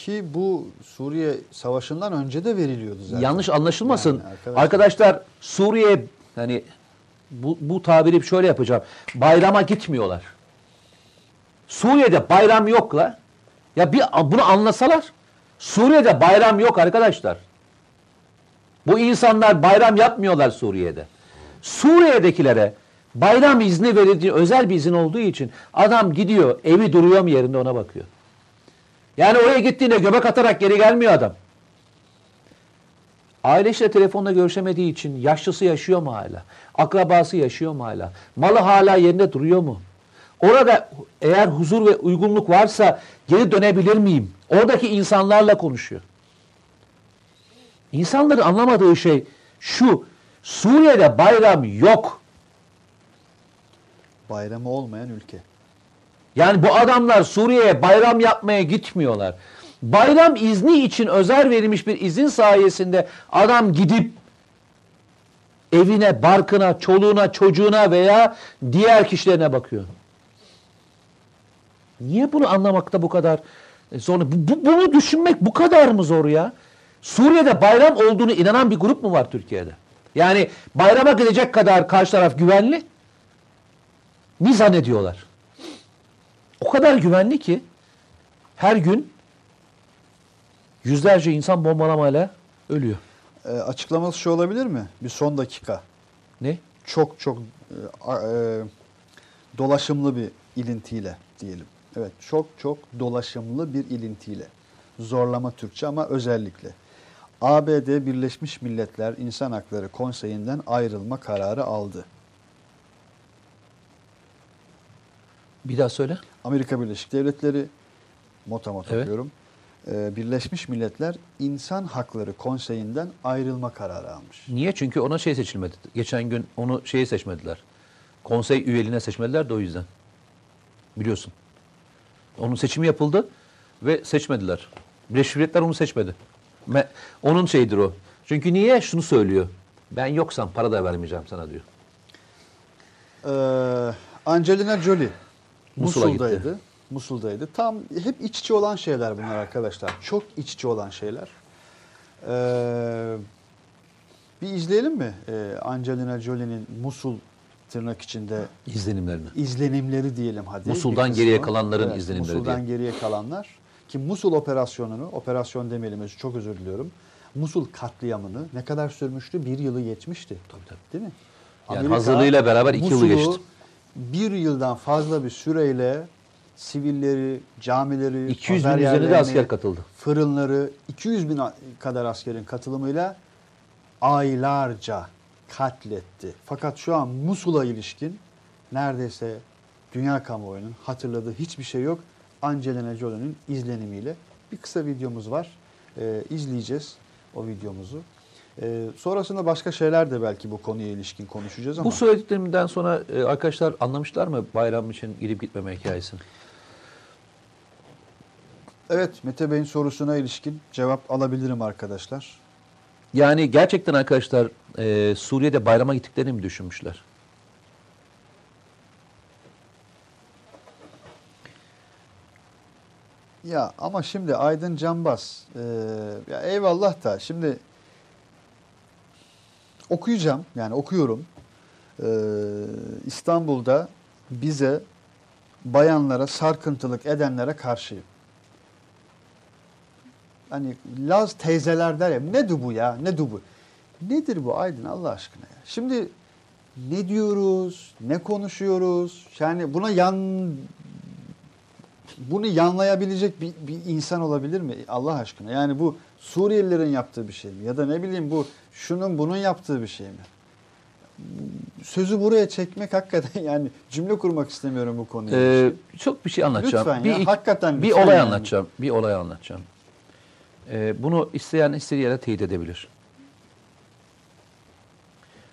Ki bu Suriye Savaşı'ndan önce de veriliyordu zaten. Yanlış anlaşılmasın. Yani arkadaşlar- arkadaşlar, Suriye hani bu, bu tabiri şöyle yapacağım. Bayrama gitmiyorlar. Suriye'de bayram yok la. Ya bir bunu anlasalar. Suriye'de bayram yok arkadaşlar. Bu insanlar bayram yapmıyorlar Suriye'de. Suriye'dekilere bayram izni verildiği özel bir izin olduğu için adam gidiyor evi duruyor mu yerinde ona bakıyor. Yani oraya gittiğinde göbek atarak geri gelmiyor adam. Ailesiyle telefonla görüşemediği için yaşlısı yaşıyor mu hala? Akrabası yaşıyor mu hala? Malı hala yerinde duruyor mu? Orada eğer huzur ve uygunluk varsa geri dönebilir miyim? Oradaki insanlarla konuşuyor. İnsanların anlamadığı şey şu. Suriye'de bayram yok. Bayramı olmayan ülke. Yani bu adamlar Suriye'ye bayram yapmaya gitmiyorlar. Bayram izni için özel verilmiş bir izin sayesinde adam gidip evine, barkına, çoluğuna, çocuğuna veya diğer kişilerine bakıyor. Niye bunu anlamakta bu kadar? Bu, bu- bunu düşünmek bu kadar mı zor ya? Suriye'de bayram olduğunu inanan bir grup mu var Türkiye'de? Yani bayrama gidecek kadar karşı taraf güvenli mi zannediyorlar? O kadar güvenli ki her gün yüzlerce insan bombalamayla ölüyor. E, açıklaması şu olabilir mi? Bir son dakika. Ne? Çok çok e, e, dolaşımlı bir ilintiyle diyelim. Evet çok çok dolaşımlı bir ilintiyle. Zorlama Türkçe ama özellikle. ABD Birleşmiş Milletler İnsan Hakları Konseyi'nden ayrılma kararı aldı. Bir daha söyle. Amerika Birleşik Devletleri motamot Evet. okuyorum. E, Birleşmiş Milletler İnsan Hakları Konseyi'nden ayrılma kararı almış. Niye? Çünkü ona şey seçilmedi. Geçen gün onu şeyi seçmediler. Konsey üyeliğine seçmediler de o yüzden. Biliyorsun. Onun seçimi yapıldı ve seçmediler. Birleşmiş Milletler onu seçmedi. Me- onun şeyidir o. Çünkü niye? Şunu söylüyor. Ben yoksam para da vermeyeceğim sana diyor. Ee, Angelina Jolie Musul'a Musul'daydı. Musul'daydı. Tam hep iç içe olan şeyler bunlar arkadaşlar. Çok iç içe olan şeyler. Ee, bir izleyelim mi ee, Angelina Jolie'nin Musul tırnak içinde İzlenimlerini. izlenimleri diyelim hadi. Musul'dan geriye kalanların izlenimleri Musul'dan diye. geriye kalanlar. Ki Musul operasyonunu, operasyon demeyelim çok özür diliyorum. Musul katliamını ne kadar sürmüştü? Bir yılı geçmişti. Tabii, tabii. Değil mi? Yani hazırlığıyla beraber iki yılı geçti. Bir yıldan fazla bir süreyle sivilleri, camileri, 200 pazar bin üzerinde asker katıldı. Fırınları, 200 bin kadar askerin katılımıyla aylarca katletti. Fakat şu an Musul'a ilişkin neredeyse dünya kamuoyunun hatırladığı hiçbir şey yok. Angelina Jolie'nin izlenimiyle bir kısa videomuz var. Ee, izleyeceğiz o videomuzu. Ee, sonrasında başka şeyler de belki bu konuya ilişkin konuşacağız ama. Bu söylediklerimden sonra e, arkadaşlar anlamışlar mı bayram için gidip gitmeme hikayesini? Evet Mete Bey'in sorusuna ilişkin cevap alabilirim arkadaşlar. Yani gerçekten arkadaşlar e, Suriye'de bayrama gittiklerini mi düşünmüşler? Ya ama şimdi Aydın Canbaz, e, ya eyvallah da şimdi okuyacağım yani okuyorum. E, İstanbul'da bize bayanlara sarkıntılık edenlere karşıyım. Hani Laz teyzeler der ya ne bu ya ne bu? Nedir bu Aydın Allah aşkına ya? Şimdi ne diyoruz, ne konuşuyoruz? Yani buna yan bunu yanlayabilecek bir, bir insan olabilir mi Allah aşkına? Yani bu Suriyelilerin yaptığı bir şey mi? Ya da ne bileyim bu şunun bunun yaptığı bir şey mi? Sözü buraya çekmek hakikaten yani cümle kurmak istemiyorum bu konuya. Ee, çok bir şey anlatacağım. Lütfen bir, ya, hakikaten bir lütfen olay yani. anlatacağım. Bir olay anlatacağım. Ee, bunu isteyen istediği yere teyit edebilir.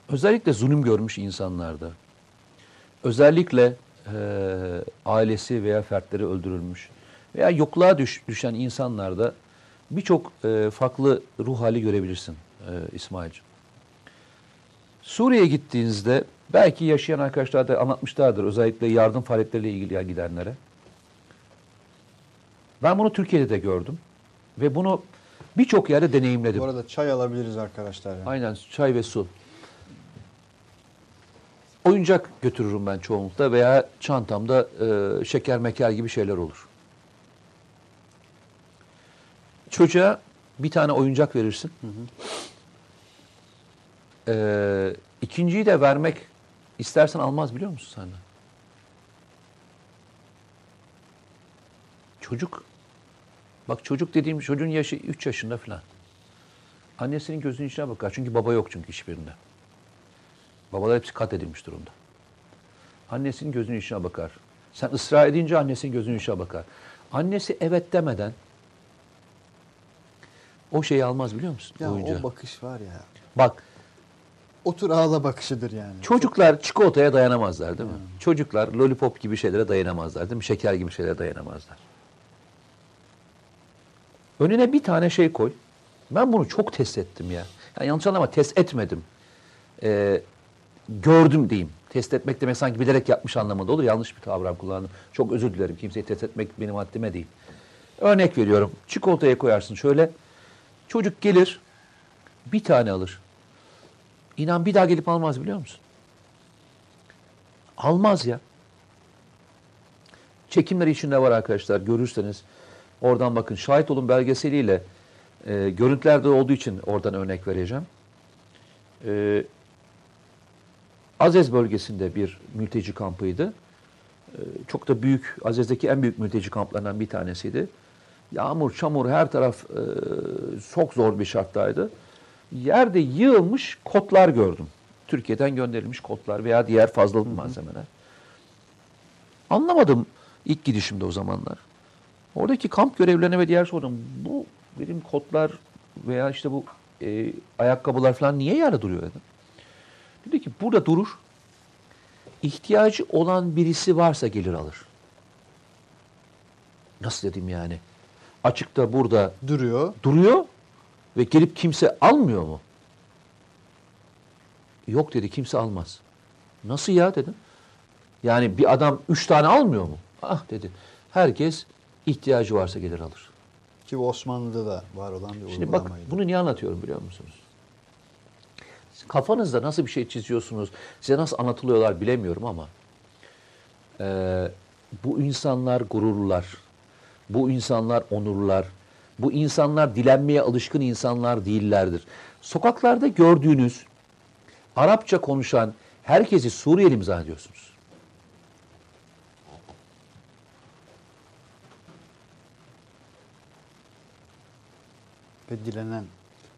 Özellikle zulüm görmüş insanlarda, özellikle e, ailesi veya fertleri öldürülmüş veya yokluğa düş, düşen insanlarda birçok e, farklı ruh hali görebilirsin e, İsmail'cim. Suriye'ye gittiğinizde belki yaşayan arkadaşlar da anlatmışlardır özellikle yardım faaliyetleriyle ilgili gidenlere. Ben bunu Türkiye'de de gördüm ve bunu birçok yerde deneyimledim. Bu arada çay alabiliriz arkadaşlar. yani. Aynen çay ve su. Oyuncak götürürüm ben çoğunlukla veya çantamda e, şeker meker gibi şeyler olur. Çocuğa bir tane oyuncak verirsin. E, ikinciyi de vermek istersen almaz biliyor musun senden? Çocuk. Bak çocuk dediğim çocuğun yaşı 3 yaşında falan. Annesinin gözünün içine bakar. Çünkü baba yok çünkü hiçbirinde. Babalar hepsi kat edilmiş durumda. Annesinin gözünün içine bakar. Sen ısrar edince annesinin gözünün içine bakar. Annesi evet demeden o şeyi almaz biliyor musun? Ya oyuncağı. o bakış var ya. Bak Otur ağla bakışıdır yani. çocuklar çikolataya dayanamazlar değil mi? Çocuklar lollipop gibi şeylere dayanamazlar değil mi? Şeker gibi şeylere dayanamazlar. Önüne bir tane şey koy. Ben bunu çok test ettim ya. Yani yanlış anlama test etmedim. Ee, gördüm diyeyim. Test etmek demek sanki bilerek yapmış anlamında olur. Yanlış bir kavram kullandım. Çok özür dilerim. Kimseyi test etmek benim haddime değil. Örnek veriyorum. Çikolataya koyarsın şöyle. Çocuk gelir. Bir tane alır. İnan bir daha gelip almaz biliyor musun? Almaz ya. Çekimler içinde var arkadaşlar. Görürseniz oradan bakın. Şahit olun belgeseliyle e, görüntülerde olduğu için oradan örnek vereceğim. E, Azez bölgesinde bir mülteci kampıydı. E, çok da büyük, Azez'deki en büyük mülteci kamplarından bir tanesiydi. Yağmur, çamur her taraf e, çok zor bir şarttaydı. Yerde yığılmış kotlar gördüm. Türkiye'den gönderilmiş kotlar veya diğer fazlalık malzemeler. Anlamadım ilk gidişimde o zamanlar. Oradaki kamp görevlilerine ve diğer sordum. Bu benim kotlar veya işte bu e, ayakkabılar falan niye yerde duruyor dedim. Dedi ki burada durur. İhtiyacı olan birisi varsa gelir alır. Nasıl dedim yani? Açıkta burada Duruyor. duruyor ve gelip kimse almıyor mu? Yok dedi kimse almaz. Nasıl ya dedim. Yani bir adam üç tane almıyor mu? Ah dedi. Herkes ihtiyacı varsa gelir alır. Ki Osmanlı'da da var olan bir Şimdi bak bunu niye anlatıyorum biliyor musunuz? Kafanızda nasıl bir şey çiziyorsunuz, size nasıl anlatılıyorlar bilemiyorum ama eee, bu insanlar gururlular. Bu insanlar onurlar. Bu insanlar dilenmeye alışkın insanlar değillerdir. Sokaklarda gördüğünüz Arapça konuşan herkesi Suriyeli mi zannediyorsunuz? Ve dilenen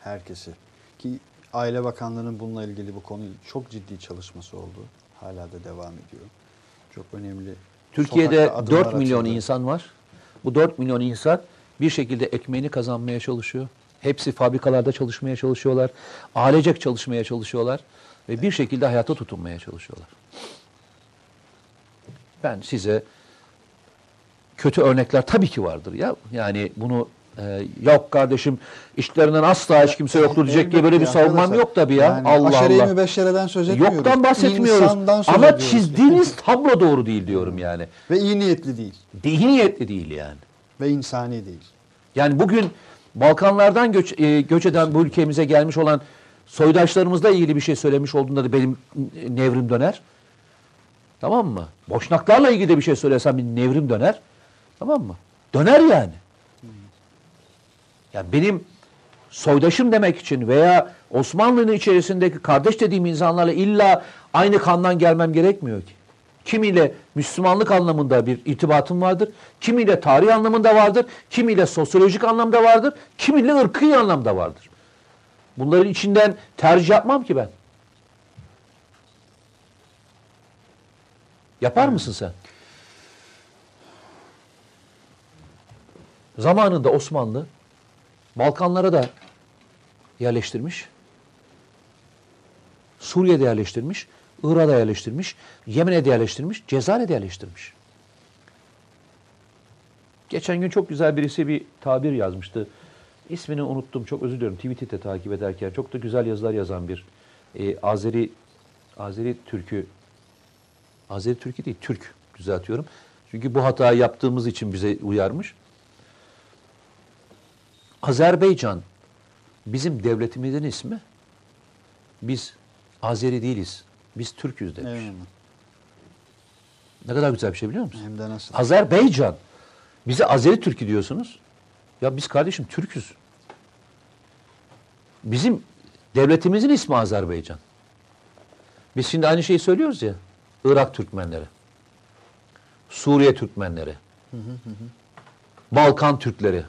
herkesi. Ki Aile Bakanlığı'nın bununla ilgili bu konuyu çok ciddi çalışması oldu. Hala da devam ediyor. Çok önemli. Türkiye'de Sokakta adımlar 4 milyon atıldı. insan var. Bu 4 milyon insan bir şekilde ekmeğini kazanmaya çalışıyor. Hepsi fabrikalarda çalışmaya çalışıyorlar. Ailecek çalışmaya çalışıyorlar. Ve bir şekilde hayata tutunmaya çalışıyorlar. Ben size kötü örnekler tabii ki vardır ya. Yani bunu e, yok kardeşim işlerinden asla hiç kimse yoktur diyecek diye böyle bir savunmam yok tabii ya. Yani Allah aşere-i Allah. mübeşşereden söz etmiyoruz. Yoktan bahsetmiyoruz. İnsandan söz Ama ediyoruz. çizdiğiniz tablo doğru değil diyorum yani. Ve iyi niyetli değil. İyi niyetli değil yani. Ve insani değil. Yani bugün Balkanlardan göç, e, göç eden bu ülkemize gelmiş olan soydaşlarımızla ilgili bir şey söylemiş olduğunda da benim nevrim döner. Tamam mı? Boşnaklarla ilgili de bir şey söylesem bir nevrim döner. Tamam mı? Döner yani. Yani benim soydaşım demek için veya Osmanlı'nın içerisindeki kardeş dediğim insanlarla illa aynı kandan gelmem gerekmiyor ki. Kimiyle Müslümanlık anlamında bir irtibatım vardır. Kimiyle tarih anlamında vardır. Kimiyle sosyolojik anlamda vardır. Kimiyle ırkı anlamda vardır. Bunların içinden tercih yapmam ki ben. Yapar mısın sen? Zamanında Osmanlı Balkanlara da yerleştirmiş. Suriye'de yerleştirmiş. Irak'da yerleştirmiş. Yemen'e de yerleştirmiş. Cezayir'e yerleştirmiş. Geçen gün çok güzel birisi bir tabir yazmıştı. İsmini unuttum. Çok özür diliyorum. Twitter'da takip ederken çok da güzel yazılar yazan bir e, Azeri Azeri Türk'ü Azeri Türk'ü değil, Türk düzeltiyorum. Çünkü bu hatayı yaptığımız için bize uyarmış. Azerbaycan bizim devletimizin ismi. Biz Azeri değiliz. Biz Türk'üz demiş. Ne kadar güzel bir şey biliyor musun? Hem de nasıl? Azerbaycan. Bize Azeri Türk'ü diyorsunuz. Ya biz kardeşim Türk'üz. Bizim devletimizin ismi Azerbaycan. Biz şimdi aynı şeyi söylüyoruz ya. Irak Türkmenleri. Suriye Türkmenleri. Balkan Türkleri.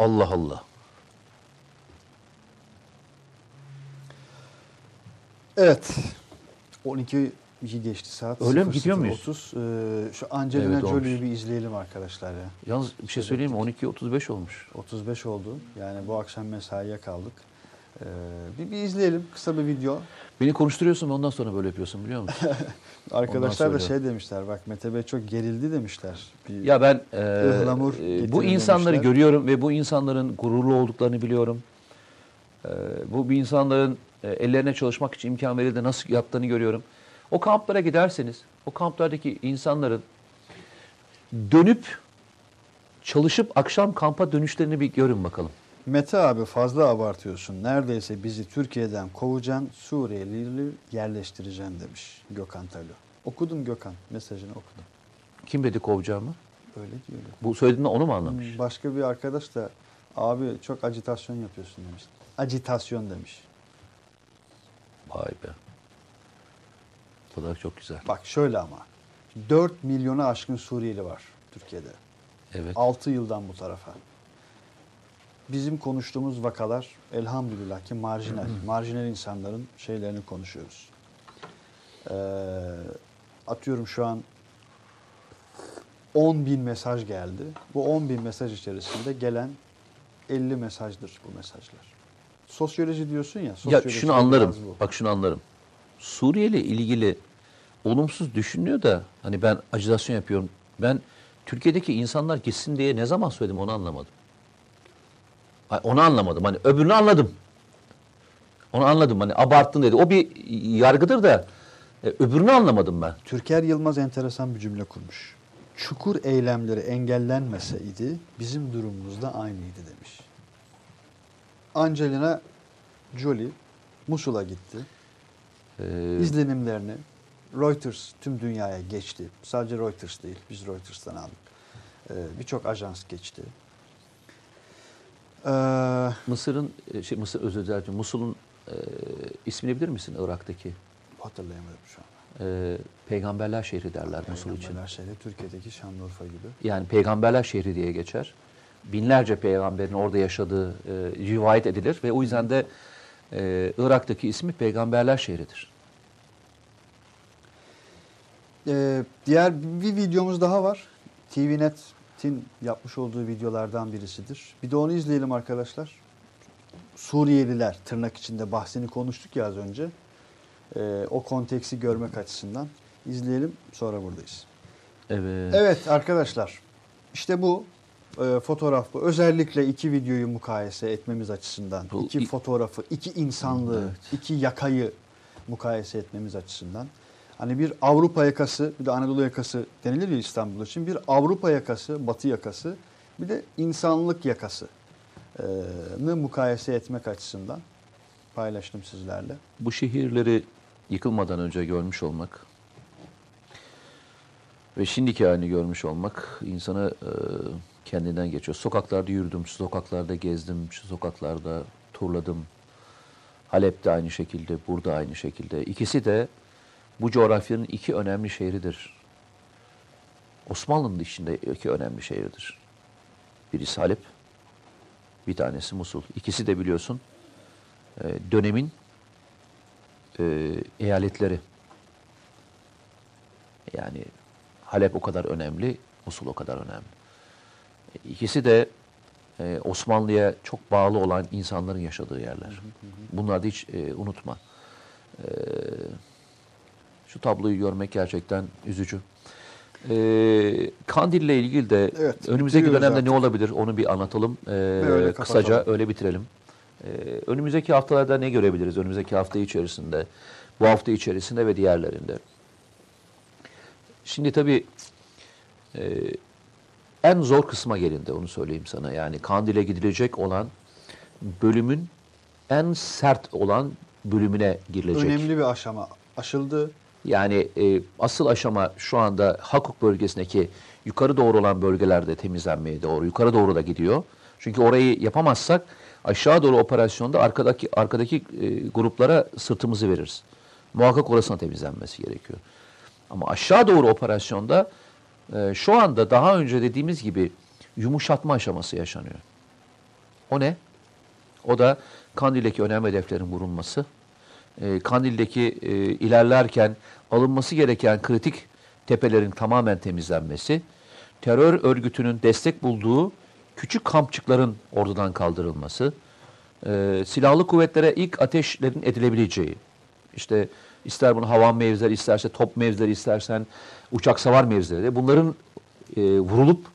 Allah Allah. Evet. 12 2 geçti saat. Öyle mi? Gidiyor muyuz? 30. Ee, şu Angelina Evet. Jolie'yi bir izleyelim arkadaşlar ya. Yalnız bir şey söyleyeyim mi? 12.35 olmuş. 35 oldu. Yani bu akşam mesaiye kaldık. Ee, bir, bir izleyelim kısa bir video. Beni konuşturuyorsun ve ondan sonra böyle yapıyorsun biliyor musun? Arkadaşlar da şey demişler bak Mete Bey çok gerildi demişler. Bir, Ya ben e, e, bu insanları demişler. görüyorum ve bu insanların gururlu olduklarını biliyorum. E, bu bir insanların e, ellerine çalışmak için imkan verildi nasıl yaptığını görüyorum. O kamplara giderseniz o kamplardaki insanların dönüp çalışıp akşam kampa dönüşlerini bir görün bakalım. Mete abi fazla abartıyorsun. Neredeyse bizi Türkiye'den kovacaksın, Suriyelileri yerleştireceksin demiş Gökhan Talo. Okudum Gökhan, mesajını okudum. Kim dedi kovacağımı? Öyle diyor. Bu söylediğinde onu mu anlamış? Başka bir arkadaş da abi çok acitasyon yapıyorsun demiş. Acitasyon demiş. Vay be. Bu da çok güzel. Bak şöyle ama 4 milyona aşkın Suriyeli var Türkiye'de. Evet. 6 yıldan bu tarafa. Bizim konuştuğumuz vakalar elhamdülillah ki marjinal. marjinal insanların şeylerini konuşuyoruz. Ee, atıyorum şu an 10 bin mesaj geldi. Bu 10 bin mesaj içerisinde gelen 50 mesajdır bu mesajlar. Sosyoloji diyorsun ya. Ya sosyoloji şunu anlarım. Bak şunu anlarım. Suriye ile ilgili olumsuz düşünüyor da hani ben acitasyon yapıyorum. Ben Türkiye'deki insanlar gitsin diye ne zaman söyledim onu anlamadım. Onu anlamadım. Hani öbürünü anladım. Onu anladım. Hani abarttın dedi. O bir yargıdır da e, öbürünü anlamadım ben. Türker Yılmaz enteresan bir cümle kurmuş. Çukur eylemleri engellenmeseydi bizim durumumuz da aynıydı demiş. Angelina Jolie Musul'a gitti. Ee, İzlenimlerini Reuters tüm dünyaya geçti. Sadece Reuters değil, biz Reuters'tan aldık. Ee, Birçok ajans geçti. Ee, Mısır'ın, e, şey Mısır özür dilerim, Musul'un e, ismini bilir misin Irak'taki? hatırlayamadım şu an. E, peygamberler şehri derler Musul için. Peygamberler şehri Türkiye'deki Şanlıurfa gibi. Yani peygamberler şehri diye geçer. Binlerce peygamberin orada yaşadığı e, rivayet edilir ve o yüzden de e, Irak'taki ismi peygamberler şehridir. Ee, diğer bir videomuz daha var. TVNet'in yapmış olduğu videolardan birisidir. Bir de onu izleyelim arkadaşlar. Suriyeliler tırnak içinde bahsini konuştuk ya az önce. Ee, o konteksi görmek açısından izleyelim sonra buradayız. Evet. Evet arkadaşlar işte bu e, fotoğraf bu. Özellikle iki videoyu mukayese etmemiz açısından. Bu iki fotoğrafı, iki insanlığı, Evet. iki yakayı mukayese etmemiz açısından. Hani bir Avrupa yakası, bir de Anadolu yakası denilir ya İstanbul için. Bir Avrupa yakası, Batı yakası, bir de insanlık yakası e, nı mukayese etmek açısından paylaştım sizlerle. Bu şehirleri yıkılmadan önce görmüş olmak ve şimdiki halini görmüş olmak insanı e, kendinden geçiyor. Sokaklarda yürüdüm, şu sokaklarda gezdim, şu sokaklarda turladım. Halep'te aynı şekilde, burada aynı şekilde. İkisi de bu coğrafyanın iki önemli şehridir. Osmanlı'nın içinde iki önemli şehridir. Birisi Halep, bir tanesi Musul. İkisi de biliyorsun e, dönemin e, eyaletleri. Yani Halep o kadar önemli, Musul o kadar önemli. İkisi de e, Osmanlı'ya çok bağlı olan insanların yaşadığı yerler. Bunları da hiç e, unutma. Şu tabloyu görmek gerçekten üzücü. E, Kandil'le ilgili de Evet, önümüzdeki dönemde ne artık. olabilir onu bir anlatalım. E, öyle kısaca kapatalım. öyle bitirelim. Ee, önümüzdeki haftalarda ne görebiliriz? Önümüzdeki hafta içerisinde, bu hafta içerisinde ve diğerlerinde. Şimdi tabii e, en zor kısma gelindi onu söyleyeyim sana. Yani Kandil'e gidilecek olan bölümün en sert olan bölümüne girilecek. Önemli bir aşama aşıldı. Yani e, asıl aşama şu anda Hakuk bölgesindeki yukarı doğru olan bölgelerde temizlenmeye doğru, yukarı doğru da gidiyor. Çünkü orayı yapamazsak aşağı doğru operasyonda arkadaki arkadaki e, gruplara sırtımızı veririz. Muhakkak orasına temizlenmesi gerekiyor. Ama aşağı doğru operasyonda e, şu anda daha önce dediğimiz gibi yumuşatma aşaması yaşanıyor. O ne? O da Kandil'deki önemli hedeflerin vurulması, e, Kandil'deki e, ilerlerken alınması gereken kritik tepelerin tamamen temizlenmesi, terör örgütünün destek bulduğu küçük kampçıkların ortadan kaldırılması, e, silahlı kuvvetlere ilk ateşlerin edilebileceği, işte ister bunu havan mevzileri, isterse top mevzileri, istersen uçak savar mevzileri, bunların e, vurulup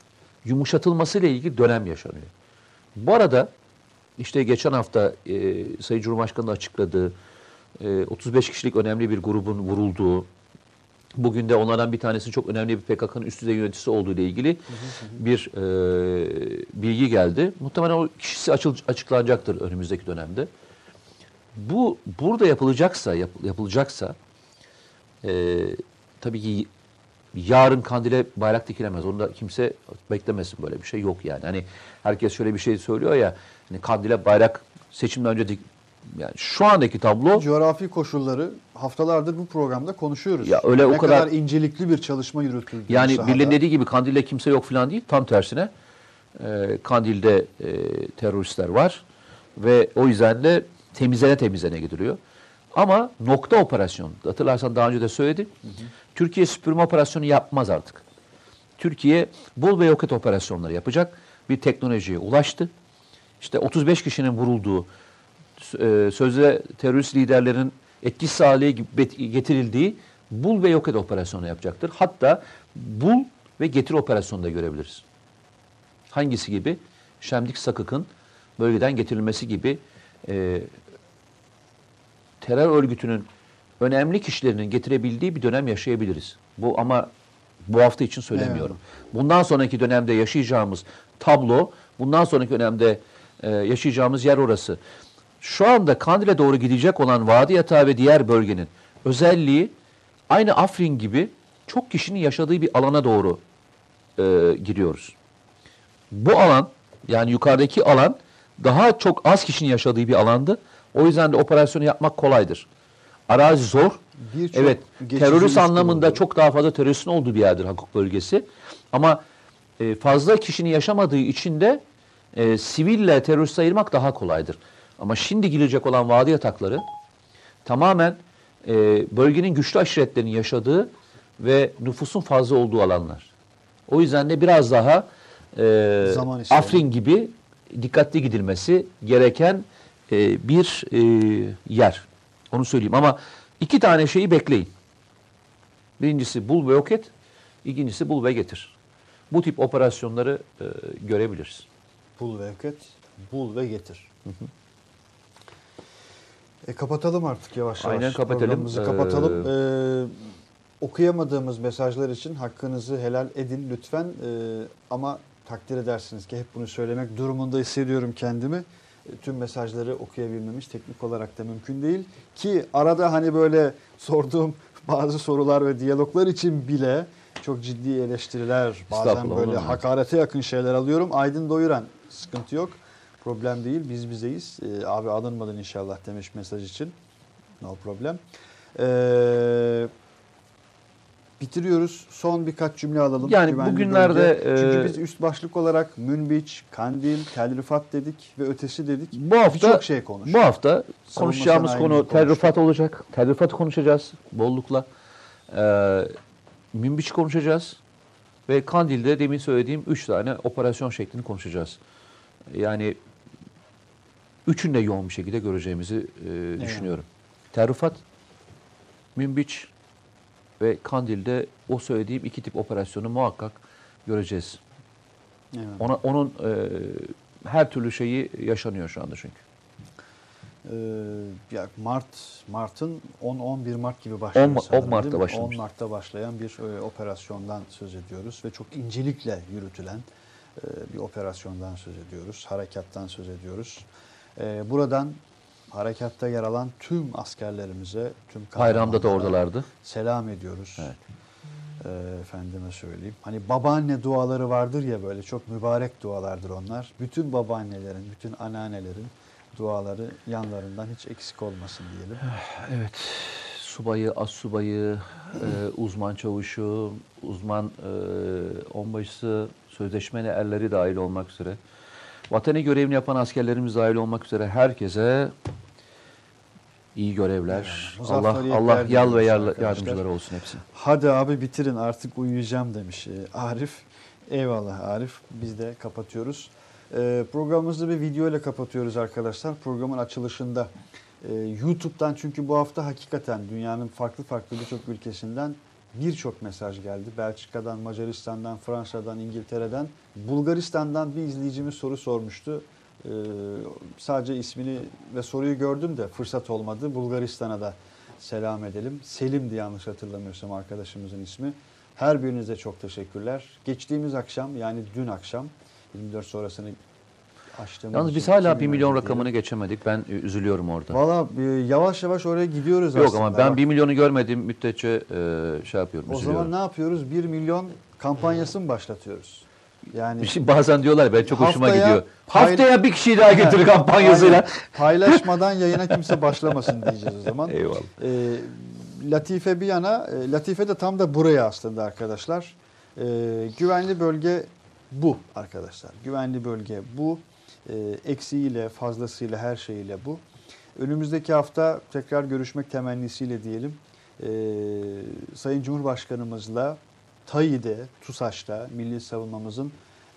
yumuşatılması ile ilgili dönem yaşanıyor. Bu arada işte geçen hafta e, Sayın Cumhurbaşkanı da açıkladığı 35 kişilik önemli bir grubun vurulduğu, bugün de onlardan bir tanesinin çok önemli bir PKK'nın üst düzey yöneticisi olduğu ile ilgili bir e, bilgi geldi. Muhtemelen o kişisi açıl, açıklanacaktır önümüzdeki dönemde. Bu burada yapılacaksa yap, yapılacaksa e, tabii ki yarın kandile bayrak dikilemez. Onu da kimse beklemesin böyle bir şey yok yani. Hani herkes şöyle bir şey söylüyor ya hani kandile bayrak seçimden önce dik, yani şu andaki tablo Coğrafi koşulları haftalardır bu programda konuşuyoruz. Ya öyle ne o kadar- incelikli bir çalışma yürütüldü. Yani birilerinin dediği gibi Kandil'de kimse yok falan değil. Tam tersine e, Kandil'de e, teröristler var ve o yüzden de temizlene temizlene gidiliyor. Ama nokta operasyon, hatırlarsan daha önce de söyledim. Türkiye süpürme operasyonu yapmaz artık. Türkiye bul ve yok et operasyonları yapacak. Bir teknolojiye ulaştı. İşte 35 kişinin vurulduğu, e, sözde terörist liderlerin etkisiz hale getirildiği bul ve yok et operasyonu yapacaktır. Hatta bul ve getir operasyonu da görebiliriz. Hangisi gibi? Şemdik Sakık'ın bölgeden getirilmesi gibi e, terör örgütünün önemli kişilerinin getirebildiği bir dönem yaşayabiliriz. Bu ama bu hafta için söylemiyorum. Bundan sonraki dönemde yaşayacağımız tablo, bundan sonraki dönemde e, yaşayacağımız yer orası. Şu anda Kandil'e doğru gidecek olan Vadi Yatağı ve diğer bölgenin özelliği aynı Afrin gibi çok kişinin yaşadığı bir alana doğru e, giriyoruz. Bu alan yani yukarıdaki alan daha çok az kişinin yaşadığı bir alandı. O yüzden de operasyonu yapmak kolaydır. Arazi zor. Birçok Evet, terörist anlamında kuruldu. çok daha fazla teröristin olduğu bir yerdir Hakuk bölgesi. Ama e, fazla kişinin yaşamadığı için de e, siville terörist ayırmak daha kolaydır. Ama şimdi girecek olan vadi yatakları tamamen e, bölgenin güçlü aşiretlerin yaşadığı ve nüfusun fazla olduğu alanlar. O yüzden de biraz daha e, Zaman. Afrin gibi dikkatli gidilmesi gereken e, bir e, yer. Onu söyleyeyim ama iki tane şeyi bekleyin. Birincisi bul ve yok et. İkincisi bul ve getir. Bu tip operasyonları e, görebiliriz. Bul ve eket, bul ve getir. E, kapatalım artık yavaş yavaş. Aynen, kapatalım. Ee, kapatalım. Ee, okuyamadığımız mesajlar için hakkınızı helal edin lütfen. Ee, ama takdir edersiniz ki hep bunu söylemek durumunda hissediyorum kendimi. E, Tüm mesajları okuyabilmemiz teknik olarak da mümkün değil. Ki arada hani böyle sorduğum bazı sorular ve diyaloglar için bile çok ciddi eleştiriler, bazen böyle hakarete yakın şeyler alıyorum. Aydın doyuran sıkıntı yok. Problem değil. Biz bizeyiz. Ee, abi alınmadın inşallah demiş mesaj için. No problem. Ee, bitiriyoruz. Son birkaç cümle alalım. Yani Güvenli bugünlerde, bölge. Çünkü e, biz üst başlık olarak Münbiç, Kandil, Tel Rifat dedik ve ötesi dedik. Bu hafta Birçok şey konuştuk. Bu hafta konuşacağımız konu. Tel Rifat olacak. Tel Rifat'ı konuşacağız bollukla. Ee, Münbiç konuşacağız. Ve Kandil'de demin söylediğim üç tane operasyon şeklini konuşacağız. Yani üçünü de yoğun bir şekilde göreceğimizi e, düşünüyorum. Tel Rifat, Münbiç ve Kandil'de o söylediğim iki tip operasyonu muhakkak göreceğiz. Evet. Ona onun e, her türlü şeyi yaşanıyor şu anda çünkü. Ee, Mart Mart'ın 10-11 Mart gibi başlayan 10 Ma- 10 sanırım, Mart'ta başlamış. 10 Mart'ta başlayan bir e, operasyondan söz ediyoruz ve çok incelikle yürütülen e, bir operasyondan söz ediyoruz. Harekattan söz ediyoruz. E, buradan harekatta yer alan tüm askerlerimize, tüm Bayramda da oradalardı. Selam ediyoruz. Evet. E, efendime söyleyeyim. Hani babaanne duaları vardır ya böyle çok mübarek dualardır onlar. Bütün babaannelerin, bütün anneannelerin duaları yanlarından hiç eksik olmasın diyelim. Evet. Subayı, az subayı, e, uzman çavuşu, uzman e, onbaşısı, sözleşmeli erleri dahil olmak üzere, vatani görevini yapan askerlerimiz dahil olmak üzere herkese iyi görevler. Evet, Allah Allah yal ve yar, yardımcıları olsun hepsi. Hadi abi bitirin artık uyuyacağım demiş e, Arif. Eyvallah Arif. Biz de kapatıyoruz. E, programımızı bir video ile kapatıyoruz arkadaşlar. Programın açılışında e, YouTube'dan çünkü bu hafta hakikaten dünyanın farklı farklı birçok ülkesinden birçok mesaj geldi. Belçika'dan, Macaristan'dan, Fransa'dan, İngiltere'den, Bulgaristan'dan bir izleyicimiz soru sormuştu. E, sadece ismini ve soruyu gördüm de fırsat olmadı. Bulgaristan'a da selam edelim. Selim'di yanlış hatırlamıyorsam arkadaşımızın ismi. Her birinize çok teşekkürler. Geçtiğimiz akşam yani dün akşam 24 sonrasını açtığımız Yalnız biz hala kim 1 milyon rakamını diyelim. geçemedik. Ben üzülüyorum orada. Valla e, yavaş yavaş oraya gidiyoruz Yok aslında. ama ben Bak, 1 milyonu görmediğim müddetçe e, şey yapıyorum, O üzülüyorum. zaman ne yapıyoruz? 1 milyon kampanyası mı başlatıyoruz? Yani Bir şey bazen diyorlar ben çok hoşuma Haftaya gidiyor. Haftaya bir kişiyi daha getir kampanyasıyla. Paylaşmadan yayına kimse başlamasın diyeceğiz o zaman. Eyvallah. E, Latife bir yana, e, Latife de tam da buraya aslında arkadaşlar. E, güvenli bölge bu arkadaşlar. Güvenli bölge bu. E, eksiğiyle, fazlasıyla, her şeyiyle bu. Önümüzdeki hafta tekrar görüşmek temennisiyle diyelim. E, Sayın Cumhurbaşkanımızla TAİ'de, TUSAŞ'ta milli savunmamızın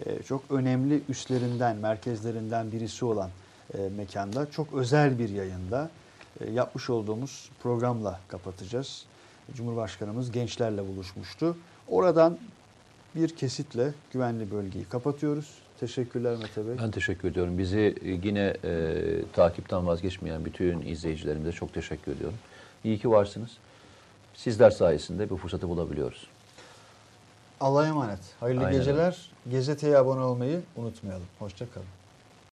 e, çok önemli üslerinden, merkezlerinden birisi olan e, mekanda çok özel bir yayında e, yapmış olduğumuz programla kapatacağız. Cumhurbaşkanımız gençlerle buluşmuştu. Oradan bir kesitle güvenli bölgeyi kapatıyoruz. Teşekkürler Mete Bey. Ben teşekkür ediyorum. Bizi e, yine e, takipten vazgeçmeyen bütün izleyicilerimize çok teşekkür ediyorum. İyi ki varsınız. Sizler sayesinde bu fırsatı bulabiliyoruz. Allah'a emanet. Hayırlı Aynen geceler. Gazeteye abone olmayı unutmayalım. Hoşçakalın.